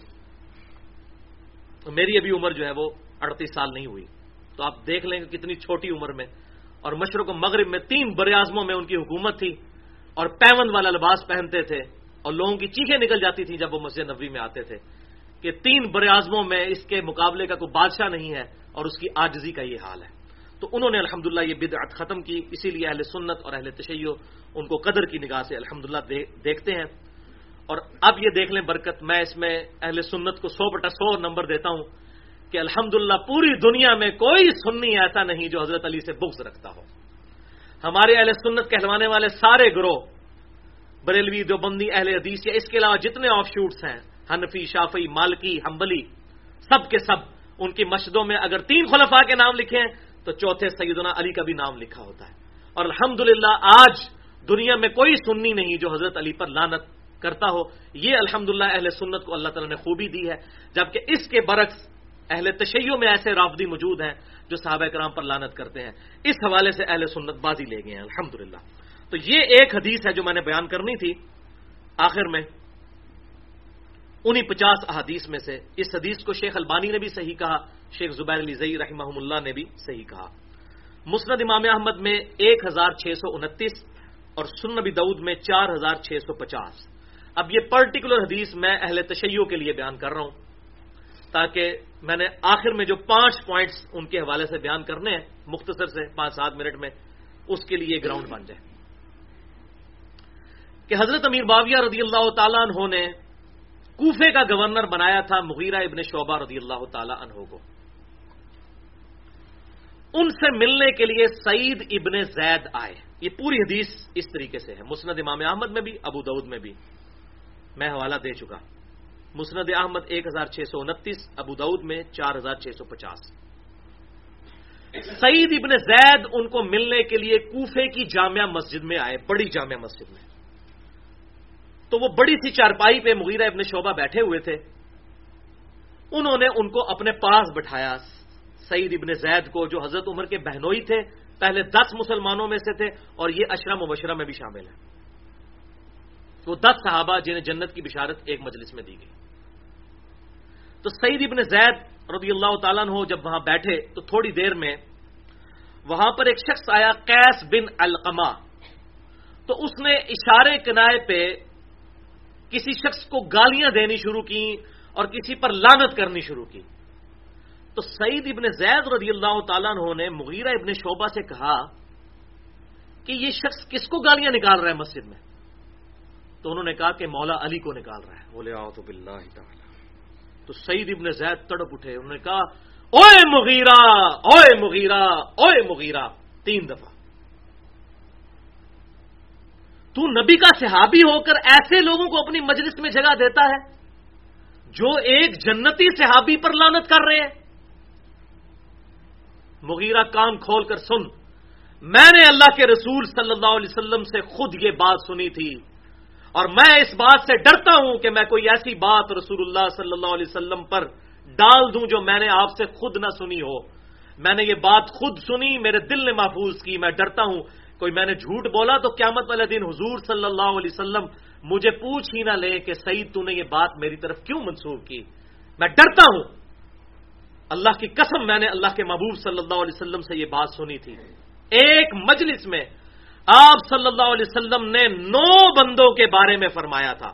[SPEAKER 1] تو میری ابھی عمر جو ہے وہ اڑتیس سال نہیں ہوئی۔ تو آپ دیکھ لیں کہ کتنی چھوٹی عمر میں۔ اور مشرق و مغرب میں تین بر اعظموں میں ان کی حکومت تھی اور پیون والا لباس پہنتے تھے۔ اور لوگوں کی چیخیں نکل جاتی تھیں جب وہ مسجد نبوی میں آتے تھے کہ تین بر اعظموں میں اس کے مقابلے کا کوئی بادشاہ نہیں ہے اور اس کی آجزی کا یہ حال ہے۔ تو انہوں نے الحمدللہ یہ بدعت ختم کی، اسی لیے اہل سنت اور اہل تشیع ان کو قدر کی نگاہ سے الحمدللہ دیکھتے ہیں۔ اور اب یہ دیکھ لیں برکت، میں اس میں اہل سنت کو سو بٹا سو نمبر دیتا ہوں کہ الحمدللہ پوری دنیا میں کوئی سنی ایسا نہیں جو حضرت علی سے بغض رکھتا ہو۔ ہمارے اہل سنت کہلوانے والے سارے گروہ بریلوی دیوبندی اہل حدیث یا اس کے علاوہ جتنے آف شوٹس ہیں، حنفی شافی مالکی ہمبلی سب کے سب ان کی مشدوں میں اگر تین خلفاء کے نام لکھے ہیں تو چوتھے سیدنا علی کا بھی نام لکھا ہوتا ہے۔ اور الحمد آج دنیا میں کوئی سننی نہیں جو حضرت علی پر لانت کرتا ہو۔ یہ الحمد اہل سنت کو اللہ تعالیٰ نے خوبی دی ہے، جبکہ اس کے برعکس اہل تشیعوں میں ایسے رافدی موجود ہیں جو صحابہ کرام پر لانت کرتے ہیں۔ اس حوالے سے اہل سنت بازی لے گئے ہیں۔ الحمد تو یہ ایک حدیث ہے جو میں نے بیان کرنی تھی آخر میں انہیں پچاس احادیث میں سے۔ اس حدیث کو شیخ البانی نے بھی صحیح کہا، شیخ زبیر علی زئی رحمہ اللہ نے بھی صحیح کہا۔ مسند امام احمد میں ایک ہزار چھ سو انتیس اور سن نبی دعود میں چار ہزار چھ سو پچاس۔ اب یہ پرٹیکولر حدیث میں اہل تشیع کے لیے بیان کر رہا ہوں تاکہ میں نے آخر میں جو پانچ پوائنٹس ان کے حوالے سے بیان کرنے ہیں، مختصر سے پانچ سات منٹ میں، اس کے لیے گراؤنڈ بن جائے۔ کہ حضرت امیر باویہ رضی اللہ تعالیٰ عنہ نے کوفے کا گورنر بنایا تھا مغیرہ ابن شعبہ رضی اللہ تعالی عنہ کو۔ ان سے ملنے کے لیے سعید ابن زید آئے۔ یہ پوری حدیث اس طریقے سے ہے۔ مسند امام احمد میں بھی، ابو دعود میں بھی۔ میں حوالہ دے چکا۔ مسند احمد ایک ہزار چھ سو انتیس، ابو دعود میں چار ہزار چھ سو پچاس۔ سعید ابن زید ان کو ملنے کے لیے کوفے کی جامعہ مسجد میں آئے، بڑی جامعہ مسجد میں۔ تو وہ بڑی سی چارپائی پہ مغیرہ ابن شعبہ بیٹھے ہوئے تھے۔ انہوں نے ان کو اپنے پاس بٹھایا۔ سعید ابن زید کو جو حضرت عمر کے بہنوئی تھے، پہلے دس مسلمانوں میں سے تھے اور یہ اشرم مبشرہ میں بھی شامل ہیں۔ وہ دس صحابہ جنہیں جنت کی بشارت ایک مجلس میں دی گئی۔ تو سعید ابن زید رضی اللہ تعالیٰ ہو جب وہاں بیٹھے، تو تھوڑی دیر میں وہاں پر ایک شخص آیا، قیس بن القما تو اس نے اشارے کنائے پہ کسی شخص کو گالیاں دینی شروع کی اور کسی پر لانت کرنی شروع کی تو سعید ابن زید رضی اللہ تعالیٰ نے مغیرہ ابن شعبہ سے کہا کہ یہ شخص کس کو گالیاں نکال رہا ہے مسجد میں؟ تو انہوں نے کہا کہ مولا علی کو نکال رہا ہے۔ بولے آؤ تو بلّہ تو سعید ابن زید تڑپ اٹھے انہوں نے کہا اوے مغیرہ اوے مغیرہ اوے مغیرہ تین دفعہ۔ تو نبی کا صحابی ہو کر ایسے لوگوں کو اپنی مجلس میں جگہ دیتا ہے جو ایک جنتی صحابی پر لانت کر رہے ہیں۔ مغیرہ کام کھول کر سن، میں نے اللہ کے رسول صلی اللہ علیہ وسلم سے خود یہ بات سنی تھی اور میں اس بات سے ڈرتا ہوں کہ میں کوئی ایسی بات رسول اللہ صلی اللہ علیہ وسلم پر ڈال دوں جو میں نے آپ سے خود نہ سنی ہو۔ میں نے یہ بات خود سنی، میرے دل نے محفوظ کی، میں ڈرتا ہوں۔ کوئی میں نے جھوٹ بولا تو قیامت والے دن حضور صلی اللہ علیہ وسلم مجھے پوچھ ہی نہ لے کہ سعید تو نے یہ بات میری طرف کیوں منسوخ کی؟ میں ڈرتا ہوں۔ اللہ کی قسم میں نے اللہ کے محبوب صلی اللہ علیہ وسلم سے یہ بات سنی تھی۔ ایک مجلس میں آپ صلی اللہ علیہ وسلم نے نو بندوں کے بارے میں فرمایا تھا۔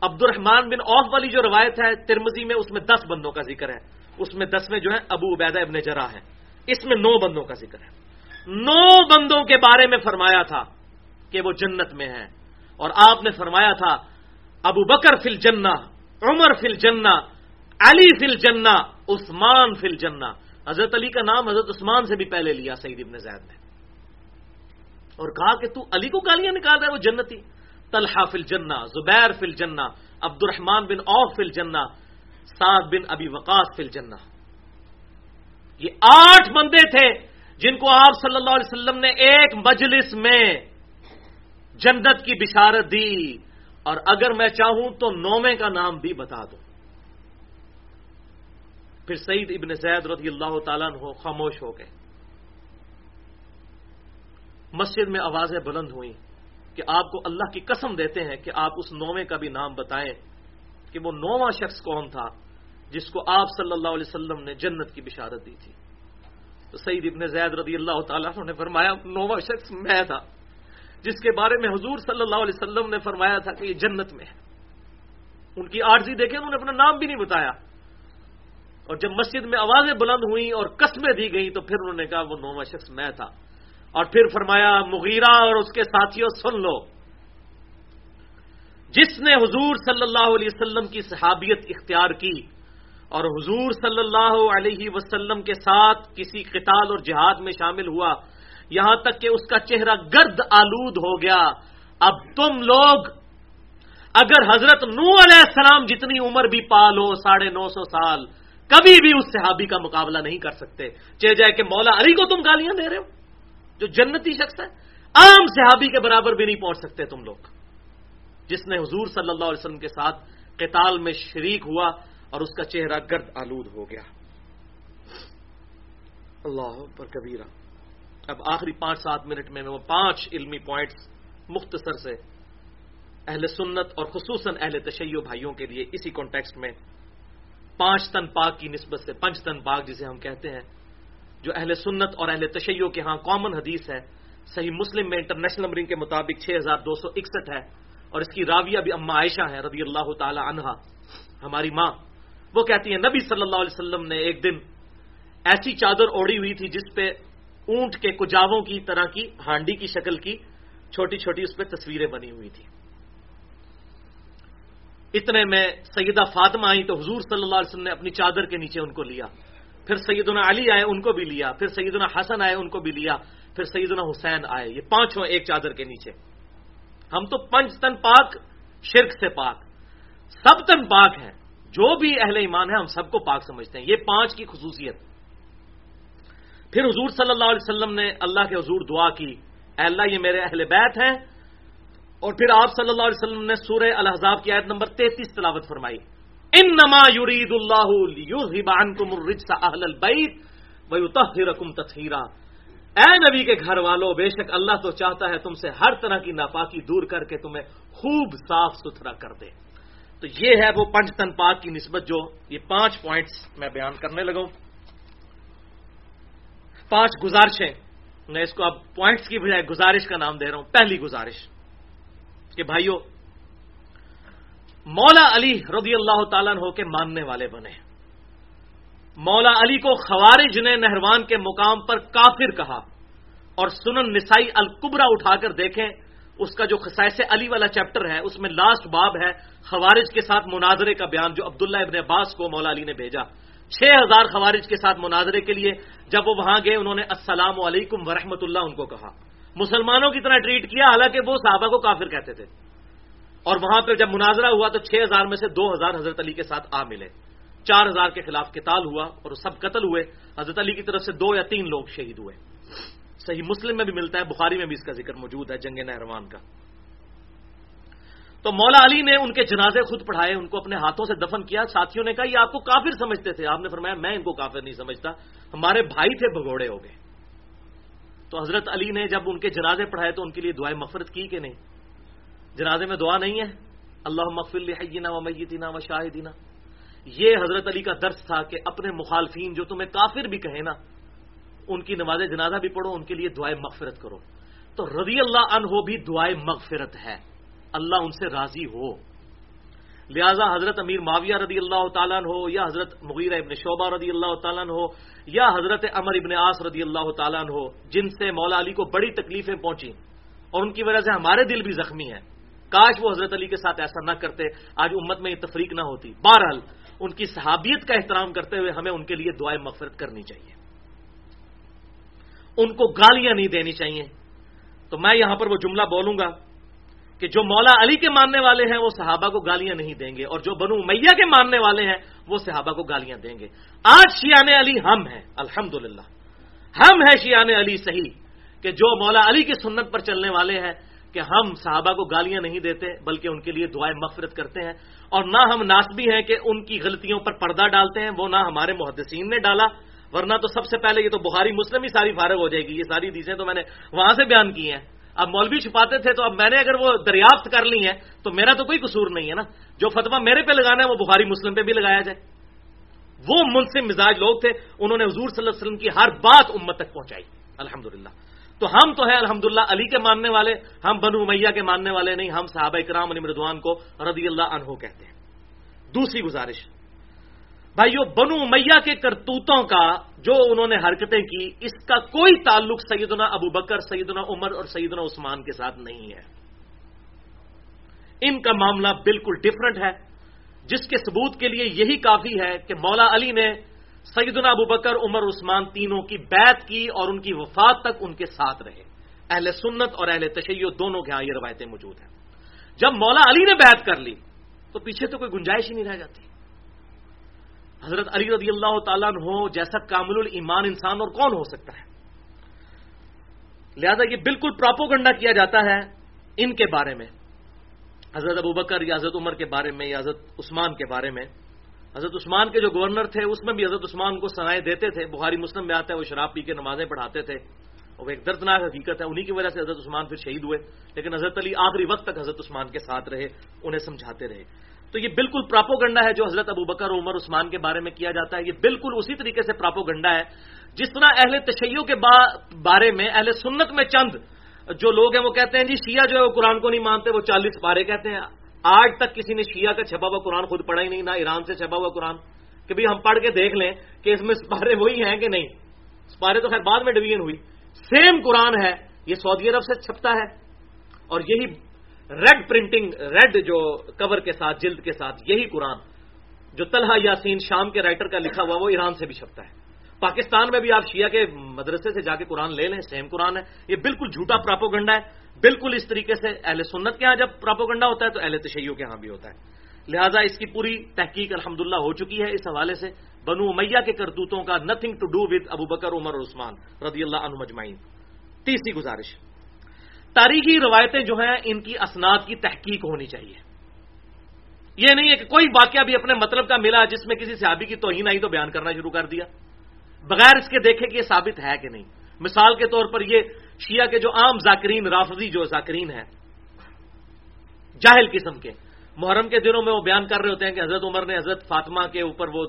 [SPEAKER 1] عبد الرحمان بن اوف والی جو روایت ہے ترمزی میں اس میں دس بندوں کا ذکر ہے۔ اس میں دس میں جو ہے، ابو عبیدہ ابن جرا ہے۔ اس میں نو بندوں کا ذکر ہے۔ نو بندوں کے بارے میں فرمایا تھا کہ وہ جنت میں ہیں۔ اور آپ نے فرمایا تھا، ابو بکر فل جنا عمر فل جنا علی فل جنا عثمان فل جنا حضرت علی کا نام حضرت عثمان سے بھی پہلے لیا سعید ابن زید نے۔ اور کہا کہ تو علی کو گالیاں نکال رہا ہے، وہ جنتی۔ طلحہ فل جنا زبیر فل جنا عبد الرحمان بن اوف فل جنا سعد بن ابی وقاص فل جنا یہ آٹھ بندے تھے جن کو آپ صلی اللہ علیہ وسلم نے ایک مجلس میں جنت کی بشارت دی، اور اگر میں چاہوں تو نومے کا نام بھی بتا دوں پھر سعید ابن زید رضی اللہ تعالیٰ ہو خاموش ہو گئے۔ مسجد میں آوازیں بلند ہوئیں کہ آپ کو اللہ کی قسم دیتے ہیں کہ آپ اس نومے کا بھی نام بتائیں کہ وہ نواں شخص کون تھا جس کو آپ صلی اللہ علیہ وسلم نے جنت کی بشارت دی تھی۔ تو سعید ابن زید رضی اللہ تعالیٰ نے فرمایا نواں شخص میں تھا، جس کے بارے میں حضور صلی اللہ علیہ وسلم نے فرمایا تھا کہ یہ جنت میں ہے۔ ان کی آرزی دیکھیں، انہوں نے اپنا نام بھی نہیں بتایا۔ اور جب مسجد میں آوازیں بلند ہوئیں اور قسمیں دی گئیں، تو پھر انہوں نے کہا، وہ نواں شخص میں تھا۔ اور پھر فرمایا، مغیرہ اور اس کے ساتھیوں، سن لو۔ جس نے حضور صلی اللہ علیہ وسلم کی صحابیت اختیار کی اور حضور صلی اللہ علیہ وسلم کے ساتھ کسی قتال اور جہاد میں شامل ہوا۔ یہاں تک کہ اس کا چہرہ گرد آلود ہو گیا۔ اب تم لوگ، اگر حضرت نو علیہ السلام جتنی عمر بھی پالو ساڑھے نو سو سال، کبھی بھی اس صحابی کا مقابلہ نہیں کر سکتے۔ چہ جائے کہ مولا علی کو تم گالیاں دے رہے ہو، جو جنتی شخص ہے، عام صحابی کے برابر بھی نہیں پہنچ سکتے تم لوگ۔ جس نے حضور صلی اللہ علیہ وسلم کے ساتھ قتال میں شریک ہوا اور اس کا چہرہ گرد آلود ہو گیا۔ اللہ پر کبیرہ۔ اب آخری پانچ سات منٹ میں وہ پانچ علمی پوائنٹس مختصر سے اہل سنت اور خصوصاً اہل تشیع بھائیوں کے لیے اسی کانٹیکسٹ میں پانچ تن پاک کی نسبت سے پنچ تن پاک جسے ہم کہتے ہیں، جو اہل سنت اور اہل تشیع کے ہاں کامن حدیث ہے۔ صحیح مسلم میں انٹرنیشنل نمبرنگ کے مطابق چھ ہزار دو سو اکسٹھ ہے اور اس کی راویہ بھی اما عائشہ ہے رضی اللہ تعالی عنہا۔ ہماری ماں وہ کہتی ہیں، نبی صلی اللہ علیہ وسلم نے ایک دن ایسی چادر اوڑی ہوئی تھی جس پہ اونٹ کے کجاووں کی طرح کی ہانڈی کی شکل کی چھوٹی چھوٹی اس پہ تصویریں بنی ہوئی تھی اتنے میں سیدہ فاطمہ آئی تو حضور صلی اللہ علیہ وسلم نے اپنی چادر کے نیچے ان کو لیا۔ پھر سیدنا علی آئے، ان کو بھی لیا۔ پھر سیدنا حسن آئے، ان کو بھی لیا۔ پھر سیدنا حسین آئے۔ یہ پانچوں ایک چادر کے نیچے۔ ہم تو پنچ تن پاک، شرک سے پاک۔ سب تن پاک ہیں۔ جو بھی اہل ایمان ہے ہم سب کو پاک سمجھتے ہیں۔ یہ پانچ کی خصوصیت۔ پھر حضور صلی اللہ علیہ وسلم نے اللہ کے حضور دعا کی۔ اے اللہ، یہ میرے اہل بیت ہیں۔ اور پھر آپ صلی اللہ علیہ وسلم نے سورہ الحضاب کی آیت نمبر تینتیس تلاوت فرمائی۔ ان نما یورید اللہ اہل تطہیرا۔ اے نبی کے گھر والوں بے شک اللہ تو چاہتا ہے تم سے ہر طرح کی ناپاکی دور کر کے تمہیں خوب صاف ستھرا کر دے۔ تو یہ ہے وہ پنچ تن پاک کی نسبت جو یہ پانچ پوائنٹس میں بیان کرنے لگا پانچ گزارشیں۔ میں اس کو اب پوائنٹس کی بجائے گزارش کا نام دے رہا ہوں، پہلی گزارش۔ کہ بھائیوں مولا علی رضی اللہ تعالیٰ ہو کے ماننے والے بنے۔ مولا علی کو خوارج نے نہروان کے مقام پر کافر کہا اور سنن نسائی القبرا اٹھا کر دیکھیں۔ اس کا جو خسائس علی والا چیپٹر ہے، اس میں لاسٹ باب ہے خوارج کے ساتھ مناظرے کا بیان جو عبداللہ ابن عباس کو مولا علی نے بھیجا۔ چھ ہزار خوارج کے ساتھ مناظرے کے لیے جب وہ وہاں گئے، انہوں نے السلام علیکم ورحمۃ اللہ ان کو کہا۔ مسلمانوں کی طرح ٹریٹ کیا، حالانکہ وہ صحابہ کو کافر کہتے تھے۔ اور وہاں پہ جب مناظرہ ہوا تو چھ ہزار میں سے دو ہزار حضرت علی کے ساتھ آ ملے۔ چار ہزار کے خلاف کتال ہوا اور سب قتل ہوئے۔ حضرت علی کی طرف سے دو یا تین لوگ شہید ہوئے۔ صحیح مسلم میں بھی ملتا ہے، بخاری میں بھی اس کا ذکر موجود ہے، جنگ نہروان کا۔ تو مولا علی نے ان کے جنازے خود پڑھائے، ان کو اپنے ہاتھوں سے دفن کیا، ساتھیوں نے کہا، یہ آپ کو کافر سمجھتے تھے۔ آپ نے فرمایا، میں ان کو کافر نہیں سمجھتا، ہمارے بھائی تھے بھگوڑے ہو گئے۔ تو حضرت علی نے جب ان کے جنازے پڑھائے تو ان کے لیے دعائیں مفرت کی کہ نہیں؟ جنازے میں دعا نہیں ہے؟ اللہ مغفر حینا و میتینا و شاہدینہ یہ حضرت علی کا درس تھا کہ اپنے مخالفین جو تمہیں کافر بھی کہیں نا ان کی نماز جنازہ بھی پڑھو، ان کے لیے دعائیں مغفرت کرو۔ تو رضی اللہ عنہ بھی دعائیں مغفرت ہے۔ اللہ ان سے راضی ہو۔ لہذا حضرت امیر معاویہ رضی اللہ تعالیٰ ہو یا حضرت مغیر ابن شعبہ رضی اللہ تعالیٰ ہو یا حضرت امر ابن آس رضی اللہ تعالیٰ ہو جن سے مولا علی کو بڑی تکلیفیں پہنچی اور ان کی وجہ سے ہمارے دل بھی زخمی ہیں۔ کاش وہ حضرت علی کے ساتھ ایسا نہ کرتے، آج امت میں یہ تفریق نہ ہوتی۔ بہرحال، ان کی صحابیت کا احترام کرتے ہوئے ہمیں ان کے لیے دعائیں مغفرت کرنی چاہیے۔ ان کو گالیاں نہیں دینی چاہیے۔ تو میں یہاں پر وہ جملہ بولوں گا کہ جو مولا علی کے ماننے والے ہیں وہ صحابہ کو گالیاں نہیں دیں گے اور جو بنو میاں کے ماننے والے ہیں وہ صحابہ کو گالیاں دیں گے۔ آج شیان علی ہم ہیں الحمد ہم ہیں شیان علی صحیح کہ جو مولا علی کی سنت پر چلنے والے ہیں کہ ہم صحابہ کو گالیاں نہیں دیتے بلکہ ان کے لیے دعائیں مغفرت کرتے ہیں اور نہ ہم ناسبی ہیں کہ ان کی غلطیوں پر پردہ ڈالتے ہیں، وہ نہ ہمارے محدثین نے ڈالا۔ ورنہ تو سب سے پہلے یہ تو بخاری مسلم ہی ساری فارغ ہو جائے گی، یہ ساری چیزیں تو میں نے وہاں سے بیان کی ہیں۔ اب مولوی چھپاتے تھے تو اب میں نے اگر وہ دریافت کر لی ہے تو میرا تو کوئی قصور نہیں ہے نا۔ جو فتوا میرے پہ لگانا ہے وہ بخاری مسلم پہ بھی لگایا جائے۔ وہ منصف مزاج لوگ تھے، انہوں نے حضور صلی اللہ علیہ وسلم کی ہر بات امت تک پہنچائی۔ الحمد تو ہم تو ہیں الحمد علی کے ماننے والے، ہم بنو میاں کے ماننے والے نہیں، ہم صحابہ کرام علی مردوان کو رضی اللہ عنہ کہتے ہیں۔ دوسری گزارش۔ بھائیو، بنو میاں کے کرتوتوں کا جو انہوں نے حرکتیں کی، اس کا کوئی تعلق سیدنا ابو بکر، سیدنا عمر اور سیدنا عثمان کے ساتھ نہیں ہے۔ ان کا معاملہ بالکل ڈفرنٹ ہے، جس کے ثبوت کے لیے یہی کافی ہے کہ مولا علی نے سیدنا ابو بکر، عمر، عثمان تینوں کی بیعت کی اور ان کی وفات تک ان کے ساتھ رہے۔ اہل سنت اور اہل تشیع دونوں کے ہاں یہ روایتیں موجود ہیں۔ جب مولا علی نے بیعت کر لی، تو پیچھے تو کوئی گنجائش ہی نہیں رہ جاتی۔ حضرت علی رضی اللہ تعالیٰ ہو جیسا کامل المان انسان اور کون ہو سکتا ہے؟ لہذا یہ بالکل پراپوگنڈا کیا جاتا ہے ان کے بارے میں۔ حضرت ابو بکر یا حضرت عمر کے بارے میں یا حضرت عثمان کے بارے میں۔ حضرت عثمان کے جو گورنر تھے، اس میں بھی حضرت عثمان کو سنائے دیتے تھے۔ بخاری مسلم میں آتا ہے، وہ شراب پی کے نمازیں پڑھاتے تھے۔ اور وہ ایک دردناک حقیقت ہے، انہی کی وجہ سے حضرت عثمان پھر شہید ہوئے۔ لیکن حضرت علی آخری وقت تک حضرت عثمان کے ساتھ رہے، انہیں سمجھاتے رہے۔ تو یہ بالکل پراپو گنڈا ہے جو حضرت ابو بکر عمر عثمان کے بارے میں کیا جاتا ہے۔ یہ بالکل اسی طریقے سے پراپو گنڈا ہے۔ جس طرح اہل تشیعوں کے بارے میں، اہل سنت میں چند جو لوگ ہیں، وہ کہتے ہیں جی شیعہ جو ہے، وہ قرآن کو نہیں مانتے، وہ چالیس پارے کہتے ہیں۔ آج تک کسی نے شیعہ کا چھپا ہوا قرآن خود پڑھا ہی نہیں، نہ ایران سے چھپا ہوا قرآن۔ کہ بھی ہم پڑھ کے دیکھ لیں کہ اس میں سپارے وہی ہیں کہ نہیں۔ سپارے تو خیر بعد میں ڈویژن ہوئی۔ سیم قرآن ہے، یہ سعودی عرب سے چھپتا ہے۔ اور یہی ریڈ پرنٹنگ ریڈ جو کور کے ساتھ، جلد کے ساتھ، یہی قرآن جو طلحہ یاسین شام کے رائٹر کا لکھا ہوا، وہ ایران سے بھی چھپتا ہے۔ پاکستان میں بھی آپ شیعہ کے مدرسے سے جا کے قرآن لے لیں سیم قرآن ہے۔ یہ بالکل جھوٹا پراپوگنڈا ہے۔ بالکل اس طریقے سے اہل سنت کے ہاں جب پراپوگنڈا ہوتا ہے، تو اہل تشیعوں کے ہاں بھی ہوتا ہے۔ لہٰذا اس کی پوری تحقیق الحمد ہو چکی ہے اس حوالے سے۔ بنو میاں کے کرتوتوں کا nothing to do with Abu Bakr, Umar Usman رضی اللہ عنہ مجمعین تیسری گزارش۔ تاریخی روایتیں جو ہیں، ان کی اسناد کی تحقیق ہونی چاہیے۔ یہ نہیں ہے کہ کوئی واقعہ بھی اپنے مطلب کا ملا جس میں کسی صحابی کی توہین آئی تو بیان کرنا شروع کر دیا۔ بغیر اس کے دیکھے کہ یہ ثابت ہے کہ نہیں۔ مثال کے طور پر یہ شیعہ کے جو عام ذاکرین، رافضی جو ذاکرین ہیں، جاہل قسم کے، محرم کے دنوں میں وہ بیان کر رہے ہوتے ہیں کہ حضرت عمر نے حضرت فاطمہ کے اوپر وہ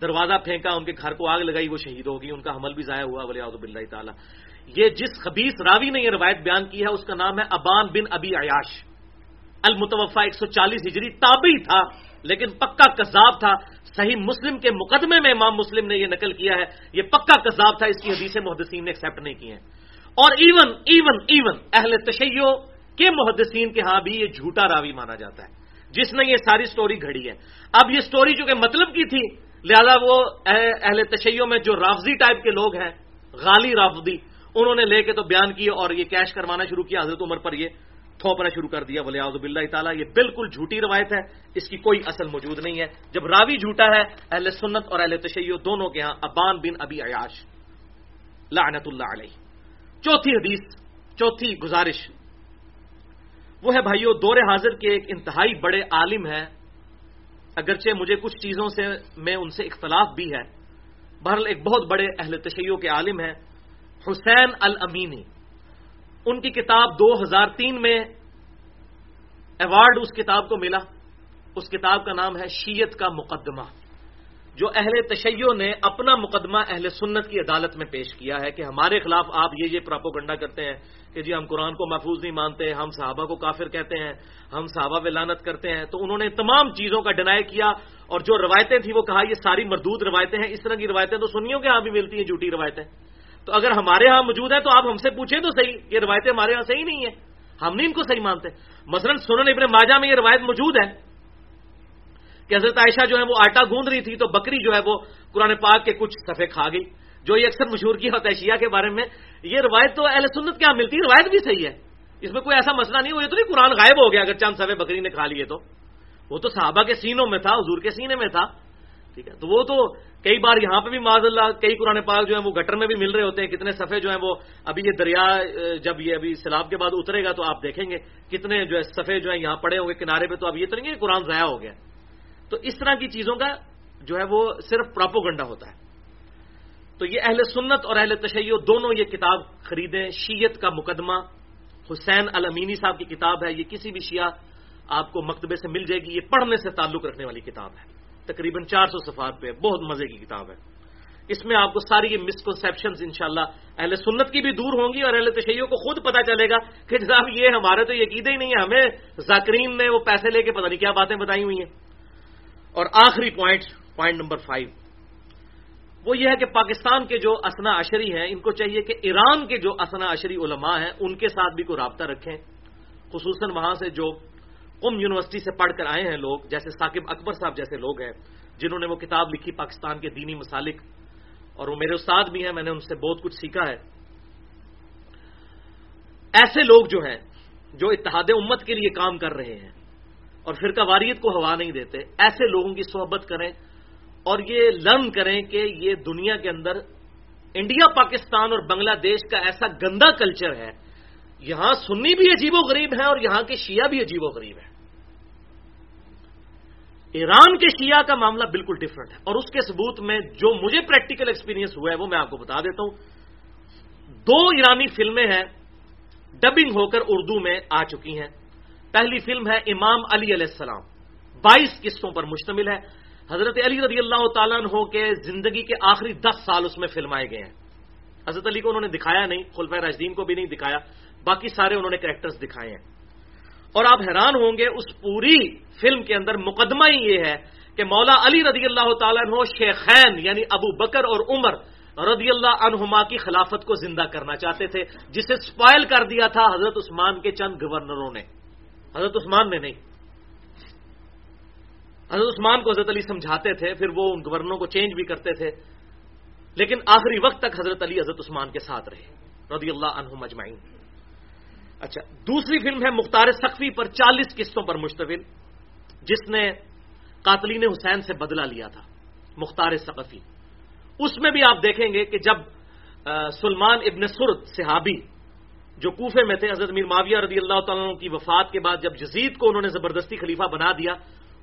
[SPEAKER 1] دروازہ پھینکا، ان کے گھر کو آگ لگائی، وہ شہید ہوگی ان کا حمل بھی ضائع ہوا ولی بلّہ تعالیٰ۔ یہ جس خبیص راوی نے یہ روایت بیان کی ہے، اس کا نام ہے ابان بن ابی عیاش۔ المتوفا ایک سو چالیس ہجری تابعی تھا، لیکن پکا کذاب تھا۔ صحیح مسلم کے مقدمے میں امام مسلم نے یہ نقل کیا ہے۔ یہ پکا کذاب تھا، اس کی حدیث محدثین نے ایکسپٹ نہیں کی ہیں اور ایون ایون ایون اہل تشیع کے محدثین کے ہاں بھی یہ جھوٹا راوی مانا جاتا ہے۔ جس نے یہ ساری سٹوری گھڑی ہے۔ اب یہ سٹوری چونکہ مطلب کی تھی، لہذا وہ اہل تشیعوں میں جو رافضی ٹائپ کے لوگ ہیں، غالی رافضی انہوں نے لے کے تو بیان کیا اور یہ کیش کروانا شروع کیا حضرت عمر پر یہ تھوپنا شروع کر دیا ولی آزب اللہ تعالیٰ، یہ بالکل جھوٹی روایت ہے، اس کی کوئی اصل موجود نہیں ہے۔ جب راوی جھوٹا ہے، اہل سنت اور اہل تشیع دونوں کے ہاں ابان بن ابی عیاش، لعنت اللہ علیہ۔ چوتھی حدیث، چوتھی گزارش۔ وہ ہے بھائیو، دور حاضر کے ایک انتہائی بڑے عالم ہے اگرچہ مجھے کچھ چیزوں سے میں ان سے اختلاف بھی ہے، بہرحال ایک بہت بڑے اہل تشیع کے عالم ہیں۔ حسین الامینی۔ ان کی کتاب دو ہزار تین میں ایوارڈ اس کتاب کو ملا۔ اس کتاب کا نام ہے شیت کا مقدمہ، جو اہل تشیع نے اپنا مقدمہ اہل سنت کی عدالت میں پیش کیا ہے کہ ہمارے خلاف آپ یہ یہ پراپوگنڈا کرتے ہیں کہ جی ہم قرآن کو محفوظ نہیں مانتے، ہم صحابہ کو کافر کہتے ہیں، ہم صحابہ ولانت کرتے ہیں۔ تو انہوں نے تمام چیزوں کا ڈنائی کیا اور جو روایتیں تھیں وہ کہا یہ ساری مردود روایتیں ہیں، اس طرح کی روایتیں تو سنیوں کے ہاں بھی ملتی ہیں جھوٹی روایتیں۔ تو اگر ہمارے ہاں موجود ہے تو آپ ہم سے پوچھیں تو صحیح، یہ روایتیں ہمارے ہاں صحیح نہیں ہیں۔ ہم نہیں ان کو صحیح مانتے۔ مثلا سنن ابن ماجہ میں یہ روایت موجود ہے کہ حضرت عائشہ جو ہے وہ آٹا گوند رہی تھی تو بکری جو ہے وہ قرآن پاک کے کچھ صفحے کھا گئی۔ جو یہ اکثر مشہور کی ہوتا ہے شیعہ کے بارے میں، یہ روایت تو اہل سنت کیا ہاں ملتی ہے، روایت بھی صحیح ہے۔ اس میں کوئی ایسا مسئلہ نہیں ہوا یہ تو نہیں قرآن غائب ہو گیا، اگر چند صفحے بکری نے کھا لیے تو۔ وہ تو صحابہ کے سینوں میں تھا، حضور کے سینے میں تھا۔ ٹھیک ہے، تو وہ تو کئی بار یہاں پہ بھی معذ اللہ، کئی قرآن پاک جو ہے وہ گٹر میں بھی مل رہے ہوتے ہیں، کتنے صفحے جو ہیں وہ ابھی یہ دریا جب یہ ابھی سیلاب کے بعد اترے گا تو آپ دیکھیں گے کتنے جو ہے صفحے جو ہیں یہاں پڑے ہوں گے کنارے پہ تو اب یہ تو نہیں کہ قرآن ضائع ہو گیا۔ تو اس طرح کی چیزوں کا جو ہے وہ صرف پراپو گنڈا ہوتا ہے۔ تو یہ اہل سنت اور اہل تشیع دونوں یہ کتاب خریدیں۔ شیت کا مقدمہ، حسین المینی صاحب کی کتاب ہے، یہ کسی بھی شیعہ آپ کو مکتبے سے مل جائے گی، یہ پڑھنے سے تعلق رکھنے والی کتاب ہے۔ تقریباً چار سو صفحات پہ بہت مزے کی کتاب ہے۔ اس میں آپ کو ساری یہ مسکنسپشن ان شاء اللہ اہل سنت کی بھی دور ہوں گی اور اہل تشیعوں کو خود پتا چلے گا کہ جناب یہ ہمارے تو یقیدے ہی نہیں ہے، ہمیں ذاکرین نے وہ پیسے لے کے پتہ نہیں کیا باتیں بتائی ہوئی ہیں۔ اور آخری پوائنٹ پوائنٹ نمبر فائیو وہ یہ ہے کہ پاکستان کے جو اسنا عشری ہیں، ان کو چاہیے کہ ایران کے جو اسنا عشری علماء ہیں، ان کے ساتھ بھی کوئی رابطہ رکھیں۔ خصوصاً وہاں سے جو قم یونیورسٹی سے پڑھ کر آئے ہیں لوگ، جیسے ثاقب اکبر صاحب جیسے لوگ ہیں، جنہوں نے وہ کتاب لکھی پاکستان کے دینی مسالک، اور وہ میرے استاد بھی ہیں، میں نے ان سے بہت کچھ سیکھا ہے۔ ایسے لوگ جو ہیں، جو اتحاد امت کے لیے کام کر رہے ہیں، اور فرقہ واریت کو ہوا نہیں دیتے، ایسے لوگوں کی صحبت کریں، اور یہ لرن کریں کہ یہ دنیا کے اندر انڈیا، پاکستان اور بنگلہ دیش کا ایسا گندا کلچر ہے، یہاں سنی بھی عجیب و غریب ہیں اور یہاں کے شیعہ بھی عجیب و غریب ہیں۔ ایران کے شیعہ کا معاملہ بالکل ڈفرنٹ ہے۔ اور اس کے ثبوت میں جو مجھے پریکٹیکل ایکسپیرینس ہوا ہے وہ میں آپ کو بتا دیتا ہوں۔ دو ایرانی فلمیں ہیں ڈبنگ ہو کر اردو میں آ چکی ہیں۔ پہلی فلم ہے امام علی علیہ السلام۔ بائیس قسطوں پر مشتمل ہے۔ حضرت علی رضی اللہ تعالیٰ عنہ کے زندگی کے آخری دس سال اس میں فلمائے گئے ہیں۔ حضرت علی کو انہوں نے دکھایا نہیں، خلفۂ راجدین کو بھی نہیں دکھایا، باقی سارے انہوں نے کریکٹرز دکھائے ہیں۔ اور آپ حیران ہوں گے، اس پوری فلم کے اندر مقدمہ ہی یہ ہے کہ مولا علی رضی اللہ تعالیٰ عنہ شیخین یعنی ابو بکر اور عمر رضی اللہ عنہما کی خلافت کو زندہ کرنا چاہتے تھے، جسے سپائل کر دیا تھا حضرت عثمان کے چند گورنروں نے۔ حضرت عثمان نے نہیں۔ حضرت عثمان کو حضرت علی سمجھاتے تھے، پھر وہ ان گورنروں کو چینج بھی کرتے تھے۔ لیکن آخری وقت تک حضرت علی حضرت عثمان کے ساتھ رہے، رضی اللہ عنہ مجمعین اچھا دوسری فلم ہے مختار سخفی پر چالیس قسطوں پر مشتمل، جس نے قاتلین حسین سے بدلہ لیا تھا، مختار سقفی اس میں بھی آپ دیکھیں گے کہ جب سلمان ابن سرد صحابی، جو کوفے میں تھے، حضرت میر معاویہ رضی اللہ تعالیٰ کی وفات کے بعد جب جزید کو انہوں نے زبردستی خلیفہ بنا دیا،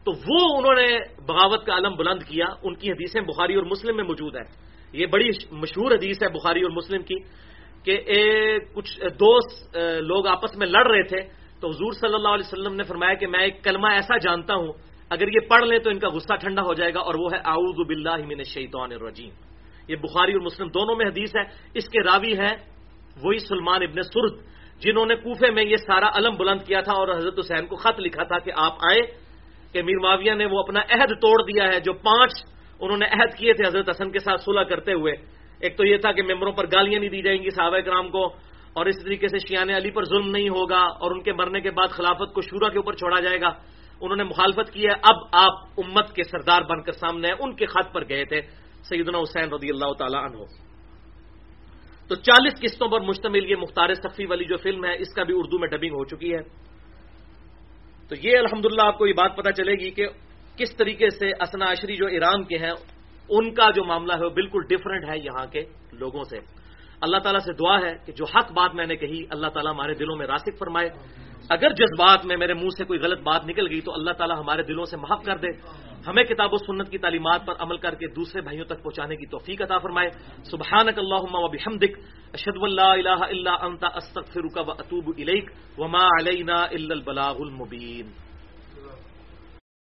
[SPEAKER 1] تو وہ انہوں نے بغاوت کا علم بلند کیا۔ ان کی حدیثیں بخاری اور مسلم میں موجود ہے یہ بڑی مشہور حدیث ہے بخاری اور مسلم کی۔ کہ کچھ دوست لوگ آپس میں لڑ رہے تھے، تو حضور صلی اللہ علیہ وسلم نے فرمایا کہ میں ایک کلمہ ایسا جانتا ہوں، اگر یہ پڑھ لیں تو ان کا غصہ ٹھنڈا ہو جائے گا، اور وہ ہے اعوذ باللہ من الشیطان الرجیم۔ یہ بخاری اور مسلم دونوں میں حدیث ہے۔ اس کے راوی ہے وہی سلمان ابن سرد، جنہوں نے کوفے میں یہ سارا علم بلند کیا تھا اور حضرت حسین کو خط لکھا تھا کہ آپ آئے کہ میر معاویہ نے وہ اپنا عہد توڑ دیا ہے، جو پانچ انہوں نے عہد کیے تھے حضرت حسن کے ساتھ صلح کرتے ہوئے۔ ایک تو یہ تھا کہ ممبروں پر گالیاں نہیں دی جائیں گی صحابہ کرام کو، اور اس طریقے سے شیان علی پر ظلم نہیں ہوگا، اور ان کے مرنے کے بعد خلافت کو شورا کے اوپر چھوڑا جائے گا۔ انہوں نے مخالفت کی ہے۔ اب آپ امت کے سردار بن کر سامنے ہیں ان کے خط پر گئے تھے۔ سیدنا حسین رضی اللہ تعالی عنہ۔ تو چالیس قسطوں پر مشتمل یہ مختار صفی والی جو فلم ہے، اس کا بھی اردو میں ڈبنگ ہو چکی ہے۔ تو یہ الحمدللہ آپ کو یہ بات پتا چلے گی کہ کس طریقے سے اسنا عشری جو ایران کے ہیں ان کا جو معاملہ ہے وہ بالکل ڈفرنٹ ہے یہاں کے لوگوں سے۔ اللہ تعالیٰ سے دعا ہے کہ جو حق بات میں نے کہی، اللہ تعالیٰ ہمارے دلوں میں راسک فرمائے۔ اگر جذبات میں میرے منہ سے کوئی غلط بات نکل گئی تو اللہ تعالیٰ ہمارے دلوں سے محف کر دے۔ ہمیں کتاب و سنت کی تعلیمات پر عمل کر کے دوسرے بھائیوں تک پہنچانے کی توفیق عطا فرمائے۔ سبحانک اللہم و بحمدک، اشہد اللہ الہ الا انت، استغفرک و اتوب الیک۔ وما علینا الا البلاغ المبین۔